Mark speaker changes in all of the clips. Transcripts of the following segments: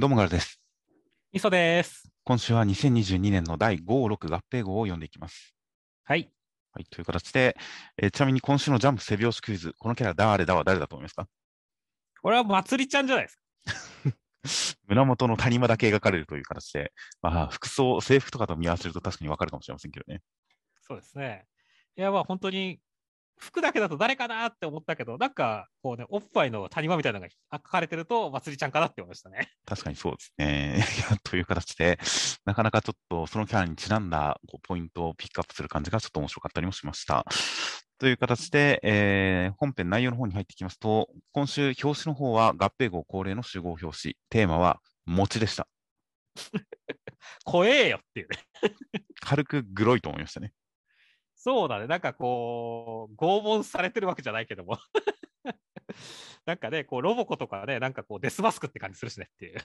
Speaker 1: どうもガルです。
Speaker 2: みそです。
Speaker 1: 今週は2022年の第5、6合併号を読んでいきます。
Speaker 2: はい。
Speaker 1: はい、という形で、えーちなみに今週のジャンプ背拍子クイズ、このキャラ誰だは誰だと思いますか？
Speaker 2: これはまつりちゃんじゃないですか。
Speaker 1: 胸元の谷間だけ描かれるという形で、まあ、服装、制服とかと見合わせると確かにわかるかもしれませんけどね。
Speaker 2: そうですね。いや、まあ本当に、服だけだと誰かなって思ったけど、なんか、こうね、おっぱいの谷間みたいなのが書かれてると、まつりちゃんかなって思いましたね。
Speaker 1: 確かにそうですね。という形で、なかなかちょっとそのキャラにちなんだこうポイントをピックアップする感じがちょっと面白かったりもしました。という形で、えー本編内容の方に入ってきますと、今週表紙の方は合併号恒例の集合表紙。テーマは餅でした。
Speaker 2: 怖えよっていうね。
Speaker 1: 軽くグロいと思いましたね。
Speaker 2: そうだね。なんかこう、拷問されてるわけじゃないけども。なんかね、こう、ロボコとかね、なんかこう、デスマスクって感じするしねっていう。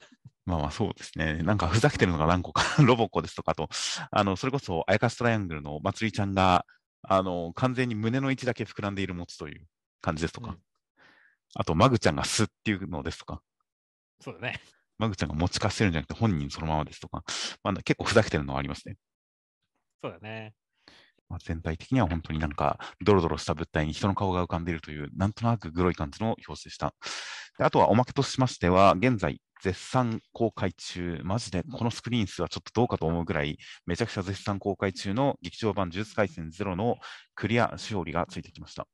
Speaker 1: まあまあそうですね。なんかふざけてるのが何個か、ロボコですとかあと、あの、それこそ、あやかしトライアングルのまつりちゃんが、あの、完全に胸の位置だけ膨らんでいる餅という感じですとか、
Speaker 2: うん
Speaker 1: あと、マグちゃんがすっていうのですとか、
Speaker 2: そうだね。
Speaker 1: マグちゃんが持ち貸してるんじゃなくて本人そのままですとか、まあ、結構ふざけてるのはありますね。
Speaker 2: そうだね。
Speaker 1: まあ、全体的には本当になんか、ドロドロした物体に人の顔が浮かんでいるという、なんとなくグロい感じの表紙でした。であとはおまけとしましては、現在、絶賛公開中、マジでこのスクリーン数はちょっとどうかと思うぐらい、めちゃくちゃ絶賛公開中の劇場版呪術廻戦ゼロのクリア勝利がついてきました。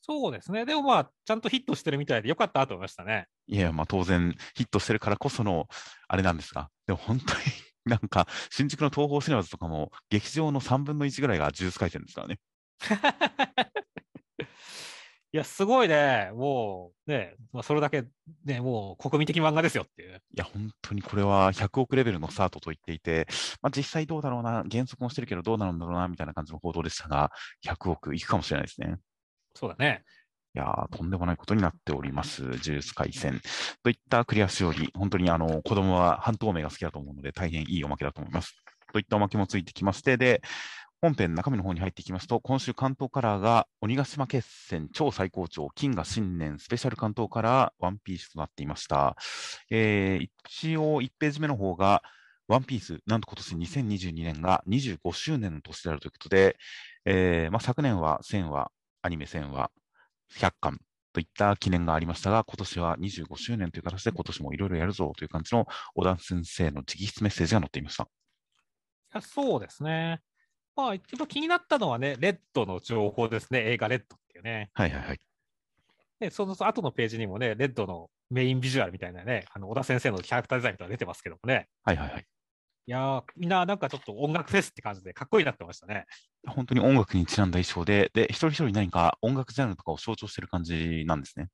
Speaker 2: そうですね。でもまあ、ちゃんとヒットしてるみたいでよかったと思いましたね。
Speaker 1: いや、まあ当然ヒットしてるからこそのあれなんですが、でも本当に なんか新宿の東宝シネマズとかも劇場の3分の1ぐらいが呪術廻戦ですからね。
Speaker 2: いや、すごいね。もう、ね、まあ、それだけ、ね、もう国民的漫画ですよっていう。
Speaker 1: いや、本当にこれは100億レベルのスタートと言っていて、まあ実際どうだろうな、減速もしてるけどどうなるんだろうな、みたいな感じの報道でしたが、100億いくかもしれないですね。
Speaker 2: そうだね。
Speaker 1: いやー、とんでもないことになっております。呪術廻戦。といったクリアしおり、本当にあの、子供は半透明が好きだと思うので、大変いいおまけだと思います。といったおまけもついてきまして、で、本編中身の方に入っていきますと、今週関東カラーが鬼ヶ島決戦超最高潮金河新年スペシャル関東カラーワンピースとなっていました。えー一応1ページ目の方が、ワンピース、なんと今年2022年が25周年の年であるということで、えーまあ、昨年は1000話、アニメ1000話、100巻といった記念がありましたが、今年は25周年という形で今年もいろいろやるぞという感じの小田先生の直筆メッセージが載っていました。
Speaker 2: いやそうですね。まあ、一番気になったのはね、レッドの情報ですね。映画レッドっていうね。
Speaker 1: はいはいはい。
Speaker 2: で、その後のページにもね、レッドのメインビジュアルみたいなね、あの、小田先生のキャラクターデザインとか出てますけどもね。
Speaker 1: はいはいはい。
Speaker 2: いやー、みんななんかちょっと音楽フェスって感じでかっこいいなってましたね。
Speaker 1: 本当に音楽にちなんだ衣装で、で、一人一人何か音楽ジャンルとかを象徴してる感じなんですね。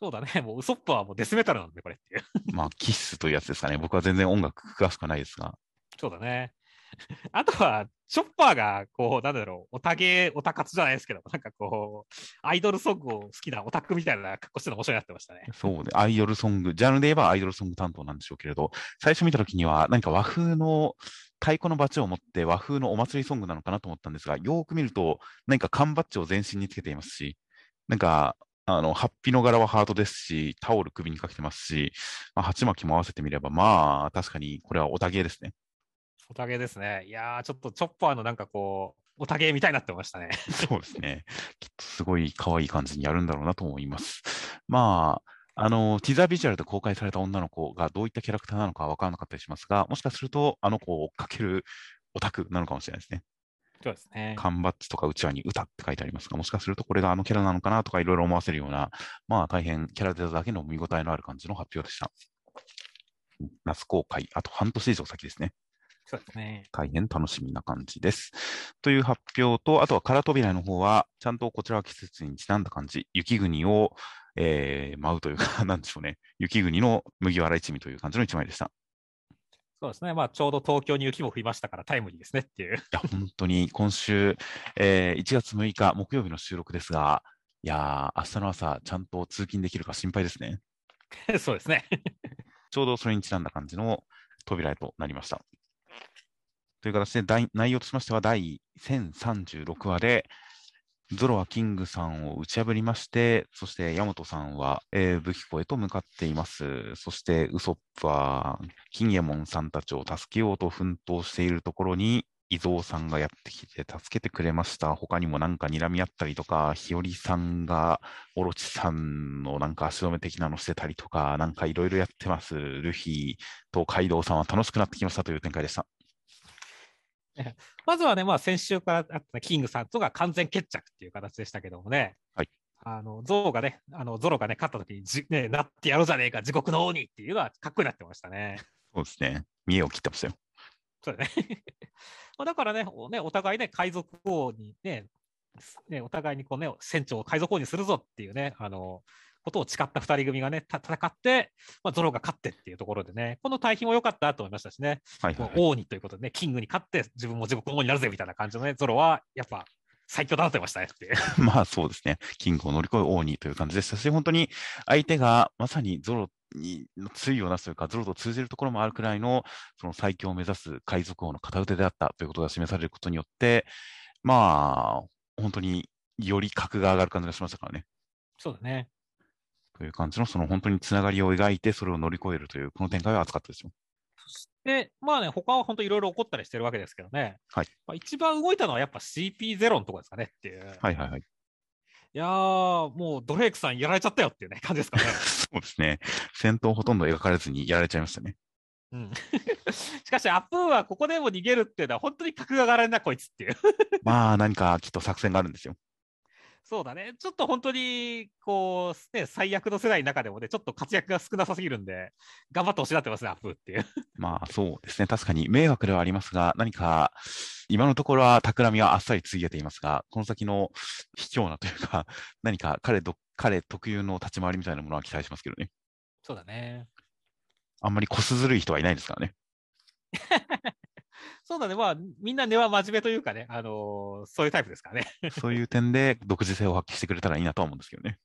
Speaker 2: そうだね。もうウソップはもうデスメタルなんで、これっていう。
Speaker 1: まあ、キッスというやつですかね。僕は全然音楽詳しくはないですが。
Speaker 2: そうだね。あとは、チョッパーが、こう、なんだろう、オタゲー、オタ活じゃないですけど、なんかこう、アイドルソングを好きなオタクみたいな格好してるの面白いなってましたね。
Speaker 1: そうで、アイドルソング、ジャンルで言えばアイドルソング担当なんでしょうけれど、最初見たときには何か和風の太鼓のバチを持って和風のお祭りソングなのかなと思ったんですが、よーく見ると何か缶バッジを全身につけていますし、なんか、あの、ハッピーの柄はハートですし、タオル首にかけてますし、まあ、鉢巻きも合わせてみれば、まあ、確かにこれはオタゲーですね。
Speaker 2: オタゲーですね。いやー、ちょっとチョッパーのなんかこう、オタゲーみたいになってましたね。
Speaker 1: そうですね。きっとすごい可愛い感じにやるんだろうなと思います。まあ、あの、ティザービジュアルで公開された女の子がどういったキャラクターなのかは分からなかったりしますが、もしかすると、あの子を追っかけるオタクなのかもしれないですね。
Speaker 2: そうですね。
Speaker 1: 缶バッジとかうちわに歌って書いてありますが、もしかするとこれがあのキャラなのかなとかいろいろ思わせるような、まあ大変キャラデザだけの見応えのある感じの発表でした。夏公開、あと半年以上先ですね。
Speaker 2: そうですね。
Speaker 1: 大変楽しみな感じです。という発表と、あとは空扉の方は、ちゃんとこちらは季節にちなんだ感じ、雪国を、えー舞うというか、なんでしょうね、雪国の麦わら一味という感じの一枚でした。
Speaker 2: そうですね。まあ、ちょうど東京に雪も降りましたからタイムリーですねっていう。
Speaker 1: いや、本当に今週、えー1月6日木曜日の収録ですが、いやー、明日の朝、ちゃんと通勤できるか心配ですね。
Speaker 2: そうですね。
Speaker 1: ちょうどそれにちなんだ感じの扉へとなりました。という形で、内容としましては、第1036話で、ゾロはキングさんを打ち破りまして、そしてヤマトさんは、えー武器庫へと向かっています。そしてウソップはキンエモンさんたちを助けようと奮闘しているところに、伊蔵さんがやってきて助けてくれました。他にもなんか睨み合ったりとか、日和さんがオロチさんのなんか足止め的なのしてたりとか、なんかいろいろやってます。ルフィとカイドウさんは楽しくなってきましたという展開でした。
Speaker 2: まずはね、まあ、先週からあったねキングさんとが完全決着っていう形でしたけどもね、
Speaker 1: はい
Speaker 2: あのゾウがね、あのゾロがね、勝った時にじ、ね、なってやろうじゃねえか、地獄の王にっていうのはかっこよくなってましたね。
Speaker 1: そうですね。見栄を切ってましたよ。
Speaker 2: そうだね。まあだからねおね、お互いね、海賊王にね、ねお互いにこうね、船長を海賊王にするぞっていうね、あの、ことを誓った二人組がね、た戦って、まあ、ゾロが勝ってっていうところでね、この対比も良かったと思いましたしね、
Speaker 1: はいはい、はい。
Speaker 2: 王にということでね、キングに勝って自分も地獄の王になるぜみたいな感じのね、ゾロはやっぱ最強だなってましたね。
Speaker 1: まあそうですね。キングを乗り越え王にという感じでしたし、本当に相手がまさにゾロに強いをなすというか、ゾロと通じるところもあるくらいの、その最強を目指す海賊王の片腕であったということが示されることによって、まあ、本当により格が上がる感じがしましたからね。
Speaker 2: そうだね。
Speaker 1: という感じの、その本当につながりを描いて、それを乗り越えるという、この展開は熱かったですよ。
Speaker 2: で、まあね、他は本当いろいろ起こったりしてるわけですけどね、
Speaker 1: はい
Speaker 2: まあ、一番動いたのはやっぱ CP0 のところですかねっていう。
Speaker 1: はいはいはい。
Speaker 2: いやー、もうドレイクさんやられちゃったよっていうね、感じですかね。
Speaker 1: そうですね。戦闘ほとんど描かれずにやられちゃいましたね。
Speaker 2: うん、しかし、アップーはここでも逃げるっていうのは、本当に格が上がられんな、こいつっていう。
Speaker 1: まあ何かきっと作戦があるんですよ。
Speaker 2: そうだね。ちょっと本当に、こう、ね、最悪の世代の中でもね、ちょっと活躍が少なさすぎるんで、頑張ってほしいなってますね、アップーっていう。
Speaker 1: まあそうですね。確かに迷惑ではありますが、何か今のところは企みはあっさりついげていますが、この先の卑怯なというか、何か彼ど彼特有の立ち回りみたいなものは期待しますけどね。
Speaker 2: そうだね。
Speaker 1: あんまりこすずるい人はいないですからね。
Speaker 2: そうだね。まあ、みんな根は真面目というかね、あのーそういうタイプですからね。
Speaker 1: そういう点で独自性を発揮してくれたらいいなとは思うんですけどね。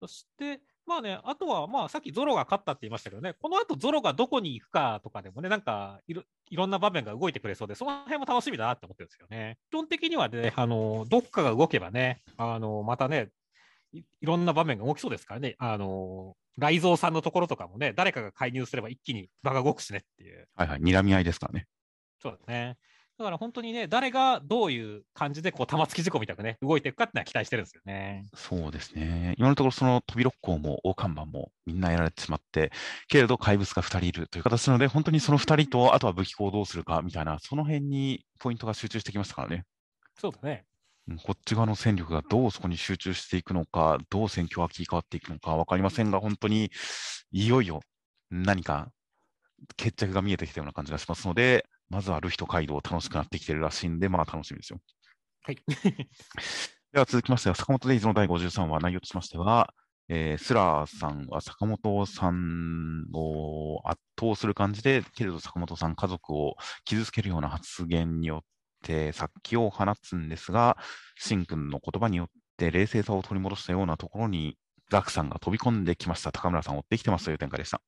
Speaker 2: そして、まあね、あとは、まあ、さっきゾロが勝ったって言いましたけどね、この後ゾロがどこに行くかとかでもね、なんかいろ、いろんな場面が動いてくれそうで、その辺も楽しみだなって思ってるんですよね。基本的にはね、あの、どっかが動けばね、あの、またね、いいろんな場面が動きそうですからね、あの、雷蔵さんのところとかもね、誰かが介入すれば一気に場が動くしねっていう。
Speaker 1: はいはい。睨み合いですからね。
Speaker 2: そうだね。だから本当にね、誰がどういう感じで、こう、玉突き事故みたくね、動いていくかってのは期待してるんですよね。
Speaker 1: そうですね。今のところその飛び六甲も大看板もみんなやられてしまって、けれど怪物が2人いるという形なので、本当にその2人と、あとは武器庫をどうするかみたいな、その辺にポイントが集中してきましたからね。
Speaker 2: そうだね。
Speaker 1: うんこっち側の戦力がどうそこに集中していくのか、どう戦況が切り替わっていくのか分かりませんが、本当にいよいよ何か決着が見えてきたような感じがしますので、まずはルフィとカイドウ楽しくなってきてるらしいんで、まあ楽しみですよ。
Speaker 2: はい。
Speaker 1: では続きましては、坂本デイズの第53話、内容としましては、えースラーさんは坂本さんを圧倒する感じで、けれど坂本さん、家族を傷つけるような発言によって殺気を放つんですが、シン君の言葉によって冷静さを取り戻したようなところに、ガクさんが飛び込んできました。高村さんを追ってきてますという展開でした。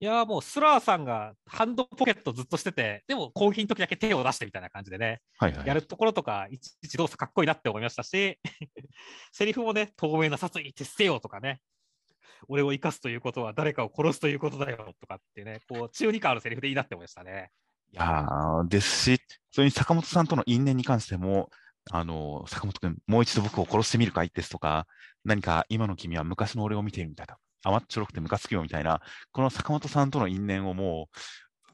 Speaker 2: いやーもうスラーさんがハンドポケットずっとしてて、でも攻撃の時だけ手を出してみたいな感じでね、
Speaker 1: はいはい。
Speaker 2: やるところとか、いちいち動作かっこいいなって思いましたし、セリフもね、透明な殺意に徹せよとかね、俺を生かすということは誰かを殺すということだよとかってね、こう中二感あるセリフでいいなって思いましたね。
Speaker 1: いやーですし、それに坂本さんとの因縁に関しても、あの坂本君、もう一度僕を殺してみるかいですとか、何か今の君は昔の俺を見ているみたいな、甘っちょろくてムカつくよみたいな、この坂本さんとの因縁をも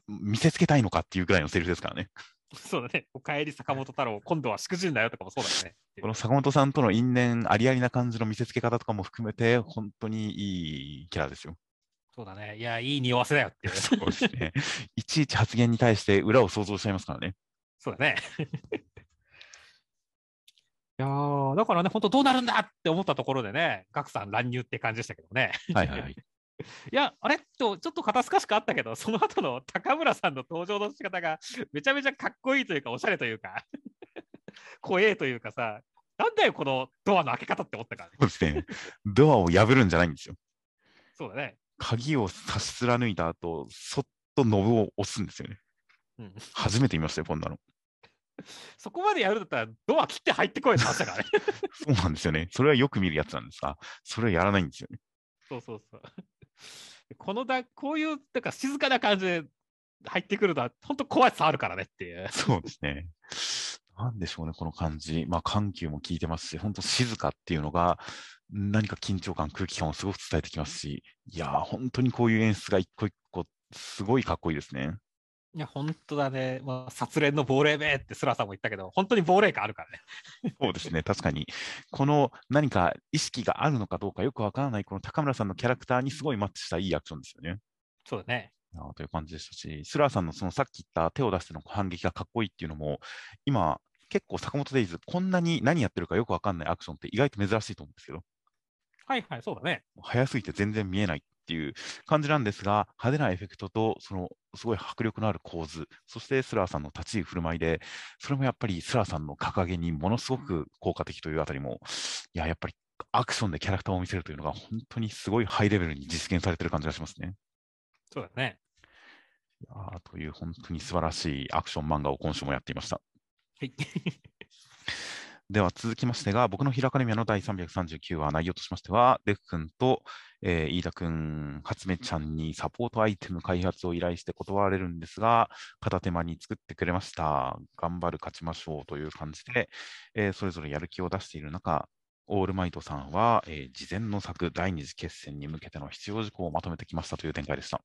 Speaker 1: う見せつけたいのかっていうぐらいのセリフですからね。
Speaker 2: そうだね、おかえり坂本太郎、今度はしくじんだよとかもそうだよね。
Speaker 1: この坂本さんとの因縁ありありな感じの見せつけ方とかも含めて、本当にいいキャラですよ。
Speaker 2: そうだね、いや、いい匂わせだよっていう。
Speaker 1: そうですね。いちいち発言に対して裏を想像しちゃいますからね。
Speaker 2: そうだね。いやーだからね、本当どうなるんだって思ったところでね、ガクさん乱入って感じでしたけどね。
Speaker 1: はいはいはい。
Speaker 2: いや、あれ？と、ちょっと肩透かしくあったけど、その後の高村さんの登場の仕方がめちゃめちゃかっこいいというか、おしゃれというか、怖えというかさ、なんだよ、このドアの開け方って思ったからね。
Speaker 1: そうですね。ドアを破るんじゃないんですよ。
Speaker 2: そうだね。
Speaker 1: 鍵を差し貫いた後、そっとノブを押すんですよね。
Speaker 2: うん、
Speaker 1: 初めて見ましたよ、こんなの。
Speaker 2: そこまでやるんだったら、ドア切って入ってこいって話だからね。
Speaker 1: そうなんですよね。それはよく見るやつなんですが、それはやらないんですよね。
Speaker 2: そうそうそう。このだ、こういう、なんか静かな感じで入ってくるのは、本当怖いさあるからねっていう。
Speaker 1: そうですね。なんでしょうね、この感じ。まあ、緩急も効いてますし、本当静かっていうのが、何か緊張感、空気感をすごく伝えてきますし、いやー、本当にこういう演出が一個一個、すごいかっこいいですね。
Speaker 2: いや、本当だね。まあ、殺練の亡霊べってスラさんも言ったけど、本当に亡霊感あるからね。
Speaker 1: そうですね、確かに。この何か意識があるのかどうかよくわからない、この高村さんのキャラクターにすごいマッチしたいいアクションですよね。
Speaker 2: そうだね。
Speaker 1: いやーという感じでしたし、スラーさんのそのさっき言った手を出しての反撃がかっこいいっていうのも、今、結構坂本デイズ、こんなに何やってるかよくわかんないアクションって意外と珍しいと思うんですけど、
Speaker 2: はいはい、そうだね。
Speaker 1: 早すぎて全然見えないっていう感じなんですが、派手なエフェクトと、そのすごい迫力のある構図、そしてスラーさんの立ち居振る舞いで、それもやっぱりスラーさんの格上げにものすごく効果的というあたりも、いや、やっぱりアクションでキャラクターを見せるというのが、本当にすごいハイレベルに実現されてる感じがしますね。
Speaker 2: そうだね。
Speaker 1: いやーという本当に素晴らしいアクション漫画を今週もやっていました。
Speaker 2: はい。
Speaker 1: では続きましてが、僕のヒラカネミアの第339話、内容としましては、デフ君と、えー飯田君、初音ちゃんにサポートアイテム開発を依頼して断られるんですが、片手間に作ってくれました。頑張る、勝ちましょうという感じで、えーそれぞれやる気を出している中、オールマイトさんは、えー事前の作第二次決戦に向けての必要事項をまとめてきましたという展開でした。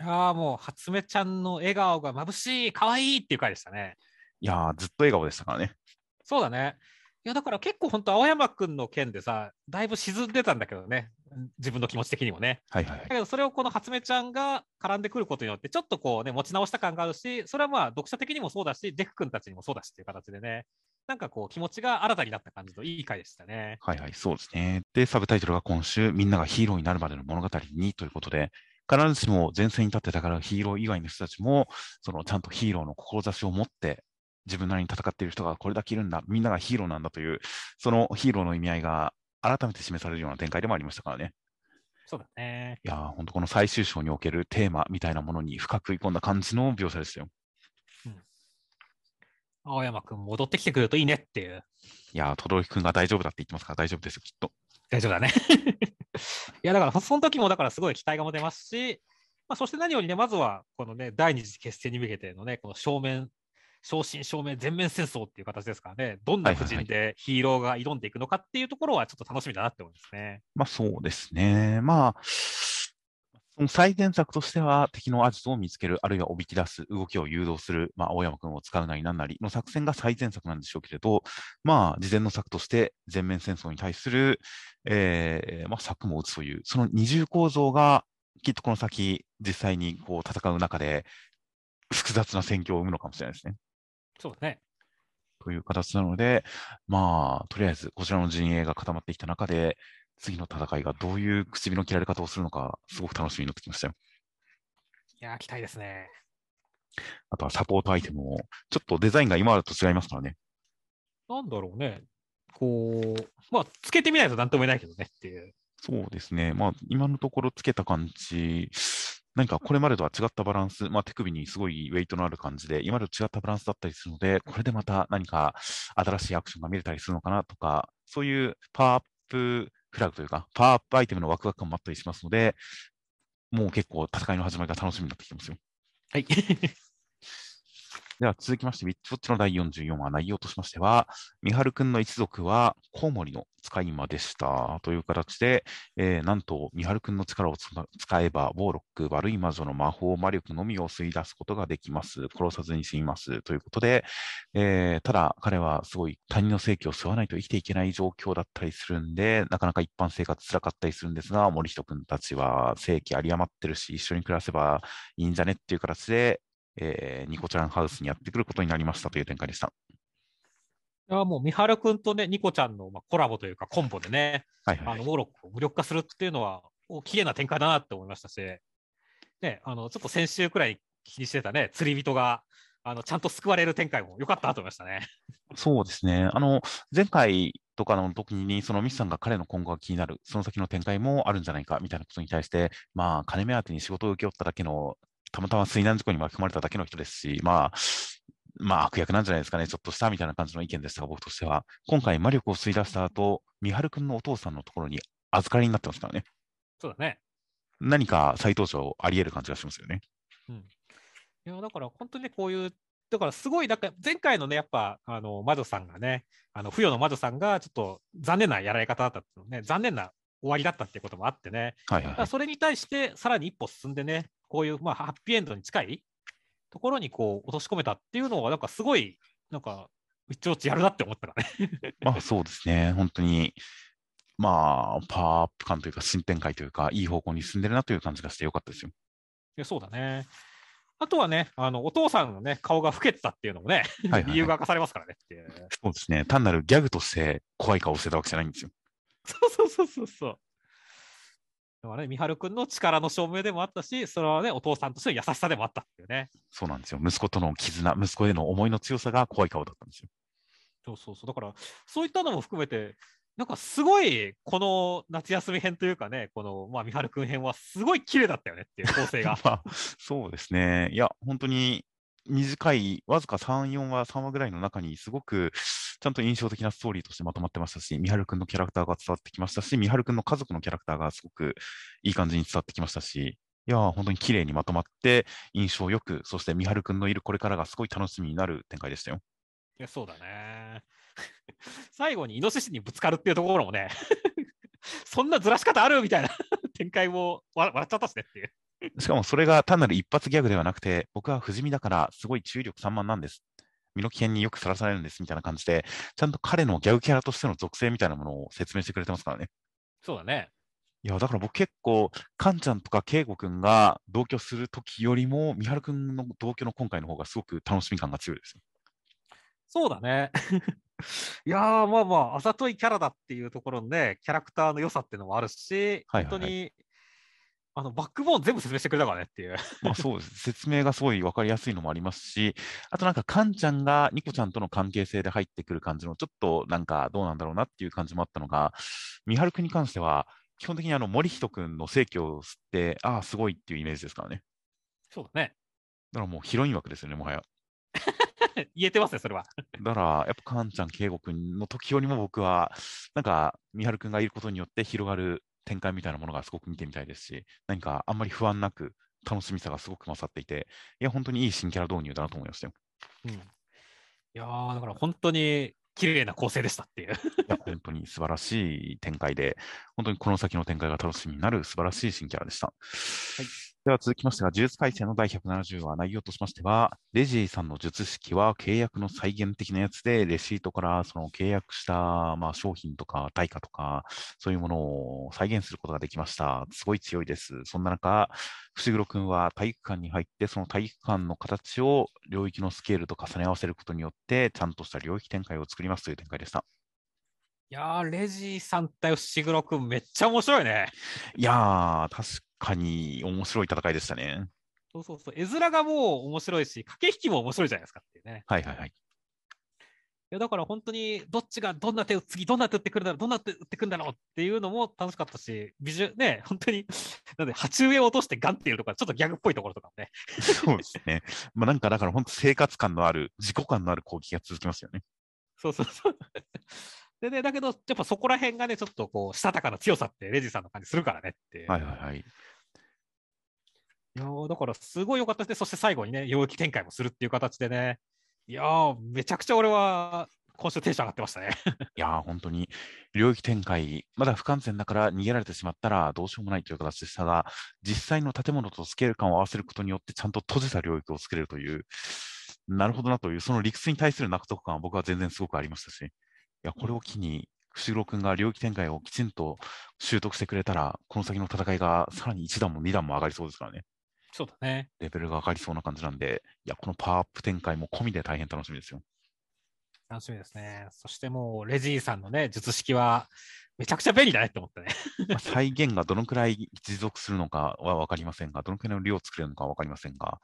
Speaker 2: ああ、もう、初音ちゃんの笑顔が眩しい、可愛いっていう回でしたね。
Speaker 1: いやー、ずっと笑顔でしたからね。
Speaker 2: そうだね。いや、だから結構本当、青山くんの件でさ、だいぶ沈んでたんだけどね。自分の気持ち的にもね。
Speaker 1: はいはいはい
Speaker 2: だ。けど、それをこの初音ちゃんが絡んでくることによって、ちょっとこうね、持ち直した感があるし、それはまあ、読者的にもそうだし、デク君たちにもそうだしっていう形でね、なんかこう、気持ちが新たになった感じのいい回でしたね。
Speaker 1: はいはい、そうですね。で、サブタイトルが今週、みんながヒーローになるまでの物語にということで、必ずしも前線に立ってたからヒーロー以外の人たちも、そのちゃんとヒーローの志を持って、自分なりに戦っている人がこれだけいるんだ、みんながヒーローなんだという、そのヒーローの意味合いが改めて示されるような展開でもありましたからね。
Speaker 2: そうだね。
Speaker 1: いやー、本当この最終章におけるテーマみたいなものに深く食い込んだ感じの描写でしたよ。
Speaker 2: 青山くん戻ってきてくれるといいねっていう。
Speaker 1: いやー、轟くんが大丈夫だって言ってますから大丈夫ですよ、きっと。
Speaker 2: 大丈夫だね。いや、だから、その時もだからすごい期待が持てますし、まあ、そして何よりね、まずは、このね、第二次決戦に向けてのね、この正面、正真正銘全面戦争っていう形ですからね、どんな布陣でヒーローが挑んでいくのかっていうところはちょっと楽しみだなって思いますね。
Speaker 1: まあそうですね。まあ、その最善策としては敵のアジトを見つける、あるいはおびき出す、動きを誘導する、まあ青山君を使うなりなんなりの作戦が最善策なんでしょうけれど、まあ事前の策として全面戦争に対する、えーまあ策も打つという、その二重構造がきっとこの先実際にこう戦う中で複雑な戦況を生むのかもしれないですね。
Speaker 2: そうだね。
Speaker 1: という形なので、まあ、とりあえずこちらの陣営が固まってきた中で、次の戦いがどういう唇の切られ方をするのか、すごく楽しみになってきましたよ。
Speaker 2: いやー、期待ですね。
Speaker 1: あとはサポートアイテムも、ちょっとデザインが今までと違いますからね。
Speaker 2: なんだろうね。こう、まあ、つけてみないとなんとも言えないけどねっていう。
Speaker 1: そうですね。まあ、今のところつけた感じ、何かこれまでとは違ったバランス、まあ、手首にすごいウェイトのある感じで、今までと違ったバランスだったりするので、これでまた何か新しいアクションが見れたりするのかなとか、そういうパワーアップフラグというか、パワーアップアイテムのワクワク感もあったりしますので、もう結構戦いの始まりが楽しみになってきてますよ。
Speaker 2: はい。
Speaker 1: では続きまして、ウィッチウォッチの第44話、内容としましては、三春くんの一族はコウモリの使い魔でしたという形で、えーなんと三春くんの力を使えば、ウォーロック、悪い魔女の魔法、魔力のみを吸い出すことができます。殺さずに済みます。ということで、えーただ彼はすごい他人の正気を吸わないと生きていけない状況だったりするんで、なかなか一般生活辛かったりするんですが、森人くんたちは正気有り余ってるし、一緒に暮らせばいいんじゃねっていう形で、えーニコちゃんハウスにやってくることになりましたという展開でした。
Speaker 2: いやもう、三原くんとね、ニコちゃんのまあコラボというか、コンボでね、
Speaker 1: はいはい。
Speaker 2: あの、ウォーロックを無力化するっていうのは、お綺麗な展開だなって思いましたし、ね、あの、ちょっと先週くらい気にしてたね、釣り人が、あの、ちゃんと救われる展開も良かったなと思いましたね。
Speaker 1: そうですね。あの、前回とかの時に、そのミスさんが彼の今後が気になる、その先の展開もあるんじゃないかみたいなことに対して、まあ、金目当てに仕事を請け負っただけの、たまたま水難事故に巻き込まれただけの人ですし、まあ、まあ悪役なんじゃないですかね、ちょっとしたみたいな感じの意見でしたが、僕としては、今回魔力を吸い出した後、三春君のお父さんのところに預かりになってますからね。
Speaker 2: そうだね。
Speaker 1: 何か再登場あり得る感じがしますよね。
Speaker 2: うん。いや、だから本当にね、こういう、だからすごい、なんか前回のね、やっぱ、あの、魔女さんがね、あの、不与の魔女さんがちょっと残念なやられ方だったのね、残念な終わりだったっていうこともあってね、
Speaker 1: はいはいはい。
Speaker 2: それに対してさらに一歩進んでね、こういう、まあ、ハッピーエンドに近いところにこう落とし込めたっていうのは、なんかすごい、なんか、うちおちやるなって思ったからね。
Speaker 1: まあそうですね、本当に、まあ、パワーアップ感というか、新展開というか、いい方向に進んでるなという感じがしてよかったですよ。
Speaker 2: いやそうだね。あとはね、あのお父さんのね、顔が老けてたっていうのもね、
Speaker 1: はいはいはい
Speaker 2: 理由が明かされますからね。
Speaker 1: そうですね、単なるギャグとして怖い顔をしてたわけじゃないんですよ。
Speaker 2: そうそうそうそうそう。だからね、三春君の力の証明でもあったし、それはね、お父さんとしての優しさでもあったっていうね。
Speaker 1: そうなんですよ。息子との絆、息子への思いの強さが怖い顔だったんですよ。
Speaker 2: そうそうそう。だから、そういったのも含めて、なんかすごい、この夏休み編というかね、この、まあ、三春君編はすごい綺麗だったよねっていう構成が。
Speaker 1: まあ、そうですね。いや、本当に短い、わずか3、4話、3話ぐらいの中に、すごくちゃんと印象的なストーリーとしてまとまってましたし、三春くんのキャラクターが伝わってきましたし、三春くんの家族のキャラクターがすごくいい感じに伝わってきましたし、いやー、本当に綺麗にまとまって、印象よく、そして三春くんのいるこれからがすごい楽しみになる展開でしたよ。
Speaker 2: いや、そうだね。最後にイノシシにぶつかるっていうところもね、そんなずらし方あるみたいな 展開も笑笑っちゃったしねっていう。
Speaker 1: しかもそれが単なる一発ギャグではなくて、僕は不死身だからすごい注意力散漫なんです。身の危険によくさらされるんですみたいな感じで、ちゃんと彼のギャグキャラとしての属性みたいなものを説明してくれてますからね。
Speaker 2: そうだね。
Speaker 1: いや、だから僕結構、カンちゃんとかケイゴくんが同居するときよりも、ミハルくんの同居の今回の方がすごく楽しみ感が強いですよ。
Speaker 2: そうだね。いやー、まあまあ、あざといキャラだっていうところのね、キャラクターの良さっていうのもあるし、
Speaker 1: はいはいはい
Speaker 2: 本当に、あの、バックボーン全部説明してくれたからねっていう。
Speaker 1: まあそうです。説明がすごい分かりやすいのもありますし、あとなんかカンちゃんがニコちゃんとの関係性で入ってくる感じの、ちょっとなんかどうなんだろうなっていう感じもあったのが、ミハルくんに関しては、基本的にあの森人くんの正気を吸って、ああ、すごいっていうイメージですからね。
Speaker 2: そうだね。
Speaker 1: だからもうヒロイン枠ですよね、もはや。
Speaker 2: 言えてますね、それは。
Speaker 1: だから、やっぱカンちゃん、ケイゴくんの時よりも僕は、なんか、ミハルくんがいることによって広がる展開みたいなものがすごく見てみたいですし、何かあんまり不安なく、楽しみさがすごく勝っていて、いや、本当にいい新キャラ導入だなと思いましたよ。
Speaker 2: うん。いやー、だから本当に綺麗な構成でしたっていう。
Speaker 1: いや、本当に素晴らしい展開で、本当にこの先の展開が楽しみになる素晴らしい新キャラでした。では続きましては、呪術改正の第170話、内容としましては、レジーさんの術式は契約の再現的なやつで、レシートからその契約した、まあ、商品とか対価とか、そういうものを再現することができました。すごい強いです。そんな中、伏黒くんは体育館に入って、その体育館の形を領域のスケールと重ね合わせることによって、ちゃんとした領域展開を作りますという展開でした。
Speaker 2: いやー、レジーさん対伏黒くんめっちゃ面白いね。
Speaker 1: いやー、確かに面白い戦いでしたね。
Speaker 2: そうそうそう。絵面がもう面白いし、駆け引きも面白いじゃないですかっていうね。
Speaker 1: はいはいはい。
Speaker 2: いやだから本当にどっちがどんな手を次どんな手打ってくるんだろうどんな手打ってくるんだろうっていうのも楽しかったしビジュね本当になんで鉢植えを落としてガンっていうとかちょっとギャグっぽいところとかもね
Speaker 1: そうですね。まあなんかだから本当生活感のある、自己感のある攻撃が続きますよね。
Speaker 2: そうそうそうでねだけどやっぱそこら辺がねちょっとこうしたたかな強さってレジさんの感じするからねって、
Speaker 1: はいはいはい。
Speaker 2: いやーだからすごい良かったです。ねそして最後にね領域展開もするっていう形でね。いやーめちゃくちゃ俺は今週テンション上がってましたね。
Speaker 1: いやー本当に。領域展開、まだ不完全だから逃げられてしまったらどうしようもないという形でしたが、実際の建物とスケール感を合わせることによってちゃんと閉じた領域を作れるという、なるほどなという、その理屈に対する納得感は僕は全然すごくありましたし、いや、これを機に、伏黒君が領域展開をきちんと習得してくれたら、この先の戦いがさらに1段も2段も上がりそうですからね。
Speaker 2: そうだね
Speaker 1: レベルが上がりそうな感じなんで、いや、このパワーアップ展開も込みで大変楽しみですよ。
Speaker 2: 楽しみですね。そしてもう、レジーさんのね、術式は、めちゃくちゃ便利だねって思ったね。
Speaker 1: まあ再現がどのくらい持続するのかは分かりませんが、どのくらいの量を作れるのかは分かりませんが、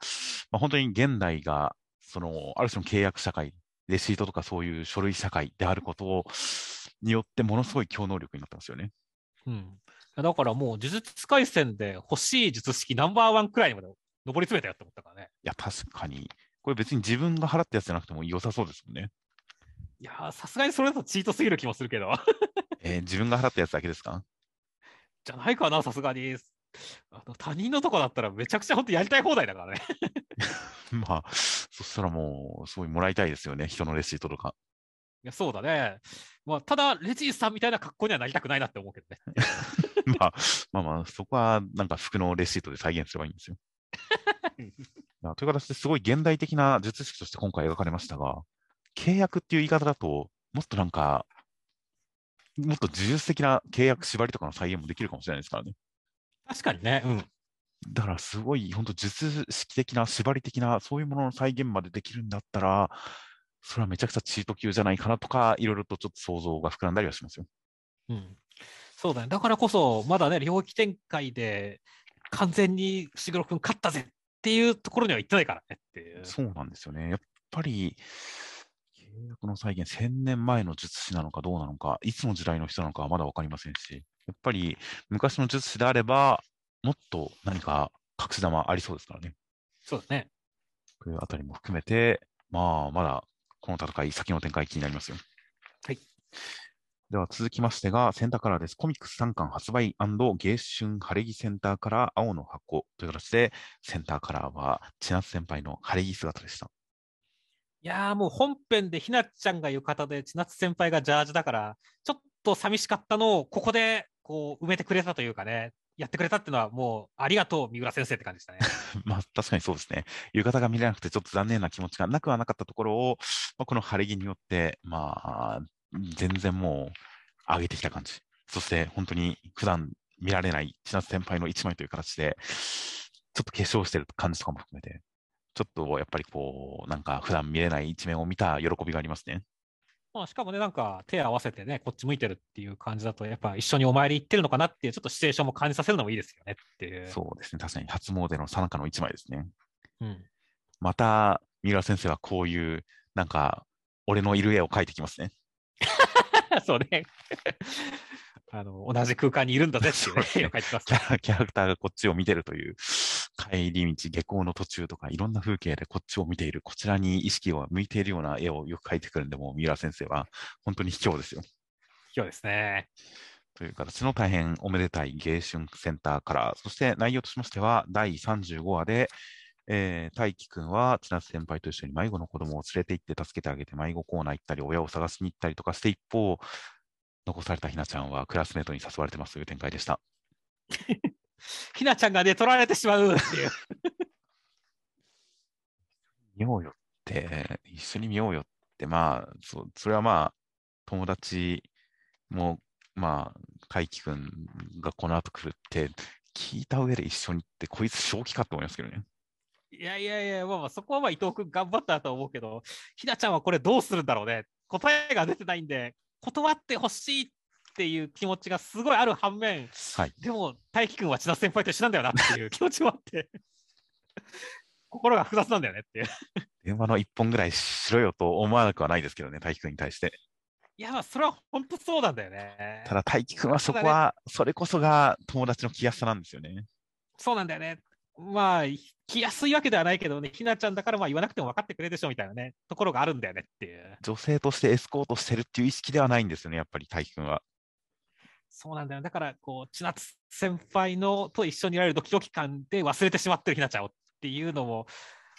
Speaker 1: まあ、本当に現代が、その、ある種の契約社会、レシートとかそういう書類社会であることを、によってものすごい強能力になってますよね。
Speaker 2: うん。だからもう、呪術廻戦で欲しい術式ナンバーワンくらいまで上り詰めたよって思ったからね。
Speaker 1: いや、確かに、これ別に自分が払ったやつじゃなくても良さそうですもんね。
Speaker 2: いやー、さすがにそれだとチートすぎる気もするけど。
Speaker 1: えー自分が払ったやつだけですか？
Speaker 2: じゃないかな、さすがに。あの他人のとこだったらめちゃくちゃ本当やりたい放題だからね。
Speaker 1: まあ、そしたらもう、すごいもらいたいですよね、人のレシートとか。
Speaker 2: いや、そうだね。まあ、ただ、レジーさんみたいな格好にはなりたくないなって思うけどね。
Speaker 1: まあ、まあまあ、そこはなんか服のレシートで再現すればいいんですよ。まあという形ですごい現代的な術式として今回描かれましたが、契約っていう言い方だと、もっとなんか、もっと呪術的な契約縛りとかの再現もできるかもしれないですからね。
Speaker 2: 確かにね。うん。
Speaker 1: だからすごい、本当術式的な、縛り的な、そういうものの再現までできるんだったら、それはめちゃくちゃチート級じゃないかなとか、いろいろとちょっと想像が膨らんだりはしますよ。
Speaker 2: うん。そうだね。だからこそ、まだね、領域展開で完全に伏黒君勝ったぜっていうところには行ってないからねっていう。
Speaker 1: そうなんですよね。やっぱり、契約の再現、1000年前の術師なのかどうなのか、いつの時代の人なのかはまだ分かりませんし、やっぱり昔の術師であれば、もっと何か隠し玉ありそうですからね。
Speaker 2: そうだね。
Speaker 1: というあたりも含めて、まあ、まだこの戦い、先の展開気になりますよ。
Speaker 2: はい。
Speaker 1: では続きましてが、センターカラーです。コミックス3巻発売芸春晴れ着センターカラー青の箱という形で、センターカラーは千夏先輩の晴れ着姿でした。
Speaker 2: いやーもう本編でひなちゃんが浴衣で千夏先輩がジャージだから、ちょっと寂しかったのをここでこう埋めてくれたというかね、やってくれたっていうのはもうありがとう三浦先生って感じでしたね。
Speaker 1: まあ確かにそうですね。浴衣が見れなくてちょっと残念な気持ちがなくはなかったところを、まあ、この晴れ着によって、まあ、全然もう上げてきた感じ。そして本当に普段見られない千夏先輩の一枚という形で、ちょっと化粧してる感じとかも含めて、ちょっとやっぱりこう、なんか普段見れない一面を見た喜びがありますね。
Speaker 2: まあ、しかもね、なんか手合わせてね、こっち向いてるっていう感じだと、やっぱ一緒にお参り行ってるのかなっていう、ちょっとシチュエーションも感じさせるのもいいですよねっていう。
Speaker 1: そうですね。確かに初詣の最中の一枚ですね。
Speaker 2: うん。
Speaker 1: また、三浦先生はこういう、なんか、俺のいる絵を描いてきますね。
Speaker 2: そうね。あの、同じ空間にいるんだぜっていう絵を描いてます
Speaker 1: キャラキャラクターがこっちを見てるという、帰り道、下校の途中とか、いろんな風景でこっちを見ている、こちらに意識を向いているような絵をよく描いてくるんで、もう三浦先生は本当に卑怯ですよ。
Speaker 2: 今日ですね。
Speaker 1: という形の大変おめでたい芸春センターカラー、そして内容としましては、第35話で、えー、大輝くんは千夏先輩と一緒に迷子の子供を連れて行って助けてあげて迷子コーナー行ったり、親を探しに行ったりとかして、一方、残されたひなちゃんはクラスメートに誘われてますという展開でした。
Speaker 2: ひなちゃんがね、取られてしまうっていう。
Speaker 1: 見ようよって、一緒に見ようよって、まあ、そそれはまあ、友達も、まあ、海輝くんがこの後来るって、聞いた上で一緒に行って、こいつ正気かって思いますけどね。
Speaker 2: いやいやいや、まあまあ、そこはまあ伊藤君頑張ったと思うけど、ひなちゃんはこれどうするんだろうね。答えが出てないんで、断ってほしいっていう気持ちがすごいある反面、
Speaker 1: はい。
Speaker 2: でも、大輝くんは千田先輩と一緒なんだよなっていう 気持ちもあって、心が複雑なんだよねっていう。
Speaker 1: 電話の一本ぐらいしろよと思わなくはないですけどね、大輝くんに対して。
Speaker 2: いや、まあ、それは本当そうなんだよね。
Speaker 1: ただ大輝くんはそこは、それこそが友達の気やすさなんですよね。
Speaker 2: そうなんだよね。まあ、来やすいわけではないけどね、ひなちゃんだからまあ言わなくても分かってくれるでしょみたいなね、ところがあるんだよねっていう。
Speaker 1: 女性としてエスコートしてるっていう意識ではないんですよね、やっぱり大輝くんは。
Speaker 2: そうなんだよ。だから、こう、千夏先輩のと一緒にいられるドキドキ感で忘れてしまってるひなちゃんをっていうのも、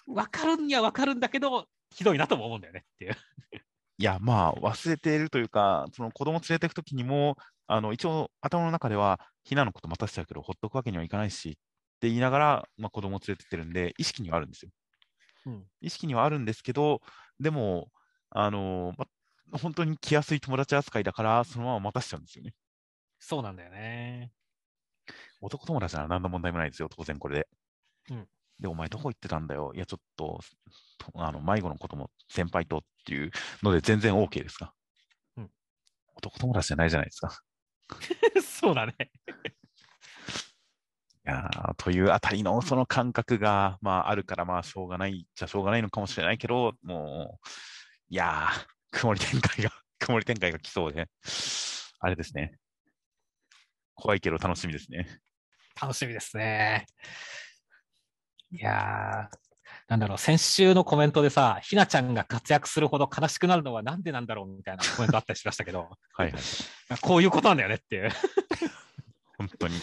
Speaker 2: 分かるには分かるんだけど、ひどいなとも思うんだよねっていう。
Speaker 1: いや、まあ、忘れているというか、その子供連れていくときにも、あの、一応、頭の中では、ひなのこと待たせちゃうけど、ほっとくわけにはいかないし、って言いながら、まあ、子供連れてってるんで、意識にはあるんですよ。
Speaker 2: うん。
Speaker 1: 意識にはあるんですけど、でも、あの、まあ、本当に来やすい友達扱いだから、そのまま待たせちゃうんですよね。
Speaker 2: そうなんだよね。
Speaker 1: 男友達なら何の問題もないですよ、当然これで。
Speaker 2: うん
Speaker 1: で、お前どこ行ってたんだよ？いや、ちょっと、とあの迷子のことも先輩とっていうので全然 OK ですが。
Speaker 2: うん
Speaker 1: 男友達じゃないじゃないですか。
Speaker 2: そうだね。
Speaker 1: いやーというあたりのその感覚が、まあ、あるから、まあ、しょうがないじゃしょうがないのかもしれないけど、もう、いやー、曇り展開が、曇り展開が来そうで、あれですね。怖いけど楽しみですね。
Speaker 2: 楽しみですね。いやー、なんだろう、先週のコメントでさ、ひなちゃんが活躍するほど悲しくなるのはなんでなんだろうみたいな コメントあったりしましたけど、
Speaker 1: はいはい。
Speaker 2: こういうことなんだよねっていう。
Speaker 1: 本当に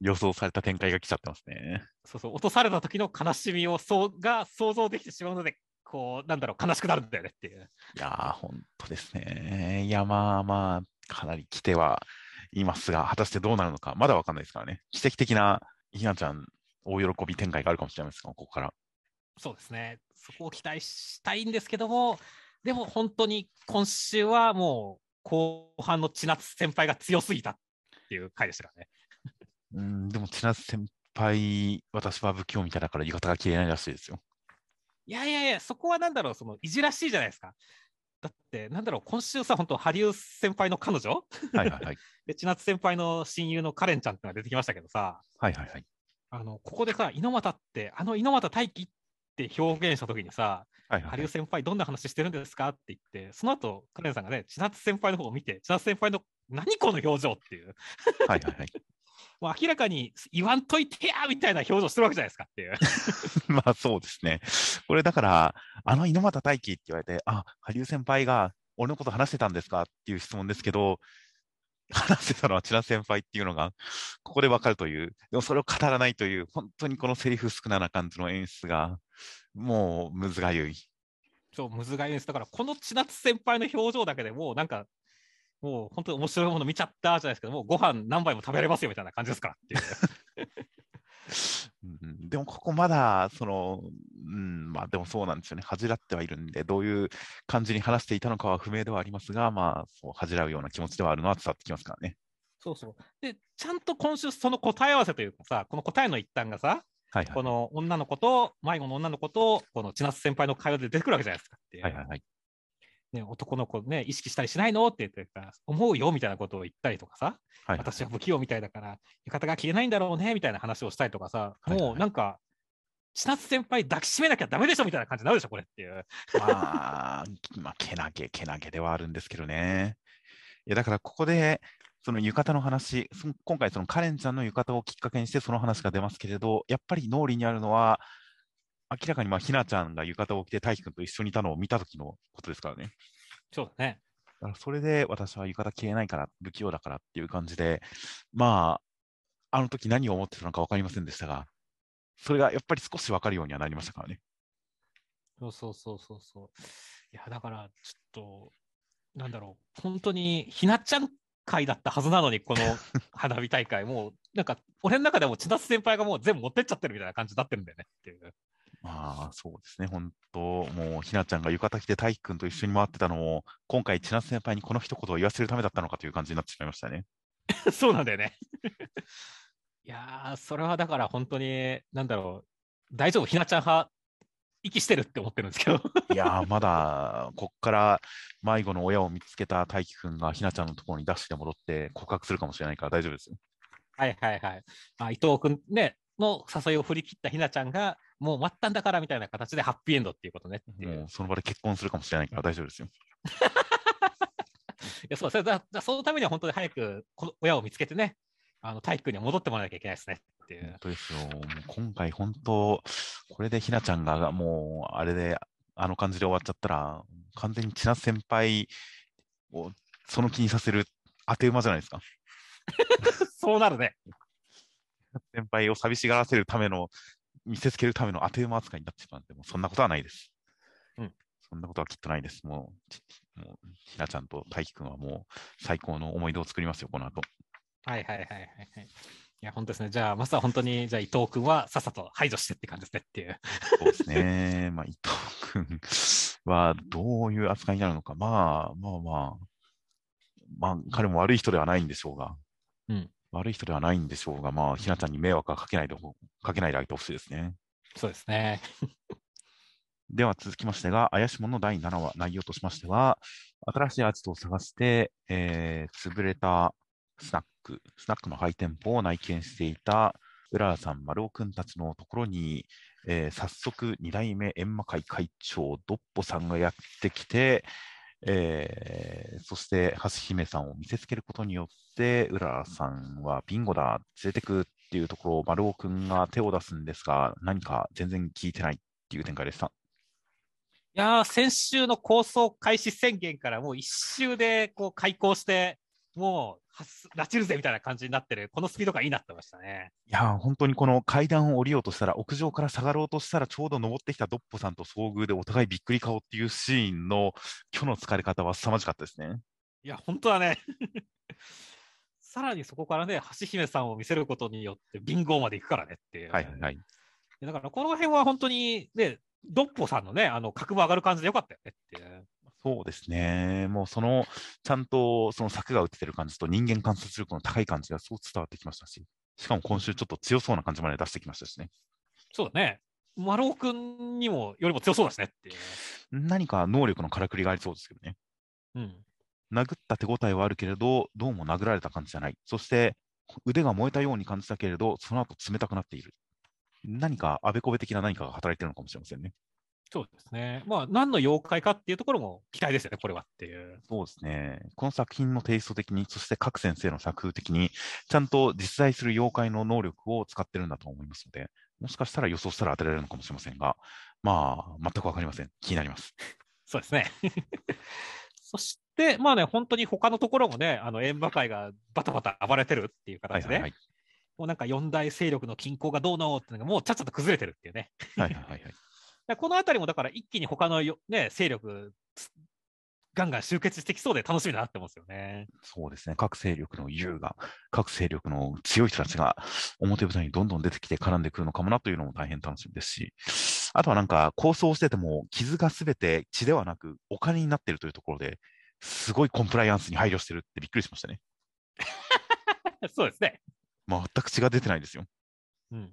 Speaker 1: 予想された展開が来ちゃってますね。
Speaker 2: そうそう、落とされた時の悲しみをそうが想像できてしまうので、こう、なんだろう、悲しくなるんだよねっていう。
Speaker 1: いやー、本当ですね。いや、まあまあ、かなり来てはいますが、果たしてどうなるのか、まだわかんないですからね。奇跡的なひなちゃん、大喜び展開があるかもしれないですが、ここから。
Speaker 2: そうですね。そこを期待したいんですけども、でも本当に今週はもう後半の千夏先輩が強すぎたっていう回でしたからね。
Speaker 1: うん、でも、千夏先輩、私は不器用みたいだから、浴衣が着れないらしいですよ。
Speaker 2: いやいやいや、そこはなんだろう、そのいじらしいじゃないですか。だって、なんだろう、今週さ、本当、羽生先輩の彼女？
Speaker 1: はいはいはい。
Speaker 2: で、千夏先輩の親友のカレンちゃんってのが出てきましたけどさ、
Speaker 1: はいはいはい。
Speaker 2: あの、ここでさ、猪俣って、あの猪俣大輝って表現したときにさ、
Speaker 1: はいはい
Speaker 2: 羽生先輩、どんな話してるんですかって言って、その後、カレンさんがね、千夏先輩の方を見て、千夏先輩の何この表情っていう、
Speaker 1: はいはいはい。
Speaker 2: もう明らかに言わんといてやみたいな表情してるわけじゃないですかっていう。
Speaker 1: まあそうですね。これだから、あの猪俣大輝って言われて、あ、羽生先輩が俺のこと話してたんですかっていう質問ですけど、話してたのは千奈先輩っていうのが、ここでわかるという、でもそれを語らないという、本当にこのセリフ少なな感じの演出が、もうむずがゆい。
Speaker 2: そう、むずがゆいです。だから、この千夏先輩の表情だけでもう、なんか、もう本当に面白いもの見ちゃったじゃないですけど、もうご飯何杯も食べれますよみたいな感じですからっていう。
Speaker 1: うん、でもここまだ、その、うん、まあでもそうなんですよね。恥じらってはいるんで、どういう感じに話していたのかは不明ではありますが、まあ、そう、恥じらうような気持ちではあるのは伝わってきますからね。
Speaker 2: そうそう。で、ちゃんと今週その答え合わせというかさ、この答えの一端がさ、
Speaker 1: はいはい。
Speaker 2: この女の子と、迷子の女の子と、この千夏先輩の会話で出てくるわけじゃないですかって。
Speaker 1: はいはいはい。
Speaker 2: ね、男の子ね、意識したりしないの？って言ってから、思うよみたいなことを言ったりとかさ、
Speaker 1: はいはい
Speaker 2: 私は不器用みたいだから、浴衣が着れないんだろうねみたいな話をしたりとかさ、
Speaker 1: はいはい
Speaker 2: もうなんか、千夏先輩抱きしめなきゃダメでしょみたいな感じになるでしょ、これっていう。
Speaker 1: まあ、まあ、けなげ、けなげではあるんですけどね。いや、だからここで、その浴衣の話、今回、そのカレンちゃんの浴衣をきっかけにしてその話が出ますけれど、やっぱり脳裏にあるのは、明らかにまあひなちゃんが浴衣を着て大輝くんと一緒にいたのを見た時のことですからね。
Speaker 2: そうだね。
Speaker 1: だからそれで私は浴衣着れないから、不器用だからっていう感じで、まあ、あの時何を思ってたのか分かりませんでしたが、それがやっぱり少し分かるようにはなりましたからね。
Speaker 2: そうそうそうそうそう。いや、だから、ちょっと、なんだろう、本当に、ひなちゃん会だったはずなのに、この花火大会、もう、なんか、俺の中でも千夏先輩がもう全部持ってっちゃってるみたいな感じになってるんだよねっていう。
Speaker 1: まあ、そうですね、本当、もうひなちゃんが浴衣着て大輝くんと一緒に回ってたのも、今回、千夏先輩にこの一言を言わせるためだったのかという感じになってしまいましたね。
Speaker 2: そうなんだよね。いやー、それはだから本当に、なんだろう、大丈夫、ひなちゃん派、息してるって思ってるんですけど。
Speaker 1: いやー、まだ、こっから迷子の親を見つけた大輝くんがひなちゃんのところにダッシュで戻って告白するかもしれないから大丈夫ですよ。
Speaker 2: はいはいはい。あ伊藤君ね、の誘いを振り切ったひなちゃんが、もう終わったんだからみたいな形でハッピーエンドっていうことねっていう。
Speaker 1: もうその場で結婚するかもしれないから大丈夫ですよ。
Speaker 2: いや、そう、それだ、だそのためには本当に早くこの親を見つけてね、あの、体育君には戻ってもらわなきゃいけないですねっていう
Speaker 1: 本。当ですよ。もう今回、本当、これでひなちゃんがもう、あれで、あの感じで終わっちゃったら、完全に千夏先輩をその気にさせる当て馬じゃないですか。
Speaker 2: そうなるね。
Speaker 1: 先輩を寂しがらせるための、見せつけるための当て馬扱いになってしまうんで、もうそんなことはないです。
Speaker 2: うん。
Speaker 1: そんなことはきっとないです。もう、ちもうひなちゃんと大輝くんはもう最高の思い出を作りますよ、この後。
Speaker 2: はいはいはいはいはい。いや、本当ですね。じゃあ、まずは本当に、じゃあ伊藤君はさっさと排除してって感じですねっていう。
Speaker 1: そうですね。まあ、伊藤君はどういう扱いになるのか。まあ、まあまあ、まあ、彼も悪い人ではないんでしょうが、
Speaker 2: うん
Speaker 1: 悪い人ではないんでしょうが、まあ、ひなちゃんに迷惑はかけないでほ、かけないであげてほしいですね。
Speaker 2: そうですね。
Speaker 1: では続きましてが、怪しもの第7話、内容としましては、新しいアーティストを探して、えー潰れたスナック、スナックの廃店舗を内見していた浦田さん、丸尾くんたちのところに、えー早速、2代目閻魔会会長、ドッポさんがやってきて、えーそして、橋姫さんを見せつけることによって、浦さんはビンゴだ、連れてくっていうところを丸尾君が手を出すんですが、何か全然聞いてないっていう展開でした。
Speaker 2: いやー、先週の構想開始宣言からもう一周でこう開校して、もうはす、拉致るぜみたいな感じになってる、このスピードがいいなってましたね。
Speaker 1: いやー、本当にこの階段を降りようとしたら、屋上から下がろうとしたら、ちょうど登ってきたドッポさんと遭遇でお互いびっくり顔っていうシーンの虚の疲れ方は凄まじかったですね。
Speaker 2: いや、本当はね。さらにそこからね、橋姫さんを見せることによって、ビンゴまで行くからねっていう。
Speaker 1: はいはいはい。
Speaker 2: だから、この辺は本当にね、ドッポさんのね、あの、格も上がる感じでよかったよねっていう。
Speaker 1: そうですね。もうその、ちゃんとその柵が打っててる感じと人間観察力の高い感じがすごく伝わってきましたし、しかも今週ちょっと強そうな感じまで出してきましたしね。
Speaker 2: そうだね。丸尾くんにも、よりも強そうだしねって。
Speaker 1: 何か能力のからくりがありそうですけどね。
Speaker 2: うん。
Speaker 1: 殴った手応えはあるけれど、どうも殴られた感じじゃない。そして、腕が燃えたように感じたけれど、その後冷たくなっている。何かあべこべ的な何かが働いてるのかもしれませんね。
Speaker 2: そうですね。まあ、何の妖怪かっていうところも期待ですよね、これはっていう。
Speaker 1: そうですね。この作品のテイスト的に、そして各先生の作風的に、ちゃんと実在する妖怪の能力を使ってるんだと思いますので、もしかしたら予想したら当てられるのかもしれませんが、まあ、全くわかりません。気になります。
Speaker 2: そうですね。そして、まあね、本当に他のところもね、あの、演馬会がバタバタ暴れてるっていう形で、
Speaker 1: はいはいはい。
Speaker 2: もうなんか四大勢力の均衡がどうのっていうのがもうちゃっちゃと崩れてるっていうね。
Speaker 1: はいはいはいはい。
Speaker 2: このあたりもだから一気に他のよ、ね、勢力、つガンガン集結してきそうで楽しみだなって思うんですよね。
Speaker 1: そうですね。各勢力の優が、各勢力の強い人たちが表舞台にどんどん出てきて絡んでくるのかもなというのも大変楽しみですし、あとはなんか構想してても傷がすべて血ではなくお金になっているというところで、すごいコンプライアンスに配慮してるってびっくりしましたね。
Speaker 2: そうですね。
Speaker 1: 全く血が出てないですよ。
Speaker 2: うん。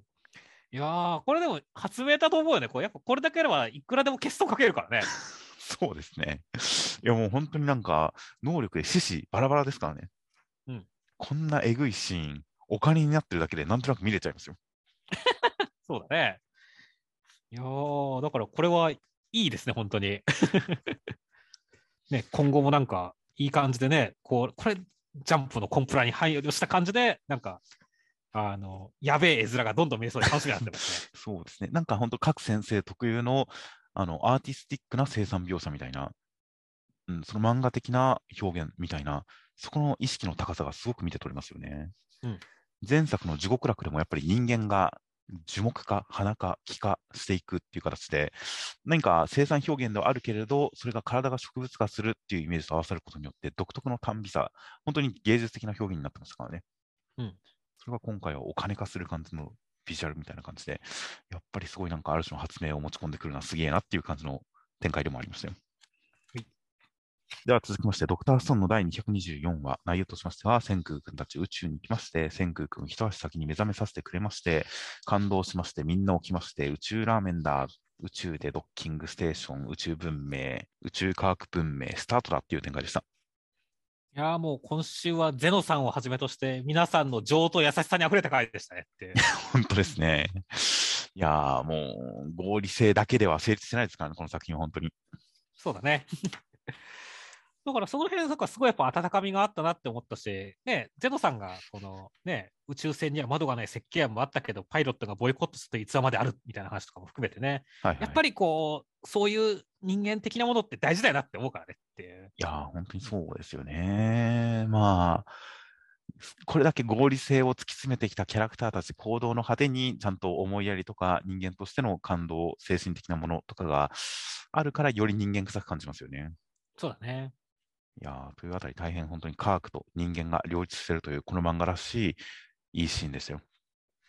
Speaker 2: いやー、これでも発明だと思うよね。こうやっぱこれだけあればいくらでも消すとかけるからね。
Speaker 1: そうですね。いやもう本当になんか能力で獅子バラバラですからね。
Speaker 2: うん
Speaker 1: こんなえぐいシーン、お金になってるだけでなんとなく見れちゃいますよ。
Speaker 2: そうだね。いやー、だからこれはいいですね、本当に。ね、今後もなんかいい感じでね、こう、これ、ジャンプのコンプラに配慮した感じで、なんか、あの、やべえ絵面がどんどん見えそうで楽しみになってますね。
Speaker 1: そうですね。なんか本当各先生特有のあのアーティスティックな生産描写みたいな、うん、その漫画的な表現みたいな、そこの意識の高さがすごく見て取れますよね。
Speaker 2: うん
Speaker 1: 前作の地獄楽でもやっぱり人間が樹木化、花化、木化していくっていう形で、何か生産表現ではあるけれど、それが体が植物化するっていうイメージと合わさることによって、独特の短美さ、本当に芸術的な表現になってましたからね。
Speaker 2: うん
Speaker 1: それが今回はお金化する感じのビジュアルみたいな感じで、やっぱりすごいなんかある種の発明を持ち込んでくるのはすげえなっていう感じの展開でもありましたよ。
Speaker 2: はい
Speaker 1: では続きまして、ドクターストーンの第224話、内容としましては、千空君たち宇宙に行きまして、千空君一足先に目覚めさせてくれまして、感動しまして、みんな起きまして、宇宙ラーメンだ、宇宙でドッキングステーション、宇宙文明、宇宙科学文明、スタートだっていう展開でした。
Speaker 2: いやーもう今週はゼノさんをはじめとして、皆さんの情と優しさに溢れた回でしたねって。
Speaker 1: 本当ですね。いやー、もう合理性だけでは成立してないですからね、この作品は本当に。
Speaker 2: そうだね。だからその辺、なんかすごいやっぱ温かみがあったなって思ったし、ね、ゼノさんが、このね、宇宙船には窓がない設計案もあったけど、パイロットがボイコットするといつはまであるみたいな話とかも含めてね、
Speaker 1: はい、はい。
Speaker 2: やっぱりこう、そういう人間的なものって大事だよなって思うからねってい
Speaker 1: やー、本当にそうですよね。まあ、これだけ合理性を突き詰めてきたキャラクターたち、行動の果てにちゃんと思いやりとか、人間としての感動、精神的なものとかがあるから、より人間臭く感じますよね。
Speaker 2: そうだね。
Speaker 1: いやーというあたり、大変本当に科学と人間が両立しているという、この漫画らしい、いいシーンでしたよ。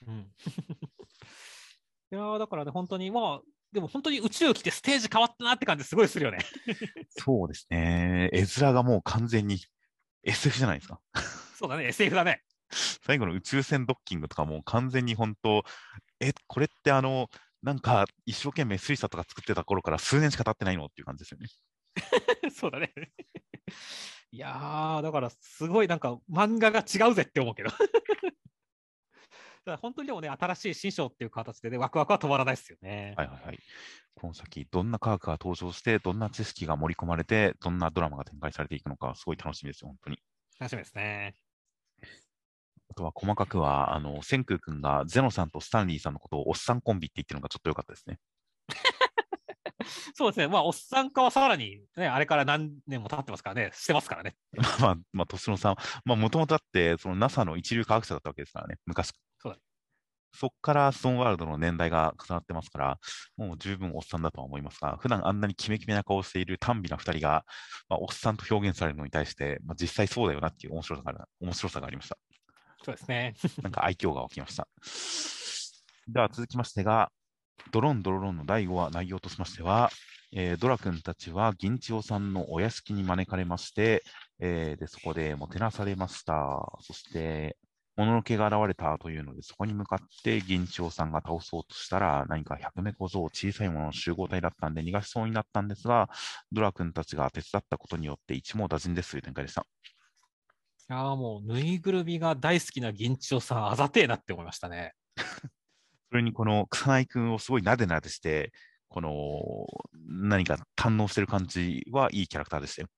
Speaker 2: うん。いやーだからね、本当に、まあ、でも本当に宇宙来てステージ変わったなって感じすごいするよね。
Speaker 1: そうですね。絵面がもう完全に SF じゃないですか。
Speaker 2: そうだね、SF だね。
Speaker 1: 最後の宇宙船ドッキングとかもう完全に本当、え、これってあの、なんか一生懸命水車とか作ってた頃から数年しか経ってないのっていう感じですよね。
Speaker 2: そうだね。いやー、だからすごいなんか漫画が違うぜって思うけど。だ本当にでもね、新しい新章っていう形でね、ワクワクは止まらないですよね。
Speaker 1: はいはいはい。この先、どんな科学が登場して、どんな知識が盛り込まれて、どんなドラマが展開されていくのか、すごい楽しみですよ、本当に。
Speaker 2: 楽しみですね。
Speaker 1: あとは細かくは、あの、千空君がゼノさんとスタンリーさんのことをおっさんコンビって言ってるのがちょっと良かったですね。
Speaker 2: そうですね、まあ、おっさん化はさらに、ね、あれから何年も経ってますからね、してますからね。
Speaker 1: まあ、まあ、年のさん、まあ、もともとだって、その NASA の一流科学者だったわけですからね、昔。
Speaker 2: そうだ
Speaker 1: そっからストーンワールドの年代が重なってますから、もう十分おっさんだとは思いますが、普段あんなにキメキメな顔をしている短美な二人が、まあ、おっさんと表現されるのに対して、まあ、実際そうだよなっていう面白さが面白さがありました。
Speaker 2: そうですね。
Speaker 1: なんか愛嬌が起きました。では続きましてが、ドロンドロロンの第5話内容としましては、えードラ君たちは銀千代さんのお屋敷に招かれまして、えーでそこでもてなされました。そして、もののけが現れたというので、そこに向かって銀千代さんが倒そうとしたら、何か百目小僧、小さいものの集合体だったんで逃がしそうになったんですが、ドラ君たちが手伝ったことによって一網打尽ですという展開でした。
Speaker 2: いやーもう、ぬいぐるみが大好きな銀千代さん、あざてえなって思いましたね。
Speaker 1: それにこの草薙君をすごいなでなでして、この何か堪能してる感じはいいキャラクターでしたよ。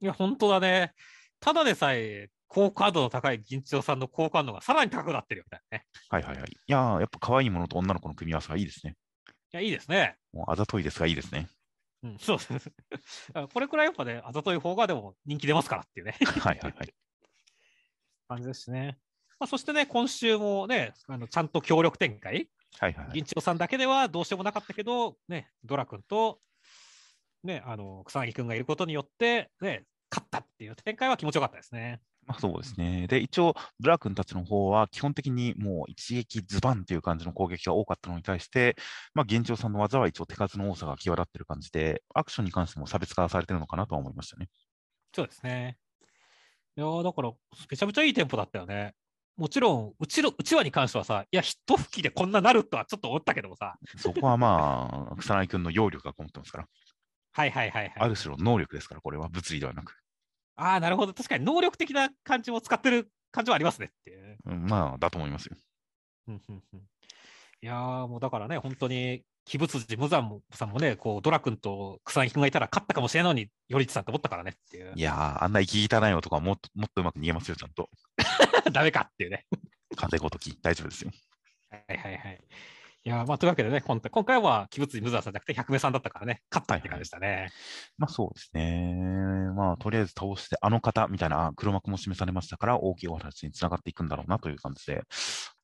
Speaker 2: いや、本当だね。ただでさえ、好感度の高い銀千代さんの好感度がさらに高くなってるよみたいなね。
Speaker 1: はいはいはい。いやー、やっぱ可愛いものと女の子の組み合わせがいいですね。
Speaker 2: いや、いいですね。
Speaker 1: もうあざといですがいいですね。
Speaker 2: うん、そうです。これくらいやっぱね、あざとい方がでも人気出ますからっていうね、
Speaker 1: はいはいはい。
Speaker 2: 感じですね。まあ、そしてね、今週もね、あのちゃんと協力展開、
Speaker 1: はいはいはい。
Speaker 2: 銀千代さんだけではどうしようもなかったけど、ね、ドラ君と、ね、あの草薙君がいることによって、ね、勝ったっていう展開は気持ちよかったですね。
Speaker 1: まあ、そうですね。で、一応、ドラ君たちの方は基本的にもう一撃ズバンっていう感じの攻撃が多かったのに対して、まあ、現状さんの技は一応手数の多さが際立ってる感じで、アクションに関しても差別化されてるのかなとは思いましたね。
Speaker 2: そうですね。いやーだから、めちゃめちゃいいテンポだったよね。もちろん、うちの、うちわに関してはさ、いや、一吹きでこんななるとはちょっと思ったけどもさ、
Speaker 1: そこはまあ、草薙君の揚力がこもってますから、
Speaker 2: はいはいはいはい。
Speaker 1: ある種の能力ですから、これは物理ではなく。
Speaker 2: ああ、なるほど。確かに能力的な感じも使ってる感じはありますねっていう。
Speaker 1: うんまあ、だと思いますよ。
Speaker 2: うんうんうんいやーもうだからね、本当に、鬼仏寺無惨さんもね、こう、ドラ君と草薙君がいたら勝ったかもしれないのに、頼一さんって思ったからねっていう
Speaker 1: い。やー、あんな息汚い男はもっともっとうまく逃げますよ、ちゃんと。
Speaker 2: ダメかっていうね。
Speaker 1: 風ごとき、大丈夫ですよ。
Speaker 2: はいはいはい。いやーまあ、というわけでね、今回今回は鬼仏寺無惨さんじゃなくて、百名さんだったからね、勝ったって感じでしたね。
Speaker 1: まあそうですね。まあとりあえず倒して、あの方みたいな黒幕も示されましたから、大きいお話につながっていくんだろうなという感じで。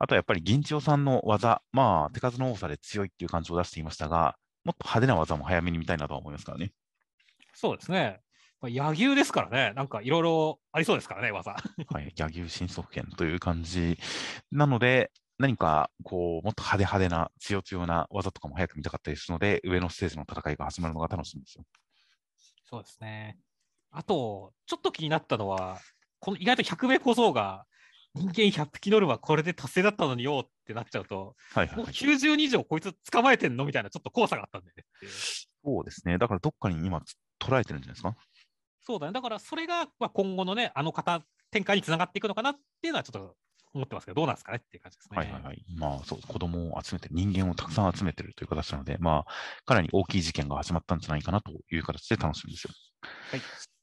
Speaker 1: あとはやっぱり銀千代さんの技、まあ手数の多さで強いっていう感じを出していましたが、もっと派手な技も早めに見たいなとは思いますからね。
Speaker 2: そうですね。まあ、柳生ですからね、なんかいろいろありそうですからね、技。
Speaker 1: はい、柳生新速剣という感じなので、何かこう、もっと派手派手な、強強な技とかも早く見たかったりするので、上のステージの戦いが始まるのが楽しみですよ。
Speaker 2: そうですね。あと、ちょっと気になったのは、この意外と100名小僧が人間100匹ノルマこれで達成だったのによってなっちゃうと、もう
Speaker 1: はいはいはい。
Speaker 2: 90人以上こいつ捕まえてんのみたいなちょっと怖さがあったんでね。
Speaker 1: そうですね。だからどっかに今捉えてるんじゃないですか？
Speaker 2: そうだね。だからそれがまあ今後のね、あの方展開につながっていくのかなっていうのはちょっと思ってますけど、どうなんですかねっていう感じですね。
Speaker 1: はいはいはい。まあそう、子供を集めて、人間をたくさん集めてるという形なので、まあ、かなり大きい事件が始まったんじゃないかなという形で楽しみですよ。
Speaker 2: はい。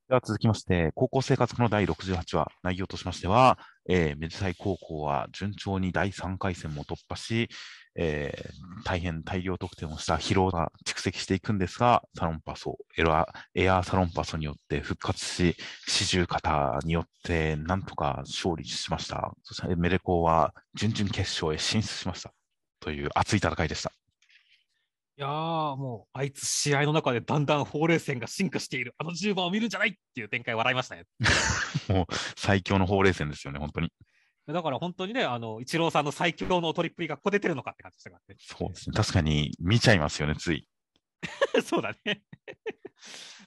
Speaker 1: では続きまして、高校生活の第68話、内容としましては、えー、メデサイ高校は順調に第3回戦も突破し、えー大変大量得点をした疲労が蓄積していくんですが、サロンパソ、エラエアーサロンパソによって復活し、四十肩によってなんとか勝利しました。そしてメレコは準々決勝へ進出しました。という熱い戦いでした。
Speaker 2: いやー、もう、あいつ試合の中でだんだんほうれい線が進化している。あの10番を見るんじゃないっていう展開笑いましたね。
Speaker 1: 最強のほうれい線ですよね、本当に。
Speaker 2: だから本当にね、あの、イチローさんの最強の取りっぷりがここ出てるのかって感じでしたからね。
Speaker 1: そうですね。確かに見ちゃいますよね、つい。
Speaker 2: そうだね。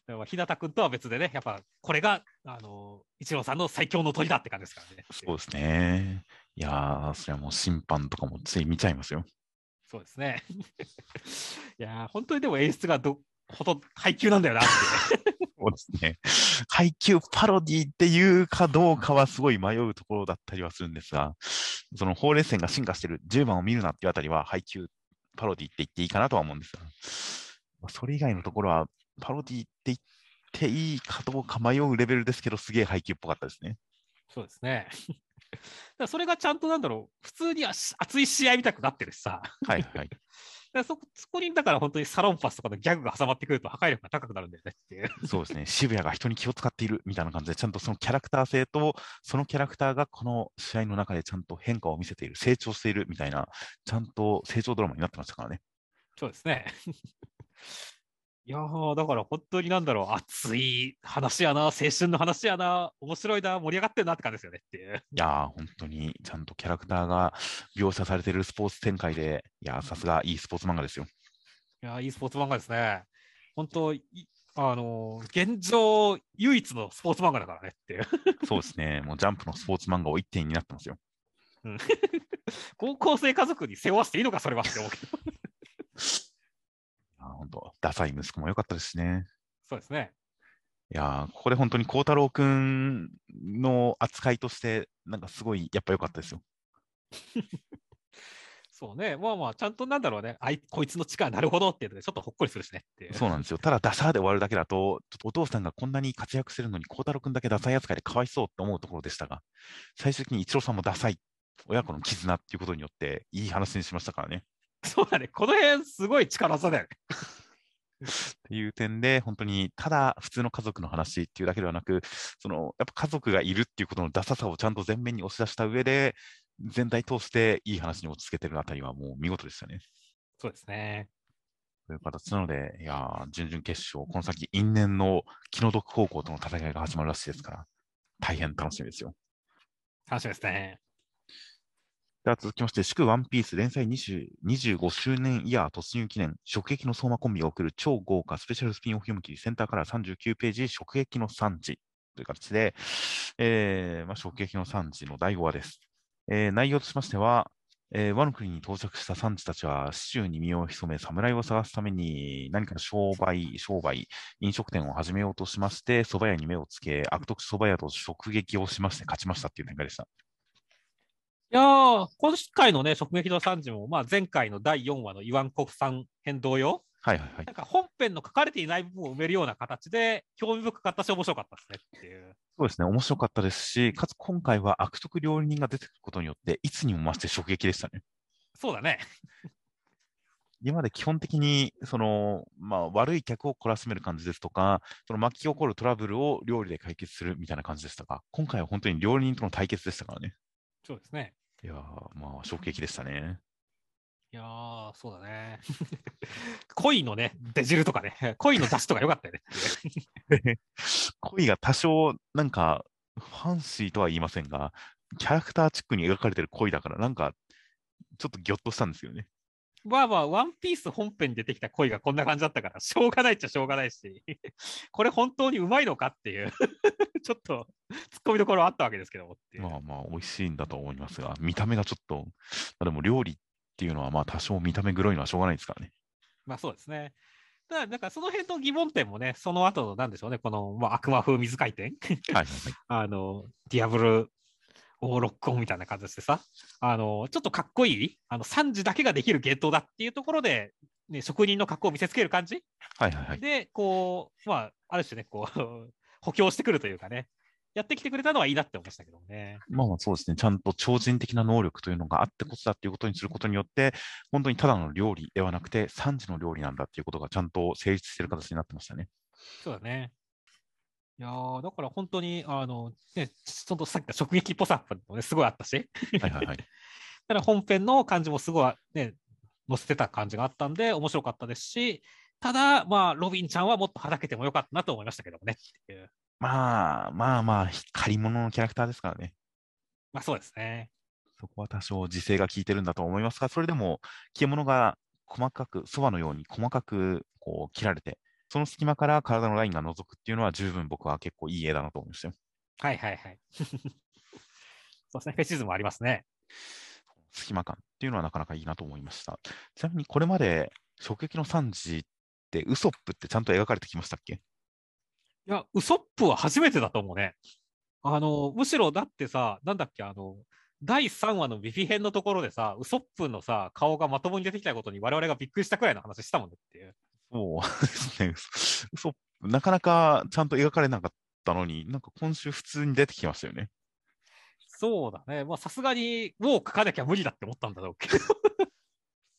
Speaker 2: でも日向君とは別でね、やっぱこれが、あの、イチローさんの最強の鳥だって感じですからね。
Speaker 1: そうですね。いやー、それはもう審判とかもつい見ちゃいますよ。
Speaker 2: そうですね。いやー、本当にでも演出がどほど配給なんだよなって。
Speaker 1: そうですね。配給パロディっていうかどうかはすごい迷うところだったりはするんですが、そのほうれい線が進化してる10番を見るなっていうあたりは配給パロディって言っていいかなとは思うんですが、まあそれ以外のところはパロディって言っていいかどうか迷うレベルですけど、すげえ配給っぽかったですね。
Speaker 2: そうですね。それがちゃんとなんだろう、普通に熱い試合見たくなってるしさ。
Speaker 1: はいはい。
Speaker 2: らそそこにだから本当にサロンパスとかのギャグが挟まってくると破壊力が高くなるんだよねっていう。
Speaker 1: そうですね、渋谷が人に気を使っているみたいな感じで、ちゃんとそのキャラクター性と、そのキャラクターがこの試合の中でちゃんと変化を見せている、成長しているみたいな、ちゃんと成長ドラマになってましたからね。
Speaker 2: そうですね。いやー、だから本当になんだろう、熱い話やな、青春の話やな、面白いな、盛り上がってるなって感じですよねっていう。
Speaker 1: いやー、本当にちゃんとキャラクターが描写されているスポーツ展開で、いやー、さすがいいスポーツ漫画ですよ。
Speaker 2: いやー、いいスポーツ漫画ですね。本当、いあのー現状唯一のスポーツ漫画だからねっていう。
Speaker 1: そうですね、もうジャンプのスポーツ漫画を一点になってますよ。
Speaker 2: 高校生家族に背負わせていいのか、それはって思うけど。
Speaker 1: 本当、ダサい息子も良かったですしね。
Speaker 2: そうですね。
Speaker 1: いやー、ここで本当に孝太郎くんの扱いとして、なんかすごいやっぱ良かったですよ。
Speaker 2: そうね、まあまあ、ちゃんとなんだろうね、あいこいつの力、なるほどっていうので、ちょっとほっこりするしねって。
Speaker 1: そうなんですよ。ただ、ダサーで終わるだけだと、ちょっとお父さんがこんなに活躍してるのに、孝太郎くんだけダサい扱いでかわいそうって思うところでしたが、最終的に一郎さんもダサい、親子の絆っていうことによって、いい話にしましたからね。
Speaker 2: そうだね、この辺、すごい力技だよね。
Speaker 1: っていう点で、本当にただ普通の家族の話っていうだけではなく、そのやっぱ家族がいるっていうことのダサさをちゃんと前面に押し出した上で、全体通していい話に落ち着けてるあたりはもう見事でしたね。
Speaker 2: そうですね。
Speaker 1: という形なので、いやー準々決勝、この先、因縁の気の毒方向との戦いが始まるらしいですから、大変楽しみですよ。
Speaker 2: 楽しみですね。
Speaker 1: では続きまして、祝ワンピース連載20 25周年イヤー突入記念、直撃の相馬コンビが送る超豪華スペシャルスピンオフ読み切り、センターから39ページ、直撃の産地という形で、えーまあ、直撃の産地の第5話です。えー内容としましては、えー、和の国に到着した産地たちは、市中に身を潜め、侍を探すために何か商売、商売、飲食店を始めようとしまして、蕎麦屋に目をつけ、悪徳蕎麦屋と直撃をしまして勝ちましたっていう展開でした。
Speaker 2: いやー、今回のね、直撃の惨事も、まあ、前回の第4話のイワン国産編同様、
Speaker 1: はいはいはい
Speaker 2: な。んか本編の書かれていない部分を埋めるような形で、興味深かったし、面白かったですねっていう。
Speaker 1: そうですね、面白かったですし、かつ今回は悪徳料理人が出てくることによって、いつにも増して衝撃でしたね。
Speaker 2: そうだね。
Speaker 1: 今まで基本的に、その、まあ、悪い客を懲らしめる感じですとか、その巻き起こるトラブルを料理で解決するみたいな感じでしたが、今回は本当に料理人との対決でしたからね。
Speaker 2: そうですね。
Speaker 1: いやー、まあ、衝撃でしたね。
Speaker 2: いやー、そうだね。恋のね、出汁とかね、恋の出汁とか良かったよね。
Speaker 1: 恋が多少、なんか、ファンシーとは言いませんが、キャラクターチックに描かれてる恋だから、なんか、ちょっとギョッとしたんですよね。
Speaker 2: まあまあ、ワンピース本編に出てきた恋がこんな感じだったから、しょうがないっちゃしょうがないし、これ本当にうまいのかっていう、ちょっと突っ込みどころあったわけですけども。
Speaker 1: まあまあ、美味しいんだと思いますが、見た目がちょっと、まあでも料理っていうのは、まあ多少見た目黒いのはしょうがないですからね。
Speaker 2: まあそうですね。だから、なんかその辺の疑問点もね、その後の、なんでしょうね、この、まあ、悪魔風水回転
Speaker 1: はいはいはい。
Speaker 2: あの、ディアブル、オーロックオンみたいな感じでさ、あの、ちょっとかっこいい、あの、サンジだけができる芸当だっていうところで、ね、職人の格好を見せつける感じ？
Speaker 1: はいはいはい。
Speaker 2: で、こう、まあ、ある種ね、こう、補強してくるというかね、やってきてくれたのはいいなって思いましたけどもね。
Speaker 1: まあまあそうですね。ちゃんと超人的な能力というのがあってこそだっていうことにすることによって、本当にただの料理ではなくて、3時の料理なんだっていうことがちゃんと成立している形になってましたね。
Speaker 2: そうだね。いやーだから本当に、あの、ね、ちょっとさっきの直撃っぽさもね、すごいあったし、
Speaker 1: はいはいはい。
Speaker 2: ただ本編の感じもすごいね、載せてた感じがあったんで、面白かったですし、ただ、まあ、ロビンちゃんはもっとはだけてもよかったなと思いましたけどもね。
Speaker 1: まあまあまあ、借り物のキャラクターですからね。
Speaker 2: まあそうですね。
Speaker 1: そこは多少時勢が効いてるんだと思いますが、それでも獣が細かく、そばのように細かくこう切られて、その隙間から体のラインが覗くっていうのは十分僕は結構いい絵だなと思いましたよ。
Speaker 2: はいはいはい。そうですね、フェチズムありますね。
Speaker 1: 隙間感っていうのはなかなかいいなと思いました。ちなみにこれまで直撃の惨事ってウソップってちゃんと描かれてきましたっけ？
Speaker 2: いや、ウソップは初めてだと思うね。あの、むしろだってさ、なんだっけ、あの、第3話のビフィ編のところでさ、ウソップのさ、顔がまともに出てきたことに我々がびっくりしたくらいの話したもんねっていう。
Speaker 1: そうですね。ウソップ、なかなかちゃんと描かれなかったのに、なんか今週普通に出てきましたよね。
Speaker 2: そうだね。まあさすがに、もう書かなきゃ無理だって思ったんだろうけど。
Speaker 1: 普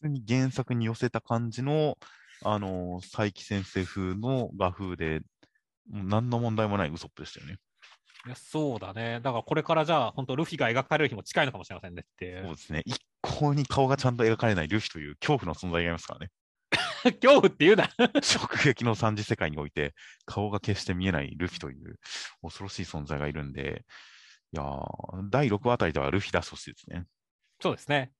Speaker 1: 通に原作に寄せた感じの、あの、佐伯先生風の画風で、もう何の問題もないウソップでしたよね。
Speaker 2: いやそうだね。だからこれからじゃあ、本当ルフィが描かれる日も近いのかもしれませんねって。
Speaker 1: そうですね。一向に顔がちゃんと描かれないルフィという恐怖の存在がいますからね。
Speaker 2: 恐怖って言うな。
Speaker 1: 直撃の三次世界において、顔が決して見えないルフィという恐ろしい存在がいるんで、いやー第6話あたりではルフィ出してほしいですね。
Speaker 2: そうですね。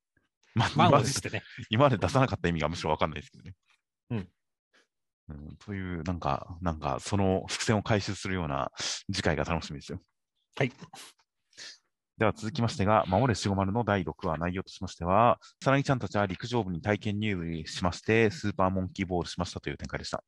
Speaker 1: ま今まで
Speaker 2: ね。
Speaker 1: 今まで出さなかった意味がむしろわかんないですけどね。
Speaker 2: うん
Speaker 1: うん。という、なんか、なんか、その伏線を回収するような次回が楽しみですよ。
Speaker 2: はい。
Speaker 1: では続きましてが、守れしごまるの第6話、内容としましては、さなぎちゃんたちは陸上部に体験入部しまして、スーパーモンキーボールしましたという展開でした。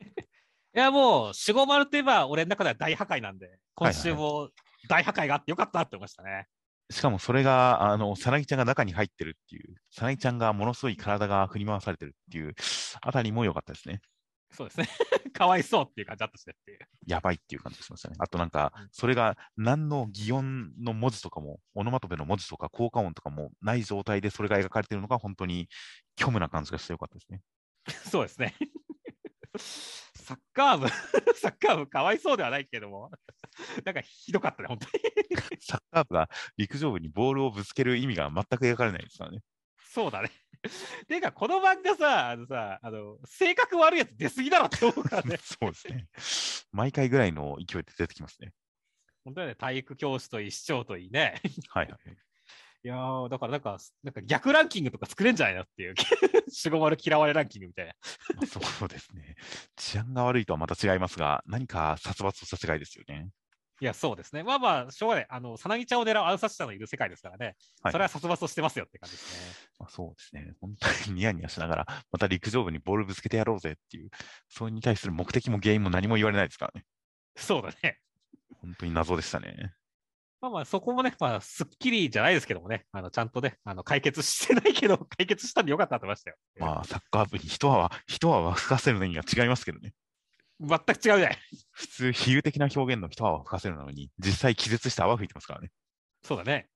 Speaker 2: いや、もう、四五丸といえば、俺の中では大破壊なんで、今週も大破壊があってよかったって思いましたね。
Speaker 1: しかもそれが、あの、さなぎちゃんが中に入ってるっていう、さなぎちゃんがものすごい体が振り回されてるっていうあたりも良かったですね。
Speaker 2: そうですね。かわいそうっていう感じだったしねっていう。
Speaker 1: やばいっていう感じがしましたね。あとなんか
Speaker 2: うん、
Speaker 1: それが何の擬音の文字とかも、オノマトペの文字とか効果音とかもない状態でそれが描かれているのが本当に虚無な感じがしてよかったですね。
Speaker 2: そうですね。サッカー部、サッカー部かわいそうではないけども、なんかひどかったね、本当に。
Speaker 1: サッカー部が陸上部にボールをぶつける意味が全く描かれないですからね。
Speaker 2: そうだね。ていうか、この漫画さ、あのさ、あの、性格悪いやつ出すぎだろって思うからね。
Speaker 1: そうですね。毎回ぐらいの勢いで出てきますね。
Speaker 2: 本当にね、体育教師といい、市長といいね。
Speaker 1: はいはい。
Speaker 2: いやー、だからなんか、なんか逆ランキングとか作れんじゃないのっていう、四五丸嫌われランキングみたいな。
Speaker 1: まあそうですね。治安が悪いとはまた違いますが、何か殺伐とした違いですよね。
Speaker 2: いや、そうですね。まあまあ、しょうがない。あの、さなぎちゃんを狙う暗殺者のいる世界ですからね。
Speaker 1: はい
Speaker 2: それは殺伐としてますよって感じですね。
Speaker 1: まあ、そうですね。本当に ニヤニヤしながら、また陸上部にボールぶつけてやろうぜっていう、それに対する目的も原因も何も言われないですからね。
Speaker 2: そうだね。
Speaker 1: 本当に謎でしたね。
Speaker 2: まあまあ、そこもね、まあ、すっきりじゃないですけどもね、あの、ちゃんとね、あの、解決してないけど、解決したんでよかったと思いましたよ。
Speaker 1: まあ、サッカー部に一泡、一泡吹かせるのには違いますけどね。
Speaker 2: 全く違うじゃない。
Speaker 1: 普通、比喩的な表現の一泡吹かせるのに、実際気絶して泡吹いてますからね。
Speaker 2: そうだね。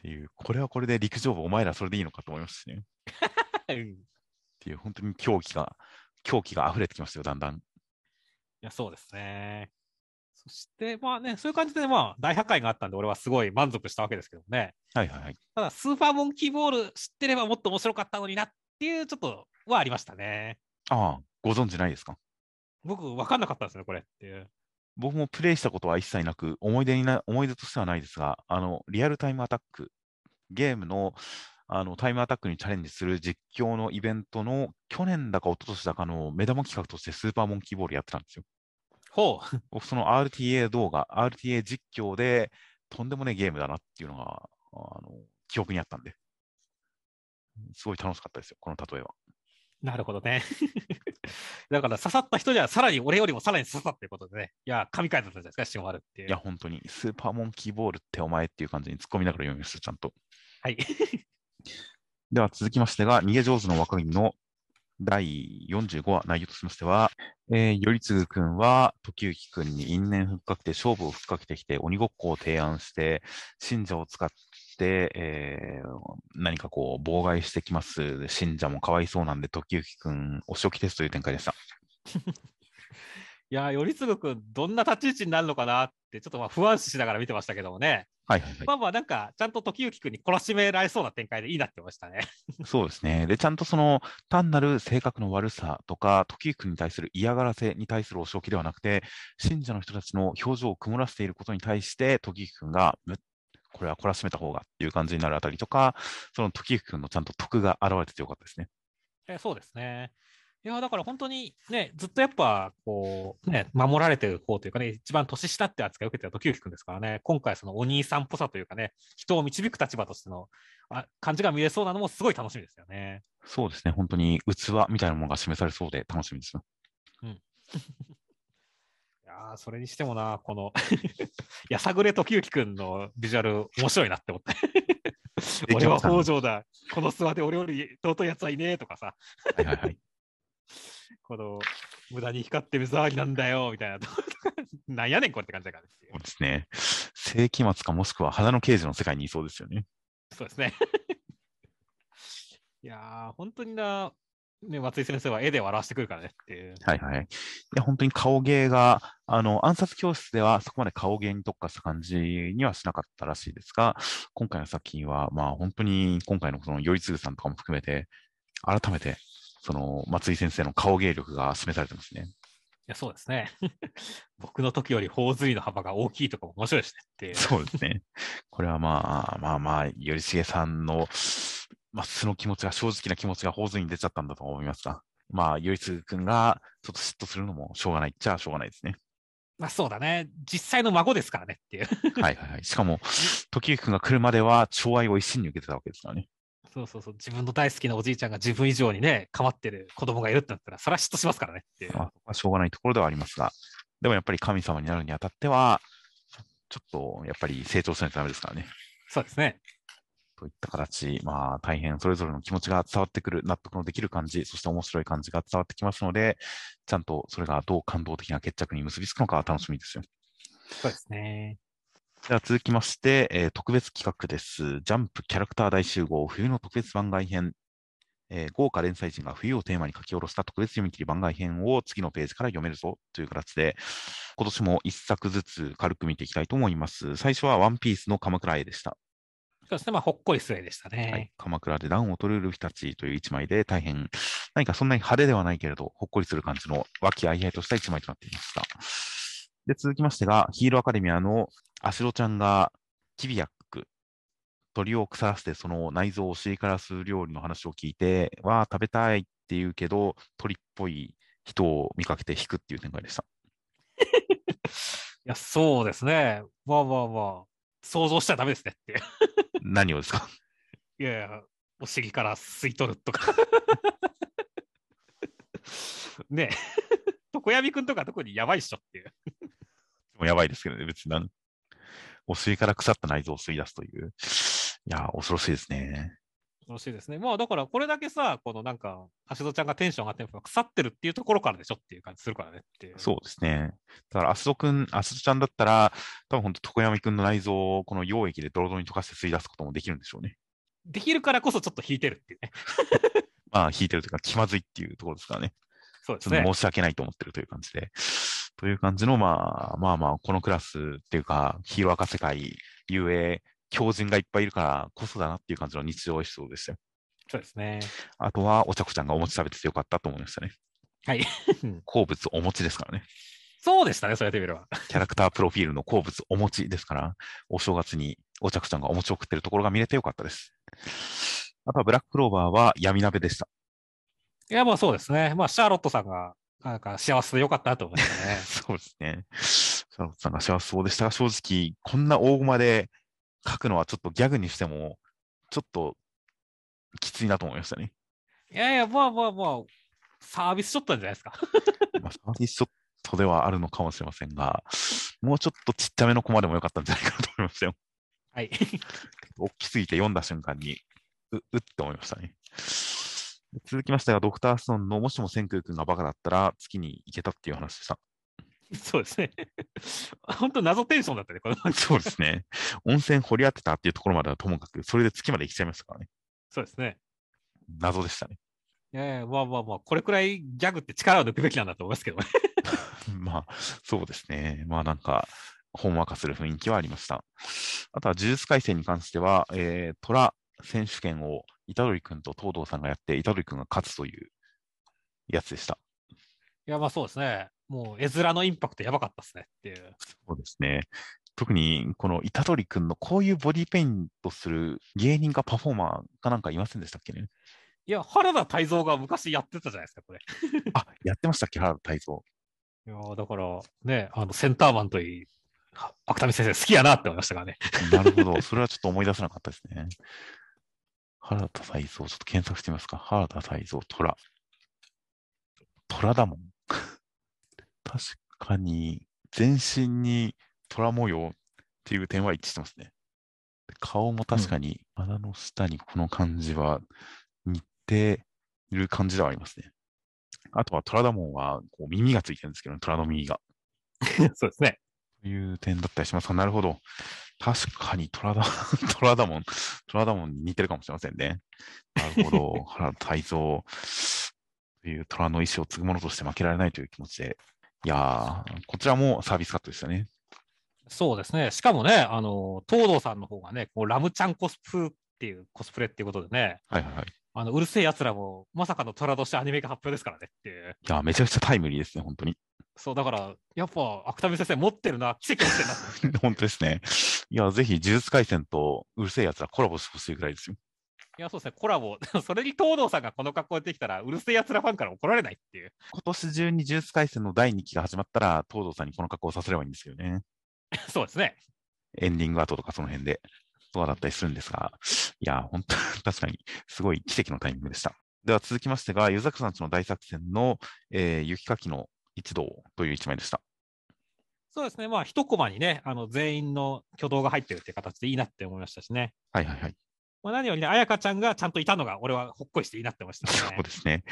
Speaker 1: っていう、これはこれで陸上部、お前らそれでいいのかと思いますしね。っ
Speaker 2: うん
Speaker 1: ていう、本当に狂気が、狂気が溢れてきましたよ、だんだん。
Speaker 2: いや、そうですね。そして、まあね、そういう感じで、まあ、大破壊があったんで、俺はすごい満足したわけですけどね。
Speaker 1: はいはいはい。
Speaker 2: ただ、スーパーモンキーボール知ってればもっと面白かったのになっていう、ちょっとはありましたね。
Speaker 1: ああ、ご存知ないですか？
Speaker 2: 僕、分かんなかったんですね、これっていう。
Speaker 1: 僕もプレイしたことは一切なく、思い出にな、思い出としてはないですが、あの、リアルタイムアタック、ゲームの、あの、タイムアタックにチャレンジする実況のイベントの、去年だか一昨年だかの目玉企画としてスーパーモンキーボールやってたんですよ。
Speaker 2: ほう。
Speaker 1: 僕、その RTA 動画、RTA 実況で、とんでもねえゲームだなっていうのが、あの、記憶にあったんで、すごい楽しかったですよ、この例えは。
Speaker 2: なるほどね。だから刺さった人にはさらに俺よりもさらに刺さったということでね。いや、神回だったんじゃないですか、シオマルっていう。
Speaker 1: いや、本当に、スーパーモンキーボールってお前っていう感じに突っ込みながら読みました、ちゃんと。
Speaker 2: はい。
Speaker 1: では続きましてが、逃げ上手の若君の第45話内容としましては、えー、頼次君は時行君に因縁ふっかけて勝負をふっかけてきて鬼ごっこを提案して、信者を使って、えー何かこう妨害してきます。信者もかわいそうなんで、時行君お仕置きですという展開でした。
Speaker 2: いや、頼次君、どんな立ち位置になるのかなって、ちょっとまあ不安視しながら見てましたけどもね。
Speaker 1: はいはいはい。
Speaker 2: まあまあ、なんか、ちゃんと時行君に懲らしめられそうな展開でいいなってましたね。
Speaker 1: そうですね。で、ちゃんとその単なる性格の悪さとか、時行君に対する嫌がらせに対するお仕置きではなくて、信者の人たちの表情を曇らせていることに対して、時行君が、むこれは懲らしめた方がっていう感じになるあたりとか、その時行君のちゃんと徳が現れててよかったですね。
Speaker 2: えそうですね。いや、だから本当にね、ずっとやっぱ、こう、ね、守られてる方というかね、一番年下って扱いを受けてた時行君ですからね、今回そのお兄さんっぽさというかね、人を導く立場としてのあ感じが見れそうなのもすごい楽しみですよね。
Speaker 1: そうですね。本当に器みたいなものが示されそうで楽しみですよ。
Speaker 2: いやーそれにしてもな、この やさぐれ時行君のビジュアル面白いなって思って。俺は北条だ。この諏訪で俺より尊いやつはいねえとかさ、
Speaker 1: はいはいはい。
Speaker 2: この無駄に光ってる騒ぎなんだよみたいななんやねんこれって感じだから
Speaker 1: そうですね。世紀末かもしくは花の刑事の世界にいそうですよね。
Speaker 2: そうですね。いやー、本当にな、ね、松井先生は絵で笑わしてくるからねっていう。
Speaker 1: はいはい。いや、本当に顔芸が、あの、暗殺教室ではそこまで顔芸に特化した感じにはしなかったらしいですが、今回の作品は、まあ本当に今回のその頼次さんとかも含めて、改めて、その松井先生の顔芸力が示されてますね。
Speaker 2: いや、そうですね。僕の時より頬ずりの幅が大きいとかも面白いですねっていう。
Speaker 1: そうですね。これはまあまあまあ、頼重さんの、まあ、素の気持ちが、正直な気持ちが頬ずりに出ちゃったんだと思いますが、まあ、頼次君がちょっと嫉妬するのもしょうがないっちゃしょうがないですね。
Speaker 2: まあそうだね。実際の孫ですからねっていう。
Speaker 1: はいはいはい。しかも、時行君が来るまでは、寵愛を一身に受けてたわけですからね。
Speaker 2: そうそうそう。自分の大好きなおじいちゃんが自分以上にね、構ってる子供がいるってなったら、それは嫉妬しますからねっていう。
Speaker 1: まあ、しょうがないところではありますが、でもやっぱり神様になるにあたっては、ちょっとやっぱり成長しないとダメですからね。
Speaker 2: そうですね。
Speaker 1: といった形、まあ大変それぞれの気持ちが伝わってくる、納得のできる感じ、そして面白い感じが伝わってきますので、ちゃんとそれがどう感動的な決着に結びつくのか楽しみですよ。
Speaker 2: そうですね。
Speaker 1: では続きまして、えー特別企画です。ジャンプキャラクター大集合冬の特別番外編。えー豪華連載人が冬をテーマに書き下ろした特別読み切り番外編を次のページから読めるぞという形で、今年も一作ずつ軽く見ていきたいと思います。最初はワンピースの鎌倉絵でした。
Speaker 2: そうですね。まあ、ほっこり失礼でしたね。
Speaker 1: はい、鎌倉で暖を取るルフィたちという一枚で大変、何かそんなに派手ではないけれど、ほっこりする感じの和気あいあいとした一枚となっていました。で、続きましてが、ヒーローアカデミアのアシロちゃんがキビヤック、鳥を腐らせてその内臓を尻からす料理の話を聞いて、わあ、食べたいって言うけど、鳥っぽい人を見かけて引くっていう展開でした。
Speaker 2: いや、そうですね。まあまあまあ、想像しちゃダメですねって。
Speaker 1: 何をですか？
Speaker 2: いやいや、お尻から吸い取るとか。ねえ。床闇くんとか特にやばいっしょっていう。
Speaker 1: もうやばいですけどね、別になん。お尻から腐った内臓を吸い出すという。いやー、恐ろしいですね。
Speaker 2: 楽しいですね。まあだからこれだけさ、このなんか、橋戸ちゃんがテンション上がってるのが腐ってるっていうところからでしょっていう感じするからねっていう。
Speaker 1: そうですね。だから、アスドくん、アスドちゃんだったら、多分本当、床山くんの内臓をこの溶液でドロドロに溶かして吸い出すこともできるんでしょうね。
Speaker 2: できるからこそちょっと引いてるっていうね。
Speaker 1: まあ、引いてるというか、気まずいっていうところですからね。
Speaker 2: そうですね。
Speaker 1: 申し訳ないと思ってるという感じで。という感じの、まあ、まあまあ、このクラスっていうか、ヒーロー赤世界、遊泳、強人がいっぱいいるからこそだなっていう感じの日常エピソードでしたよ。
Speaker 2: そうですね。
Speaker 1: あとは、お茶子ちゃんがお餅食べててよかったと思いましたね。
Speaker 2: はい。
Speaker 1: 好物お餅ですからね。
Speaker 2: そうでしたね、そうやってみれば。
Speaker 1: キャラクタープロフィールの好物お餅ですから、お正月にお茶子ちゃんがお餅を食ってるところが見れてよかったです。あとはブラッククローバーは闇鍋でした。
Speaker 2: いや、まあそうですね。まあ、シャーロットさんが、なんか幸せでよかったなと思いましたね。
Speaker 1: そうですね。シャーロットさんが幸せそうでしたが、正直、こんな大駒で書くのはちょっとギャグにしても、ちょっときついなと思いましたね。
Speaker 2: いやいや、まあまあまあ、サービスショットなんじゃないですか。
Speaker 1: まあ、サービスショットではあるのかもしれませんが、もうちょっとちっちゃめのコマでもよかったんじゃないかなと思いましたよ。
Speaker 2: はい。
Speaker 1: 大きすぎて読んだ瞬間に、う、うって思いましたね。続きましては、ドクターストーンのもしも千空君がバカだったら月に行けたっていう話でした。
Speaker 2: そうですね。本当謎テンションだったね、この。
Speaker 1: そうですね。温泉掘り当てたっていうところまではともかく、それで月まで行っちゃいましたからね。
Speaker 2: そうですね。
Speaker 1: 謎でしたね。
Speaker 2: いやいや、まあまあまあ、これくらいギャグって力を抜くべきなんだと思いますけどね。
Speaker 1: まあ、そうですね。まあなんか、ほんわかする雰囲気はありました。あとは、呪術廻戦に関しては、えー、虎選手権を虎杖君と東堂さんがやって、虎杖君が勝つというやつでした。
Speaker 2: いや、まあそうですね。もう絵面のインパクトやばかったですねっていう。
Speaker 1: そうですね。特に、この虎杖君のこういうボディペイントする芸人かパフォーマーかなんかいませんでしたっけね？
Speaker 2: いや、原田泰造が昔やってたじゃないですか、これ。
Speaker 1: あ、やってましたっけ、原田泰造。
Speaker 2: いや、だから、ね、あの、センターマンといい、芥見先生好きやなって思いましたからね。
Speaker 1: なるほど。それはちょっと思い出せなかったですね。原田泰造、ちょっと検索してみますか。原田泰造、虎。虎だもん。確かに、全身に虎模様っていう点は一致してますね。顔も確かに、鼻の下にこの感じは似ている感じではありますね。あとは虎だもんはこう耳がついてるんですけど、虎の耳が。
Speaker 2: そうですね。
Speaker 1: という点だったりしますが、なるほど。確かに虎だ、虎だもん、虎だもんに似てるかもしれませんね。なるほど。原田泰造という虎の意志を継ぐものとして負けられないという気持ちで。いやー、こちらもサービスカットでしたね。
Speaker 2: そうですね。しかもね、あの、東堂さんの方がね、こうラムちゃんコスプっていうコスプレっていうことでね、
Speaker 1: はいはい
Speaker 2: あの、うるせえ奴らも、まさかの虎としてアニメが発表ですからねっていう。
Speaker 1: やー、めちゃくちゃタイムリーですね、本当に。
Speaker 2: そう、だから、やっぱ、芥見先生持ってるな、奇跡持ってるな。
Speaker 1: 本当ですね。いや、ぜひ、呪術廻戦とうるせえ奴らコラボしてほしいぐらいですよ。
Speaker 2: いや、そうですね、コラボ。それに東堂さんがこの格好でできたら、うるせえ奴らファンから怒られないっていう。
Speaker 1: 今年中に呪術廻戦の第2期が始まったら、東堂さんにこの格好をさせればいいんですよね。
Speaker 2: そうですね。
Speaker 1: エンディング後とかその辺で、とかだったりするんですが、いや、本当確かに、すごい奇跡のタイミングでした。では続きましてが、湯坂さんちの大作戦の、えー雪かきの一同という一枚でした。
Speaker 2: そうですね、まあ、一コマにね、あの全員の挙動が入ってるっていう形でいいなって思いましたしね。
Speaker 1: はいはいはい。
Speaker 2: まあ、何よりね、彩香ちゃんがちゃんといたのが、俺はほっこりしていいなって思いましたね
Speaker 1: そう。ですね。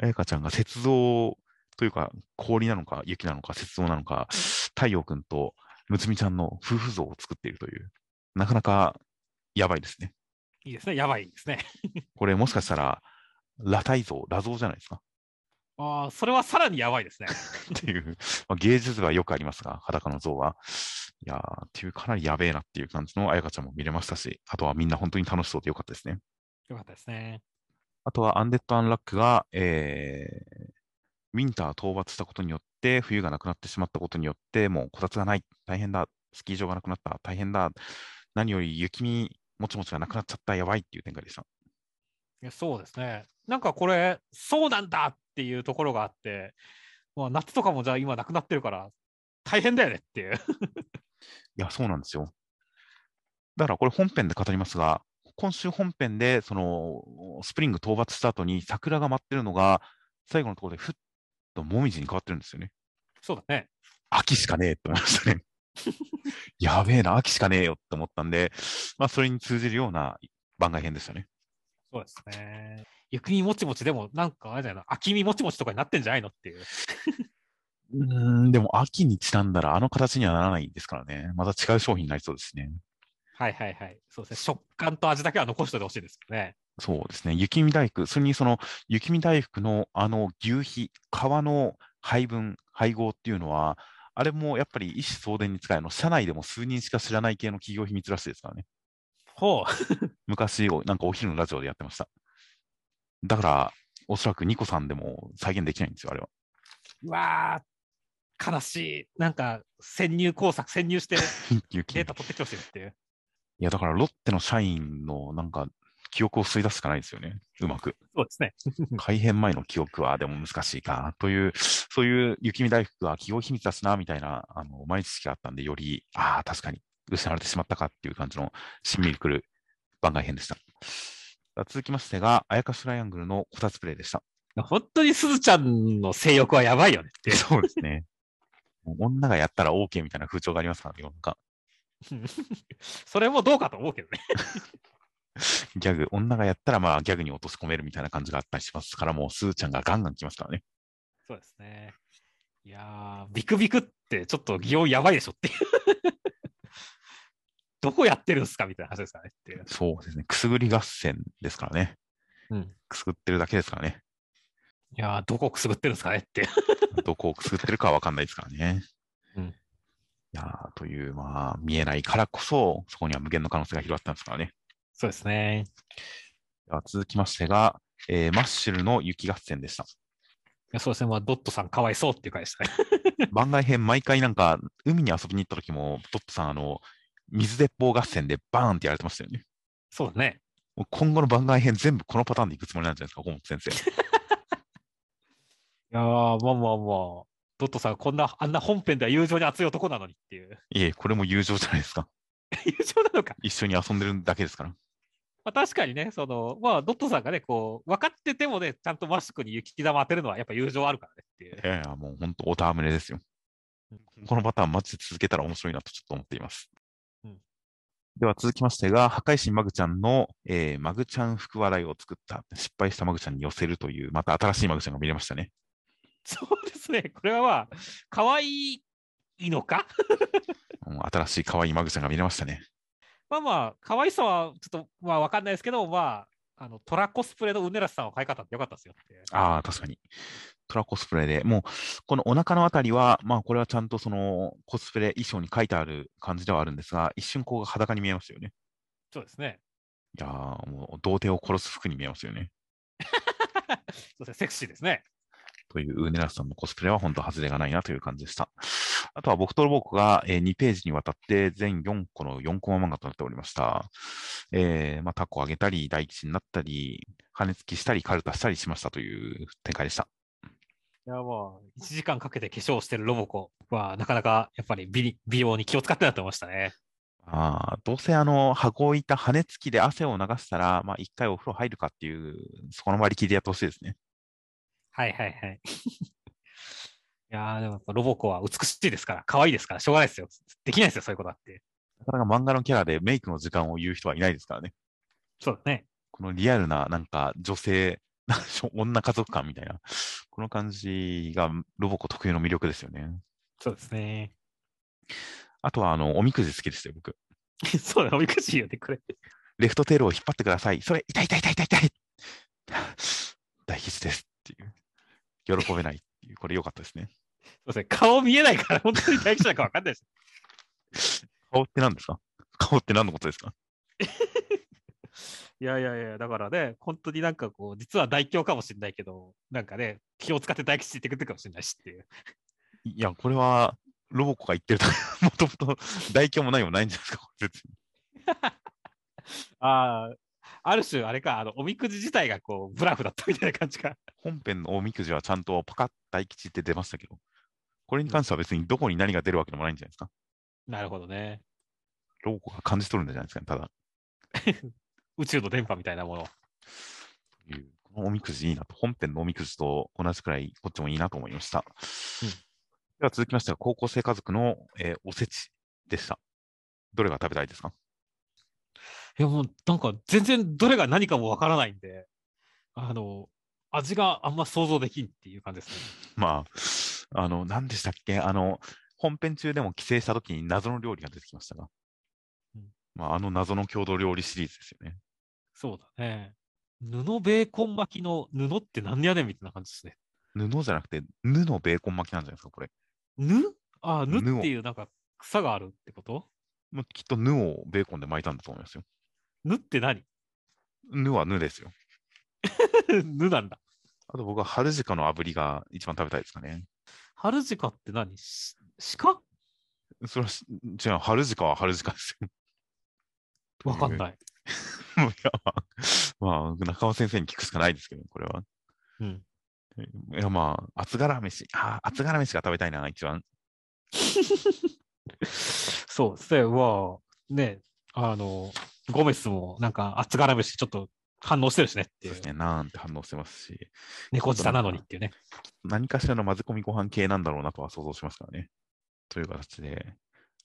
Speaker 1: 彩香ちゃんが雪像というか、氷なのか雪なのか雪像なのか、太陽くんとむつみちゃんの夫婦像を作っているという、なかなかやばいですね。
Speaker 2: いいですね、やばいですね。
Speaker 1: これもしかしたら、裸体像、裸像じゃないですか。
Speaker 2: ああ、それはさらにやばいですね。
Speaker 1: っていう、まあ、芸術はよくありますが、裸の像は。いやー、っていうかなりやべえなっていう感じの彩香ちゃんも見れましたし、あとはみんな本当に楽しそうでよかったですね。
Speaker 2: よかったですね。
Speaker 1: あとはアンデッド・アンラックが、えー、ウィンター討伐したことによって、冬がなくなってしまったことによって、もうこたつがない、大変だ、スキー場がなくなった、大変だ、何より雪見もちもちがなくなっちゃった、やばいっていう展開でした。
Speaker 2: いやそうですね。なんかこれ、そうなんだっていうところがあって、まあ、夏とかもじゃあ今なくなってるから、大変だよねっていう。
Speaker 1: いや、そうなんですよ。だからこれ本編で語りますが、今週本編で、その、スプリング討伐した後に桜が舞ってるのが、最後のところでふっともみじに変わってるんですよね。
Speaker 2: そうだね。
Speaker 1: 秋しかねえって思いましたね。やべえな、秋しかねえよって思ったんで、まあ、それに通じるような番外編でしたね。
Speaker 2: そうですね。雪見もちもちでも、なんかあれだよな、秋見もちもちとかになってんじゃないのっていう。
Speaker 1: うーん、でも秋にちなんだらあの形にはならないですからね。また違う商品になりそうですね。
Speaker 2: はいはいはい。そうですね。食感と味だけは残しておいてほしいですけどね。
Speaker 1: そうですね。雪見大福、それにその雪見大福のあの牛皮、皮の配分、配合っていうのは、あれもやっぱり一子相伝に使いの、社内でも数人しか知らない系の企業秘密らしいですからね。
Speaker 2: ほう。
Speaker 1: 昔、おなんかお昼のラジオでやってました。だから、おそらくニコさんでも再現できないんですよ、あれは。
Speaker 2: うわー、悲しい。なんか、潜入工作、潜入して
Speaker 1: 雪
Speaker 2: データ取ってきてほしいっていう。
Speaker 1: いや、だからロッテの社員のなんか記憶を吸い出すしかないですよね。うまく。
Speaker 2: そうですね。
Speaker 1: 改編前の記憶はでも難しいかという、そういう雪見大福は企業秘密だしな、みたいな、あの、前知識があったんで、より、ああ、確かに失われてしまったかっていう感じの、しんみりくる番外編でした。続きましてが、あやかしトライアングルのこたつプレイでした。
Speaker 2: 本当にすずちゃんの性欲はやばいよねって。
Speaker 1: そうですね。女がやったら OK みたいな風潮がありますからね、世の中。
Speaker 2: それもどうかと思うけどね。
Speaker 1: ギャグ、女がやったらまあギャグに落とし込めるみたいな感じがあったりしますから、もうスーちゃんがガンガン来ますからね。
Speaker 2: そうですね。いやー、ビクビクってちょっと擬音やばいでしょっていう。どこやってるんですかみたいな話ですからね。
Speaker 1: そうですね。くすぐり合戦ですからね。
Speaker 2: うん。
Speaker 1: くすぐってるだけですからね。
Speaker 2: いやー、どこくすぐってるんですかねって。
Speaker 1: どこをくすぐってるかは わかんないですからね。
Speaker 2: うん
Speaker 1: いやーという、まあ、見えないからこそ、そこには無限の可能性が広がったんですからね。
Speaker 2: そうですね。
Speaker 1: では続きましてが、えーマッシュルの雪合戦でした。
Speaker 2: いやそうですね。まあ、ドットさんかわいそうっていう回でしたね。
Speaker 1: 番外編、毎回なんか、海に遊びに行った時も、トップさん、あの、水鉄砲合戦でバーンってやられてましたよね。
Speaker 2: そうだね。
Speaker 1: 今後の番外編全部このパターンでいくつもりなんじゃないですか、本本先生。
Speaker 2: いやー、まあまあまあ、ドットさん、こんな、あんな本編では友情に熱い男なのにっていう。
Speaker 1: いえ、これも友情じゃないですか。
Speaker 2: 友情なのか。
Speaker 1: 一緒に遊んでるだけですから。
Speaker 2: まあ、確かにね、その、まあ、ドットさんがね、こう、分かっててもね、ちゃんとマスクに雪玉当てるのはやっぱ友情あるからねっていう。
Speaker 1: いやいや、もう本当、おたむれですよ。このパターン、マジで続けたら面白いなとちょっと思っています。
Speaker 2: うん
Speaker 1: では続きましてが、破壊神マグちゃんの、えーマグちゃん福笑いを作った、失敗したマグちゃんに寄せるという、また新しいマグちゃんが見れましたね。
Speaker 2: そうですね。これはまあ、可愛いいいのか
Speaker 1: 新しい可愛いマグちゃんが見れましたね。
Speaker 2: まあまあ、可愛さはちょっとまあわかんないですけど、まあ、あのトラコスプレのうねらしさんを買い方ってよかったですよって。
Speaker 1: ああ、確かに。トラコスプレで、もう、このお腹のあたりは、まあ、これはちゃんとそのコスプレ衣装に書いてある感じではあるんですが、一瞬こう裸に見えましたよね。
Speaker 2: そうですね。
Speaker 1: いやー、もう、童貞を殺す服に見えますよね。
Speaker 2: そうですね、セクシーですね。
Speaker 1: というウーネラスさんのコスプレは本当外れがないなという感じでした。あとは僕とロボコが、えー2ページにわたって全4個の4コマ漫画となっておりました。えーまあ、タコを上げたり、大吉になったり、羽根付きしたり、カルタしたりしましたという展開でした。
Speaker 2: いや、まあ、1時間かけて化粧してるロボコは、なかなかやっぱり美美容に気を使ってなってましたね。
Speaker 1: ああ、どうせあの、羽子をいた羽根付きで汗を流したら、まあ、一回お風呂入るかっていう、そこの割り切りでやってほしいですね。
Speaker 2: はいはいはい。いやーでもロボコは美しいですから、可愛いですから、しょうがないですよ。できないですよ、そういうことだって。
Speaker 1: なかなか漫画のキャラでメイクの時間を言う人はいないですからね。
Speaker 2: そうだね。
Speaker 1: このリアルな、なんか女性、女家族感みたいな、この感じがロボコ特有の魅力ですよね。
Speaker 2: そうですね。
Speaker 1: あとは、あの、おみくじ好きですよ、僕。
Speaker 2: そうだ、おみくじよね、これ。
Speaker 1: レフトテールを引っ張ってください。それ、痛い痛い痛い痛い痛い大吉ですっていう。喜べないっていう。これ良かったですね。
Speaker 2: そうですね、顔見えないから、本当に大事なのか分かんないです。
Speaker 1: 顔って何ですか？顔って何のことですか？
Speaker 2: いやいやいや、だからね、本当になんかこう、実は大凶かもしれないけど、なんかね、気を使って大吉って言ってくるかもしれないしっていう。
Speaker 1: いや、これは、ロボコが言ってると、もともと大凶も何もないんじゃないですか、別に。
Speaker 2: ああ、ある種、あれか、あの、おみくじ自体がこう、ブラフだったみたいな感じか。
Speaker 1: 本編のおみくじはちゃんとパカッ大吉って出ましたけど、これに関しては別にどこに何が出るわけでもないんじゃないですか。
Speaker 2: なるほどね。
Speaker 1: ロボコが感じ取るんじゃないですかね、ただ。
Speaker 2: 宇宙の電波みたいなもの。
Speaker 1: というこのおみくじいいなと、本編のおみくじと同じくらいこっちもいいなと思いました。
Speaker 2: うん
Speaker 1: では続きましては、高校生家族の、えーおせちでした。どれが食べたいですか？
Speaker 2: いや、もう、なんか、全然どれが何かもわからないんで、あの、味があんま想像できんっていう感じですね。
Speaker 1: まあ、あの、何でしたっけ？あの、本編中でも帰省した時に謎の料理が出てきましたが、
Speaker 2: うん
Speaker 1: まあ、あの謎の郷土料理シリーズですよね。
Speaker 2: そうだね。布ベーコン巻きの布って何やねんみたいな感じですね。
Speaker 1: 布じゃなくて、布のベーコン巻きなんじゃないですか、これ。
Speaker 2: ぬ？あ、ぬ
Speaker 1: ぬを
Speaker 2: っていうなんか草があるってこと？
Speaker 1: まあ、きっとヌをベーコンで巻いたんだと思いますよ。
Speaker 2: ぬって何？
Speaker 1: ヌはヌですよ。
Speaker 2: ぬなんだ。
Speaker 1: あと僕は春鹿の炙りが一番食べたいですかね。
Speaker 2: 春鹿って何？し鹿？
Speaker 1: それはし、違う、春鹿は春鹿ですよ。
Speaker 2: わかんない。
Speaker 1: いや、まあ、まあ、中尾先生に聞くしかないですけど、これは。
Speaker 2: うん。
Speaker 1: いや、まあ、厚辛飯。あ、厚辛飯が食べたいな、一番。
Speaker 2: そうですね。まあ、ね、あの、ゴメスもなんか厚辛飯ちょっと反応してるしねっていう。
Speaker 1: そうですね、なんて反応してますし、
Speaker 2: 猫舌なのにっていうね。
Speaker 1: 何かしらの混ぜ込みご飯系なんだろうなとは想像しますからね。という形で、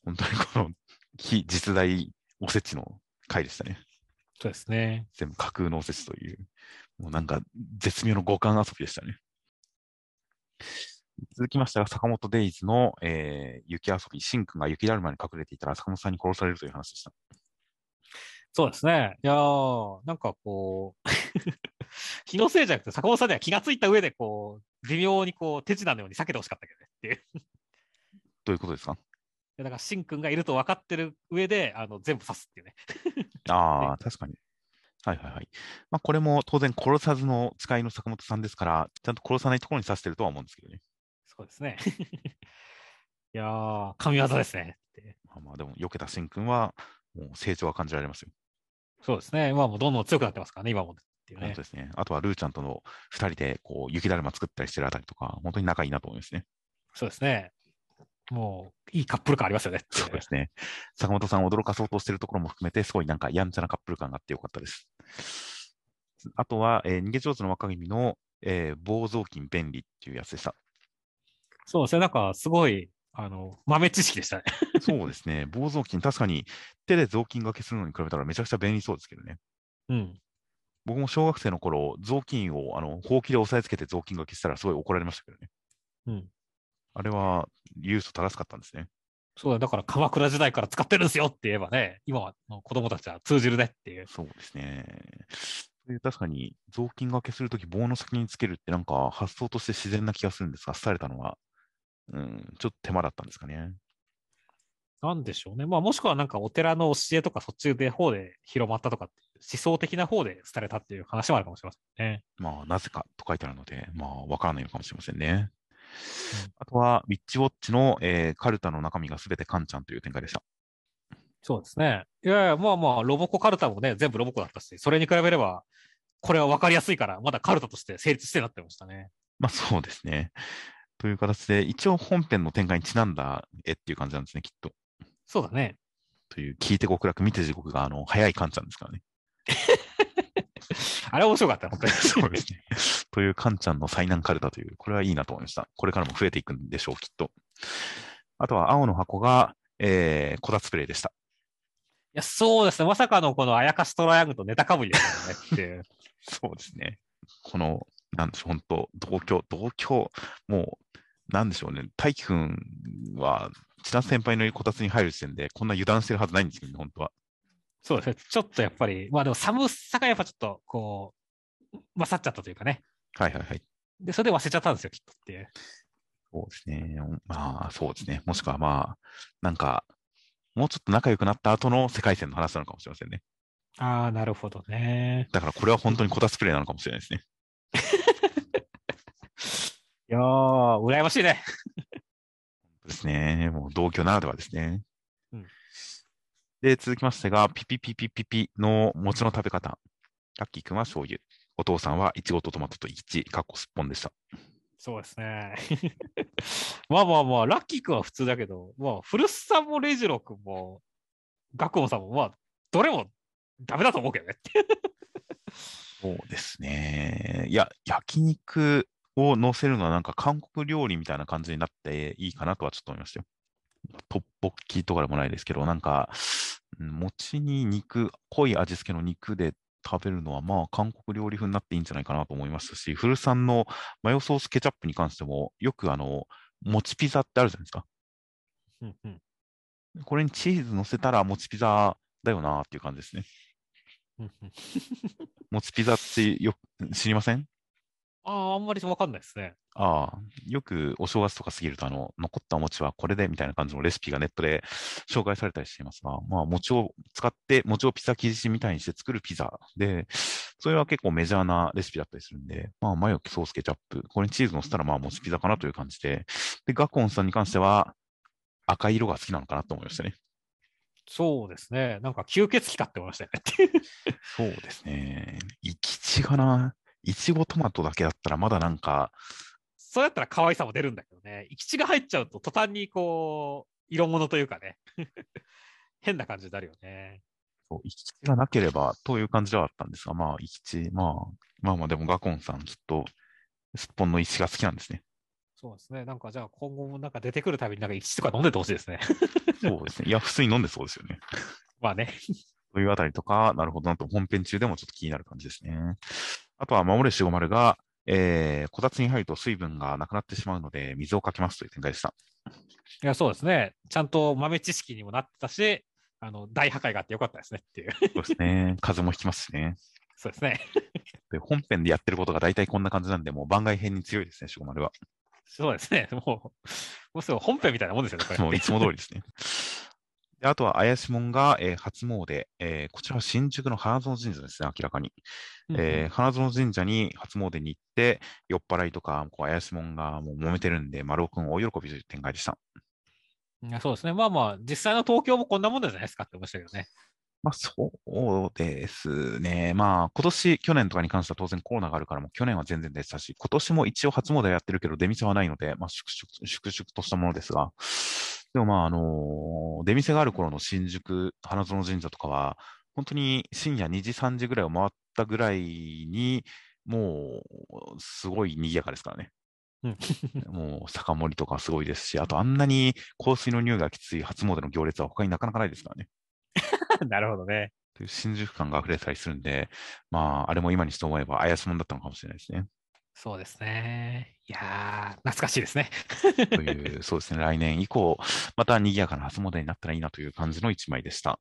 Speaker 1: 本当にこの非実在おせちの回でしたね。
Speaker 2: そうですね。
Speaker 1: 全部架空のおせちという、もうなんか絶妙の五感遊びでしたね。続きましては、坂本デイズの、えー雪遊び、シンくんが雪だるまに隠れていたら坂本さんに殺されるという話でした。
Speaker 2: そうですね。いやー、なんかこう、気のせいじゃなくて、坂本さんには気がついた上で、こう、微妙にこう、手品のように避けてほしかったけどねっていう。
Speaker 1: どういうことですか？
Speaker 2: だから、シンくんがいると分かってる上で、あの全部刺すっていうね。
Speaker 1: ああ、確かに。はいはいはい。まあ、これも当然殺さずの使いの坂本さんですから、ちゃんと殺さないところに刺してるとは思うんですけどね。
Speaker 2: そうですね。いやー、神業ですね。
Speaker 1: まあ、まあでも、避けたシンくんは、もう成長が感じられますよ。
Speaker 2: そうですね。まあもうどんどん強くなってますからね、今もっていうね
Speaker 1: 本当。ですね。あとはルーちゃんとの二人でこう雪だるま作ったりしてるあたりとか、本当に仲いいなと思いますね。
Speaker 2: そうですね。もう、いいカップル感ありますよね
Speaker 1: そうですね。坂本さんを驚かそうとしてるところも含めて、すごいなんかやんちゃなカップル感があってよかったです。あとは、えー逃げ上手の若君の、えー、棒雑巾便利っていうやつでした。
Speaker 2: そうですね。なんか、すごい、あの、豆知識でしたね。
Speaker 1: そうですね。棒雑巾、確かに手で雑巾がけするのに比べたらめちゃくちゃ便利そうですけどね。
Speaker 2: うん。
Speaker 1: 僕も小学生の頃、雑巾をあのほうきで押さえつけて雑巾がけしたらすごい怒られましたけどね。
Speaker 2: うん。
Speaker 1: あれは、ユース正しかったんですね。
Speaker 2: そうだ、だから鎌倉時代から使ってるんですよって言えばね、今は子供たちは通じるねっていう。
Speaker 1: そうですね。確かに雑巾がけするとき棒の先につけるってなんか発想として自然な気がするんですが、されたのは、うん、ちょっと手間だったんですかね。
Speaker 2: なんでしょうね。まあもしくはなんかお寺の教えとかそっちで方で広まったとか思想的な方で廃れたっていう話もあるかもしれませんね。
Speaker 1: まあなぜかと書いてあるので、まあわからないのかもしれませんね。あとは、ウィッチウォッチの、えー、カルタの中身がすべてカンちゃんという展開でした。
Speaker 2: そうですね。いやいや、まあまあ、ロボコカルタもね、全部ロボコだったし、それに比べれば、これは分かりやすいから、まだカルタとして成立してなってましたね。
Speaker 1: まあそうですね。という形で、一応本編の展開にちなんだ絵っていう感じなんですね、きっと。
Speaker 2: そうだね。
Speaker 1: という、聞いて極楽、見て地獄が、あの、早いカンちゃんですからね。
Speaker 2: あれ面白かった、本当に。
Speaker 1: そうですね。というカンちゃんの災難カルタという、これはいいなと思いました。これからも増えていくんでしょう、きっと。あとは、青の箱が、えー、こたつプレイでした。
Speaker 2: いや、そうですね。まさかのこのあやかしトライアングルとネタかぶりですよね。
Speaker 1: そうですね。この、なんでしょう、本当同居、同居、もう、なんでしょうね。大輝くんは、千奈先輩のこたつに入る時点で、こんな油断してるはずないんですけどね、本当は。
Speaker 2: そうですね。ちょっとやっぱり、まあでも寒さがやっぱちょっと、こう、勝っちゃったというかね。
Speaker 1: はいはいはい。
Speaker 2: で、それで忘れちゃったんですよ、きっとっていう。
Speaker 1: そうですね。まあ、そうですね。もしくはまあ、なんか、もうちょっと仲良くなった後の世界線の話なのかもしれませんね。
Speaker 2: ああ、なるほどね。
Speaker 1: だからこれは本当にこたつプレイなのかもしれないですね。
Speaker 2: いやー、羨ましいね。
Speaker 1: ですね。もう同居ならではですね。うん、で、続きましてが、ピピピピピピの餅の食べ方。ラッキー君は醤油。お父さんはいちごとトマトとイチ、かっこすっぽんでした。
Speaker 2: そうですね。まあまあまあ、ラッキー君は普通だけど、まあ、古巣さんもレイジロー君も、ガクオンさんも、まあ、どれもダメだと思うけどね。
Speaker 1: そうですね。いや、焼肉を乗せるのはなんか韓国料理みたいな感じになっていいかなとはちょっと思いましたよ。トッポッキとかでもないですけど、なんか、餅に肉、濃い味付けの肉で食べるのは、まあ、韓国料理風になっていいんじゃないかなと思いましたし、古さんのマヨソースケチャップに関しても、よくあの、餅ピザってあるじゃないですか。うんうん、これにチーズ乗せたら餅ピザだよなっていう感じですね。餅ピザってよ知りません？
Speaker 2: ああ、あんまりわかんないですね。
Speaker 1: ああ、よくお正月とか過ぎると、あの、残ったお餅はこれでみたいな感じのレシピがネットで紹介されたりしていますが、まあ、餅を使って、餅をピザ生地みたいにして作るピザで、それは結構メジャーなレシピだったりするんで、まあ、マヨソースケチャップ、これにチーズ乗せたら、まあ、餅ピザかなという感じで、で、ガコンさんに関しては、赤色が好きなのかなと思いましたね。
Speaker 2: そうですね。なんか吸血鬼かって思いましたよね。
Speaker 1: そうですね。生き地かないちごトマトだけだったらまだなんか。
Speaker 2: そうやったら可愛さも出るんだけどね。生き地が入っちゃうと途端にこう、色物というかね。変な感じになるよね。
Speaker 1: そう、生き地がなければという感じではあったんですが、まあ、生き地、まあ、まあまあでもガコンさんきっと、すっぽんの石が好きなんですね。
Speaker 2: そうですね。なんかじゃあ今後もなんか出てくるたびになんか生き地とか飲んでてほしいですね。
Speaker 1: そうですね。いや、普通に飲んでそうですよね。
Speaker 2: まあね。
Speaker 1: というあたりとか、なるほどなと本編中でもちょっと気になる感じですね。あとは、守れしごまるが、えー、こたつに入ると水分がなくなってしまうので、水をかけますという展開でした。
Speaker 2: いや、そうですね。ちゃんと豆知識にもなってたし、あの、大破壊があってよかったですねっていう。
Speaker 1: そうですね。風も引きますしね。
Speaker 2: そうですね。
Speaker 1: で本編でやってることが大体こんな感じなんで、もう番外編に強いですね、しごまるは。
Speaker 2: そうですね。もう、もうすぐ本編みたいなもんですよね、これ。
Speaker 1: もういつも通りですね。であとは、怪しもんが、えー、初詣、えー、こちらは新宿の花園神社ですね、明らかに。うん、えー、花園神社に初詣に行って、酔っ払いとか、こう怪しもんがもう揉めてるんで、丸尾くん大喜びという展開でした。
Speaker 2: いやそうですね。まあまあ、実際の東京もこんなもんじゃないですかって思いましたけどね。
Speaker 1: まあそうですね。まあ今年、去年とかに関しては当然コロナがあるからも去年は全然でしたし、今年も一応初詣やってるけど出店はないので、まあ粛々粛々としたものですが、でもまああの出店がある頃の新宿花園神社とかは、本当に深夜2時、3時ぐらいを回ったぐらいに、もうすごい賑やかですからね。もう酒盛りとかすごいですし、あとあんなに香水の匂いがきつい初詣の行列は他になかなかないですからね。
Speaker 2: なるほどね。
Speaker 1: という新宿感が溢れたりするんで、まあ、あれも今にして思えば怪しもんだったのかもしれないですね。
Speaker 2: そうですね。いやー、懐かしいですね。
Speaker 1: という、そうですね、来年以降、また賑やかな初詣になったらいいなという感じの一枚でした。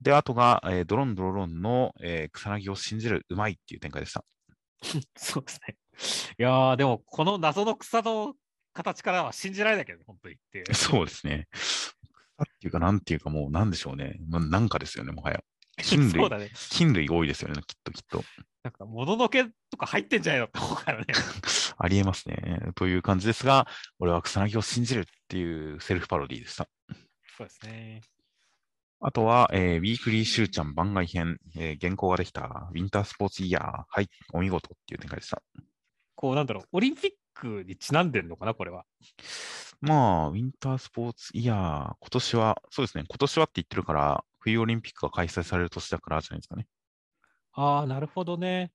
Speaker 1: で、あとが、えードロンドロロンの、えー草薙を信じる、うまいっていう展開でした。
Speaker 2: そうですね。いやー、でも、この謎の草の形からは信じられないけどね、本当にっていう。
Speaker 1: そうですね。草っていうか、なんていうか、もう、なんでしょうね。まあ、なんかですよね、もはや。菌類
Speaker 2: ね。
Speaker 1: 菌類多いですよね、きっと、きっと。
Speaker 2: なんか、もののけとか入ってんじゃないのって思うからね。
Speaker 1: ありえますね。という感じですが、俺は草薙を信じるっていうセルフパロディでした。
Speaker 2: そうですね。
Speaker 1: あとは、えーウィークリーシューちゃん番外編、えー原稿ができたウィンタースポーツイヤー、はい、お見事っていう展開でした。
Speaker 2: こう、なんだろう、オリンピックにちなんでんのかな、これは。
Speaker 1: まあ、ウィンタースポーツイヤー、今年は、そうですね、今年はって言ってるから、冬オリンピックが開催される年だからじゃないですかね。
Speaker 2: ああ、なるほどね。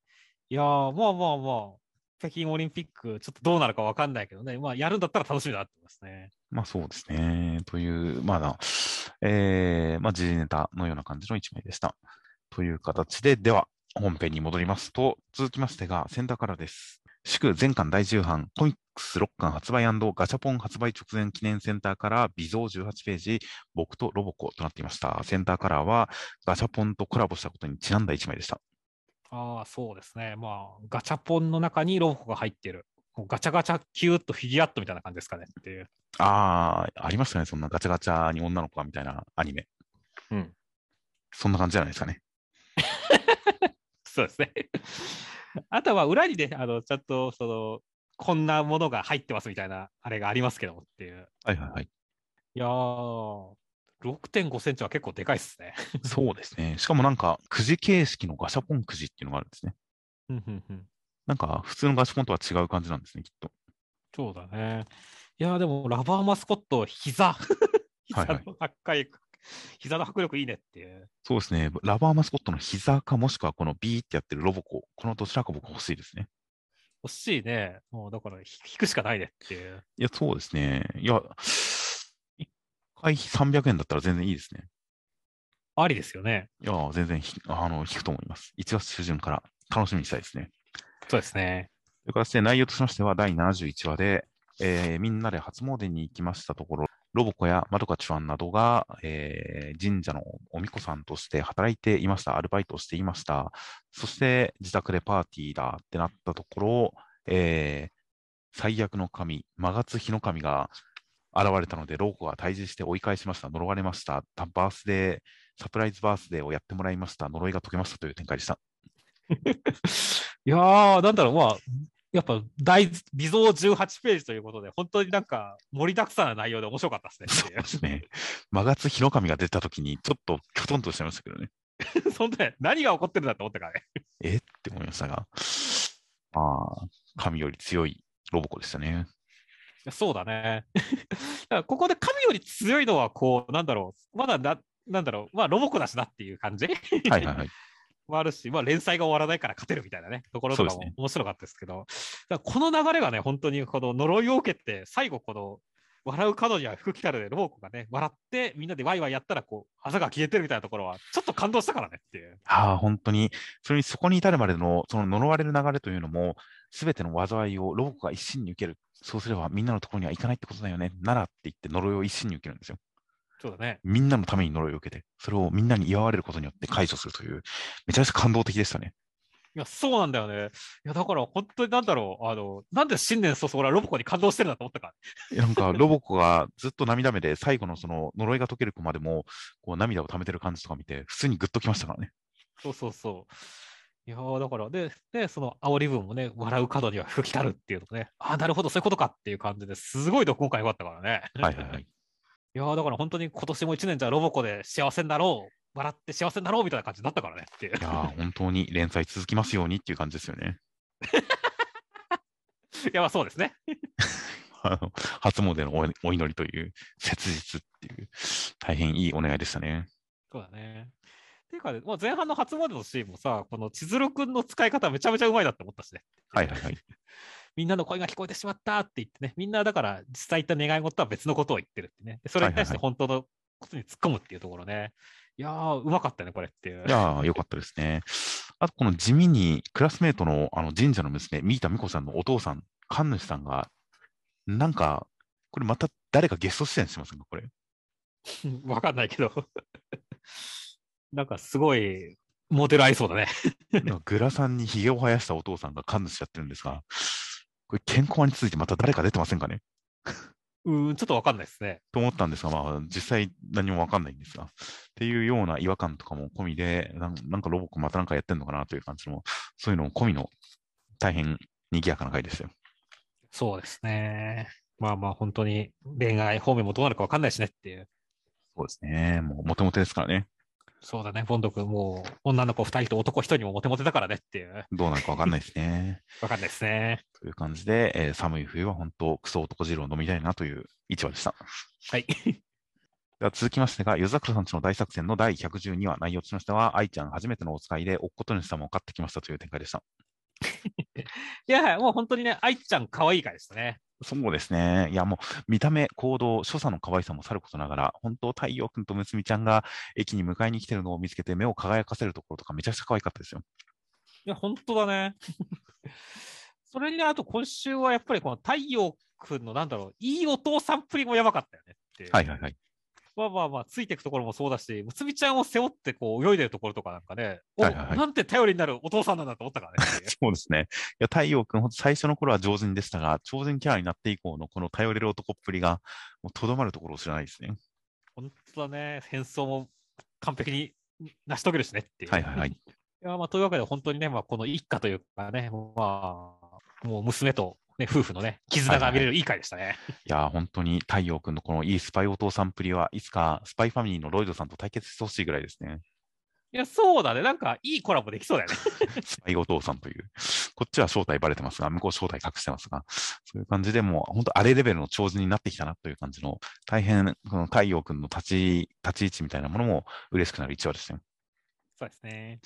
Speaker 2: いやー、まあまあまあ、北京オリンピック、ちょっとどうなるかわかんないけどね、まあ、やるんだったら楽しみだなって思いますね。
Speaker 1: まあそうですね。という、まだ、えー、まあ時事ネタのような感じの一枚でした。という形で、では、本編に戻りますと、続きましてが、センターからです。祝全巻第10版、コミッ6巻発売ガチャポン発売直前記念センターカラー、微増18ページ、僕とロボコとなっていました。センターカラーは、ガチャポンとコラボしたことにちなんだ一枚でした。
Speaker 2: ああ、そうですね。まあ、ガチャポンの中にロボコが入ってる。こうガチャガチャキューッとフィギュアットみたいな感じですかねっていう。
Speaker 1: あー、ありましたね。そんなガチャガチャに女の子がみたいなアニメ。
Speaker 2: うん。
Speaker 1: そんな感じじゃないですかね。
Speaker 2: そうですね。あとは裏にね、あの、ちゃんと、その、こんなものが入ってますみたいな、あれがありますけどもっていう。
Speaker 1: はいはいはい。
Speaker 2: いやー、6.5センチは結構でかいっすね。
Speaker 1: そうですね。しかもなんか、くじ形式のガシャポンくじっていうのがあるんですね。
Speaker 2: うんうんうん
Speaker 1: なんか、普通のガシャポンとは違う感じなんですね、きっと。
Speaker 2: そうだね。いやー、でも、ラバーマスコット、膝。膝
Speaker 1: はいはい
Speaker 2: の高い、膝の迫力いいねっていう。
Speaker 1: そうですね。ラバーマスコットの膝か、もしくはこのビーってやってるロボコ。このどちらか僕欲しいですね。
Speaker 2: 欲しいね。もう、だから、ひ引くしかないねっていう。
Speaker 1: いや、そうですね。いや、1回300円だったら全然いいですね。
Speaker 2: ありですよね。
Speaker 1: いや、全然ひあの引くと思います。1月中旬から楽しみにしたいですね。
Speaker 2: そうですね。
Speaker 1: という形で内容としましては、第71話で、えーみんなで初詣に行きましたところ、ロボコやまどかちゅわんなどが、えー神社のおみこさんとして働いていました。アルバイトをしていました。そして、自宅でパーティーだってなったところ、えー最悪の神、マガツヒノ神が現れたので、ロボコが退治して追い返しました。呪われました。たバースデー、サプライズバースデーをやってもらいました。呪いが解けましたという展開でした。
Speaker 2: いやー、なんだろう、まあ、やっぱ大微増18ページということで、本当になんか盛りだくさんな内容で面白かったです
Speaker 1: そう
Speaker 2: ね
Speaker 1: ですね。マガツヒノ神が出たときに、ちょっときょとんとしちゃいましたけどね。
Speaker 2: そんで、何が起こってるんだと思ったからね。
Speaker 1: え？って思いましたが。ああ、神より強いロボコでしたね。
Speaker 2: そうだね。だここで神より強いのは、こう、なんだろう、まだな、なんだろう、まあ、ロボコだしなっていう感じ
Speaker 1: はいはいはい。
Speaker 2: もあるし、まあ、連載が終わらないから勝てるみたいなね、ところとかも面白かったですけど、だからこの流れがね、本当にこの呪いを受けて、最後、この、笑う角には福来たるで、ロボコがね、笑って、みんなでワイワイやったら、こう、あざが消えてるみたいなところは、ちょっと感動したからねっていう。
Speaker 1: ああ、本当に、それにそこに至るまでの、その呪われる流れというのも、すべての災いをロボコが一心に受ける。そうすればみんなのところには行かないってことだよね。ならって言って呪いを一心に受けるんですよ。
Speaker 2: そうだね。
Speaker 1: みんなのために呪いを受けて、それをみんなに祝われることによって解除するという、めちゃめちゃ感動的でしたね。
Speaker 2: いや、そうなんだよね。いや、だから本当になんだろう、あの、なんで新年早々俺はロボコに感動してるんだと思ったから。
Speaker 1: いやなんか、ロボコがずっと涙目で、最後のその呪いが解ける子までも、こう涙を溜めてる感じとか見て、普通にグッときましたからね。
Speaker 2: そうそうそう。いやーだから、で、で、その煽り文もね、笑う角には吹きたるっていうのもね、ああ、なるほど、そういうことかっていう感じですごい読今回良かったからね。
Speaker 1: はいはいはい。
Speaker 2: いやーだから本当に今年も一年じゃロボコで幸せになろう、笑って幸せになろうみたいな感じになったからねっていう
Speaker 1: い。やー本当に連載続きますようにっていう感じですよね。
Speaker 2: いや、まあそうですね。
Speaker 1: あの初詣のおお祈りという切実っていう、大変いいお願いでしたね。
Speaker 2: そうだね。っていうかね、まあ、前半の初詣のシーンもさ、この千鶴くんの使い方めちゃめちゃうまいなって思ったしね。
Speaker 1: はいはいはい。
Speaker 2: みんなの声が聞こえてしまったって言ってね、みんなだから実際言った願い事とは別のことを言ってるってね。でそれに対して
Speaker 1: はい
Speaker 2: 本当のことに突っ込むっていうところね。いやー、うまかったね、これっていう。
Speaker 1: いやーよかったですね。ああと、この地味にクラスメートのあの神社の娘、三田美子さんのお父さん、神主さんが、なんか、これまた誰かゲスト出演してませんか、これ？
Speaker 2: わかんないけど。なんかすごい、モデル合いそうだね。
Speaker 1: グラさんにひげを生やしたお父さんが神主やってるんですが、これ、健康についてまた誰か出てませんかね？
Speaker 2: うん、ちょっとわかんないですね。
Speaker 1: と思ったんですが、まあ、実際何もわかんないんですが、っていうような違和感とかも込みで、なんなんかロボックまたなんかやってんのかなという感じの、そういうのも込みの大変賑やかな回でしたよ。
Speaker 2: そうですね。まあまあ、本当に恋愛方面もどうなるかわかんないしねっていう。
Speaker 1: そうですね。もう、モテモテですからね。
Speaker 2: そうだね、ボンド君、もう女の子2人と男1人にもモテモテだからねっていう。
Speaker 1: どうなるかわかんないですね。
Speaker 2: わかんないですね。
Speaker 1: という感じで、えー寒い冬は本当、クソ男汁を飲みたいなという一話でした。
Speaker 2: はい。
Speaker 1: では続きましてが、夜桜さんちの大作戦の第112話、内容としましては、愛ちゃん初めてのお使いで、おっこと主様を買ってきましたという展開でした。
Speaker 2: いや、もう本当にね、愛ちゃん可愛い回でしたね。
Speaker 1: そうですね。いや、もう、見た目、行動、所作の可愛さもさることながら、本当、太陽君とむつみちゃんが駅に迎えに来てるのを見つけて、目を輝かせるところとか、めちゃくちゃ可愛かったですよ。
Speaker 2: いや、本当だね。それに、あと今週はやっぱりこの太陽君のなんだろう、いいお父さんっぷりもやばかったよねって。
Speaker 1: はいはいはい。
Speaker 2: まあまあまあ、ついていくところもそうだし、むつみちゃんを背負ってこう泳いでるところとかなんかね、お
Speaker 1: はいはいはい
Speaker 2: なんて頼りになるお父さんなんだと思ったからね。
Speaker 1: そうですね。いや、太陽君、本当最初の頃は常人でしたが、超人キャラになって以降のこの頼れる男っぷりが、もうとどまるところを知らないですね。
Speaker 2: 本当だね、変装も完璧に成し遂げるしねっていう。
Speaker 1: はいはいはい。
Speaker 2: いやまあ、というわけで、本当にね、まあ、この一家というかね、まあ、もう娘と、ね、夫婦のね、絆が見れるいい回でしたね。
Speaker 1: いやー、本当に太陽君のこのいいスパイお父さんっぷりはいつかスパイファミリーのロイドさんと対決してほしいぐらいですね。
Speaker 2: いや、そうだね、なんかいいコラボできそうだよね。
Speaker 1: スパイお父さんという。こっちは正体バレてますが、向こう正体隠してますが、そういう感じでもう、本当あれレベルの超人になってきたなという感じの、大変、この太陽君の立ち、立ち位置みたいなものも嬉しくなる一話でしたよ。
Speaker 2: そうですね。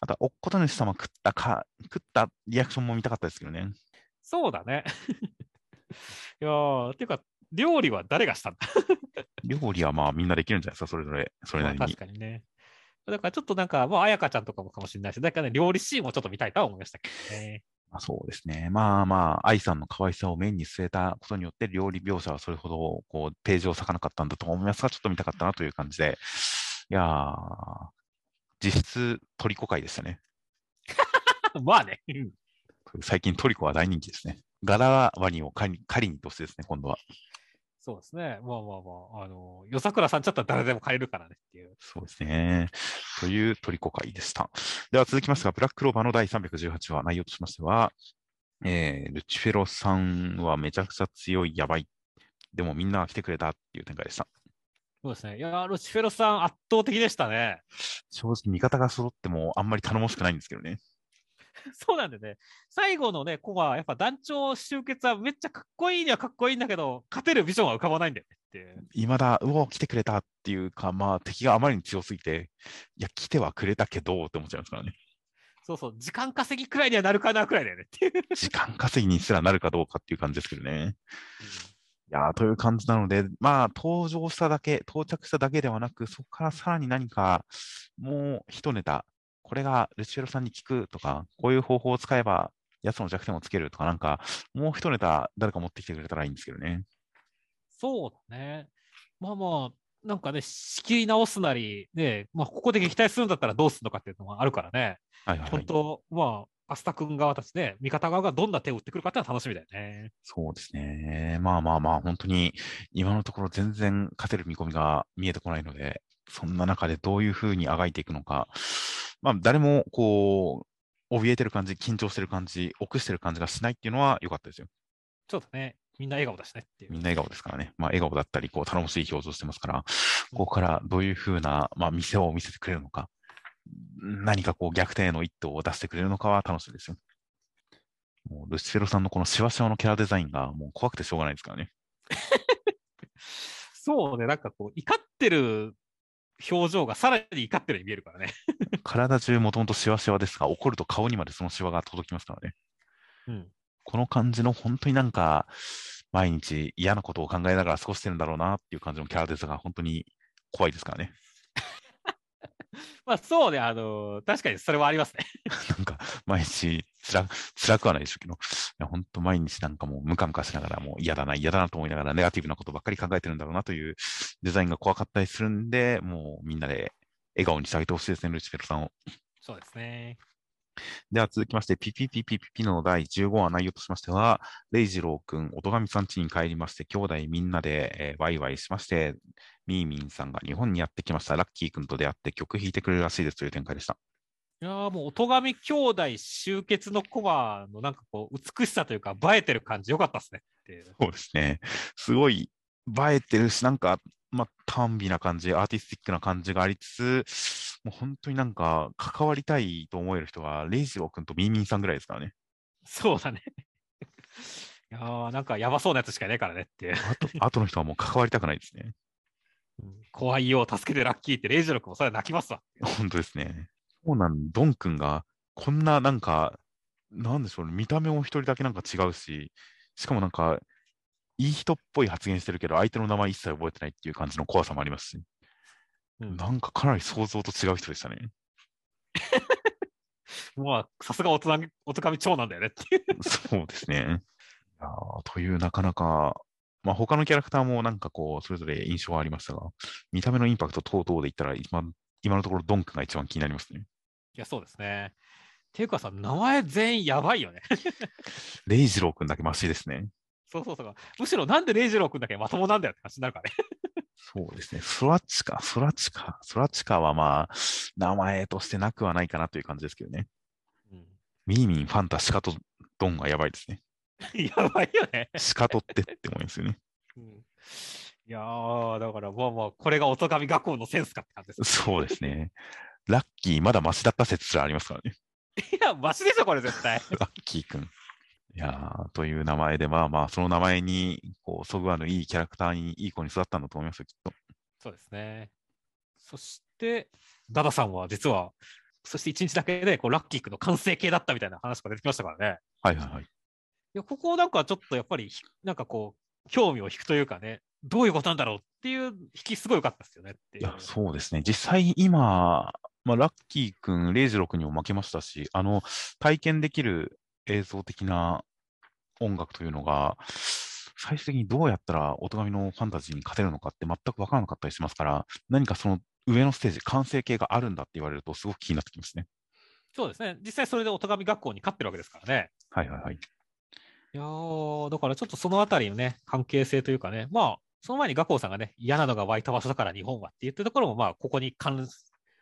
Speaker 1: あとは、おっこと主様食ったか、食ったリアクションも見たかったですけどね。
Speaker 2: そうだね。いやー、ていうか、料理は誰がしたんだ？
Speaker 1: 料理はまあみんなできるんじゃないですか、それぞれ、それなりに
Speaker 2: まあ確。かにね。だからちょっとなんか、まあ、彩香ちゃんとかもかもしれないし、だからね、料理シーンもちょっと見たいとは思いましたけどね。
Speaker 1: まあ、そうですね。まあまあ、愛さんの可愛さを面に据えたことによって、料理描写はそれほど、こう、ページを割かなかったんだと思いますが、ちょっと見たかったなという感じで、いやー、実質トリコ界でしたね。
Speaker 2: まあね。うん
Speaker 1: 最近トリコは大人気ですね。ガラワニを狩りにとしてですね、今度は。
Speaker 2: そうですね。まあまあまあ、あの、夜桜さんちゃったら誰でも買えるからねっていう。
Speaker 1: そうですね。というトリコ会でした。では続きますが、ブラッククローバーの第318話、内容としましては、えー、ルチフェロさんはめちゃくちゃ強い、やばい。でもみんなが来てくれたっていう展開でした。
Speaker 2: そうですね。いやー、ルチフェロさん圧倒的でしたね。
Speaker 1: 正直味方が揃ってもあんまり頼もしくないんですけどね。
Speaker 2: そうなんでね。最後のね、子は、やっぱ団長集結はめっちゃかっこいいにはかっこいいんだけど、勝てるビジョンは浮かばないんだよねっていう。
Speaker 1: 未だ、うお、来てくれたっていうか、まあ敵があまりに強すぎて、いや、来てはくれたけどって思っちゃいますからね。
Speaker 2: そうそう、時間稼ぎくらいにはなるかなくらいだよねっていう。
Speaker 1: 時間稼ぎにすらなるかどうかっていう感じですけどね。いやーという感じなので、まあ、登場しただけ、到着しただけではなく、そこからさらに何か、もう一ネタ、これがルチフェロさんに効くとか、こういう方法を使えば、奴の弱点をつけるとか、なんか、もう一ネタ、誰か持ってきてくれたらいいんですけどね。
Speaker 2: そうだね。まあまあ、なんかね、仕切り直すなり、ね、まあ、ここで撃退するんだったらどうするのかっていうのがあるからね、
Speaker 1: はいはい、はい。
Speaker 2: 本当、まあ、アスタ君側たちね、味方側がどんな手を打ってくるかっていうのは楽しみだよね。
Speaker 1: そうですね。まあまあまあ、本当に、今のところ全然勝てる見込みが見えてこないので、そんな中でどういうふうにあがいていくのか、まあ、誰も、こう、怯えてる感じ、緊張してる感じ、臆してる感じがしないっていうのは良かったですよ。
Speaker 2: ちょっとね、みんな笑顔だしねっていう。
Speaker 1: みんな笑顔ですからね。まあ、笑顔だったり、こう、頼もしい表情してますから、ここからどういうふうな、まあ、見せを見せてくれるのか、何かこう、逆転への一投を出してくれるのかは楽しみですよ。もう、ルシフェロさんのこのシワシワのキャラデザインがもう怖くてしょうがないですからね。
Speaker 2: そうね、なんかこう、怒ってる表情がさらに怒ってるように見えるからね。
Speaker 1: 体中もともとシワシワですが、怒ると顔にまでそのシワが届きますからね。
Speaker 2: うん。
Speaker 1: この感じの本当になんか、毎日嫌なことを考えながら過ごしてるんだろうなっていう感じのキャラデザが本当に怖いですからね。
Speaker 2: まあそうね、あの確かにそれはありますね。
Speaker 1: なんか、毎日つら、辛くはないでしょうけど、いや、本当毎日なんかもうムカムカしながら、もう嫌だな、嫌だなと思いながら、ネガティブなことばっかり考えてるんだろうなというデザインが怖かったりするんで、もうみんなで笑顔にしてあげてほしいですね、ルチフェルさんを。
Speaker 2: そうですね。
Speaker 1: では続きまして、ピピピピピピの第15話内容としましては、レイジロー君、音神さん家に帰りまして、兄弟みんなで、えーワイワイしまして、ミーミンさんが日本にやってきました。ラッキー君と出会って曲弾いてくれるらしいですという展開でした。
Speaker 2: いやーもう、音神兄弟集結のコマのなんかこう、美しさというか、映えてる感じ、よかったですね。
Speaker 1: そうですね。すごい映えてるし、なんか、まあ、短美な感じ、アーティスティックな感じがありつつ、もう本当になんか、関わりたいと思える人は、レイジロー君とミーミンさんぐらいですからね。
Speaker 2: そうだね。いやーなんかやばそうなやつしかいないからねっていう。
Speaker 1: あと、後の人はもう関わりたくないですね。
Speaker 2: 怖いよ、助けてラッキーって、レイジロ君もそれは泣きますわ。
Speaker 1: 本当ですね。そうなん、ドン君が、こんななんか、なんでしょうね、見た目も一人だけなんか違うし、しかもなんか、いい人っぽい発言してるけど、相手の名前一切覚えてないっていう感じの怖さもありますし、
Speaker 2: うん
Speaker 1: なんかかなり想像と違う人でしたね。
Speaker 2: まあ、さすが音神音神長なんだよねっていう。
Speaker 1: そうですね。いやーという、なかなか、まあ、他のキャラクターもなんかこう、それぞれ印象はありましたが、見た目のインパクト等々で言ったら今、今のところドン君が一番気になりますね。
Speaker 2: いや、そうですね。っていうかさ、名前全員やばいよね。
Speaker 1: レイジロー君だけマシですね。
Speaker 2: そうそうそう。むしろなんでレイジロー君だけまともなんだよって感じになるからね。
Speaker 1: そうですね。ソラチカ、ソラチカ、ソラチカはまあ、名前としてなくはないかなという感じですけどね。ミーミン、ファンタ、シカト、ドンがやばいですね。
Speaker 2: やばいよね。
Speaker 1: シカトってって思いますよね。
Speaker 2: うんいやー、だからもうもう、これが音神学校のセンスかって感じです。
Speaker 1: そうですね。ラッキー、まだマシだった説すらありますからね。
Speaker 2: いや、マシでしょ、これ絶対。
Speaker 1: ラッキーくん。いやー、という名前で、まあまあ、その名前に、こう、そぐわぬいいキャラクターにいい子に育ったんだと思いますよ、きっと。
Speaker 2: そうですね。そして、ダダさんは実は、そして一日だけでこうラッキー君の完成形だったみたいな話が出てきましたからね。
Speaker 1: はいはいはい。
Speaker 2: いや、ここなんかちょっとやっぱりひ、なんかこう、興味を引くというかね、どういうことなんだろうっていう引きすごい良かったですよねい
Speaker 1: や、そうですね。実際今、まあ、ラッキーくん、レイジロー君にも負けましたし、あの、体験できる映像的な音楽というのが、最終的にどうやったら音神のファンタジーに勝てるのかって全く分からなかったりしますから、何かその上のステージ、完成形があるんだって言われると、すごく気になってきますね。
Speaker 2: そうですね。実際それで音神学校に勝ってるわけですからね。
Speaker 1: はいはいはい。
Speaker 2: いやー、だからちょっとそのあたりのね、関係性というかね、まあ、その前に学校さんがね、嫌なのが湧いた場所だから日本はって言ってるところも、まあ、ここに関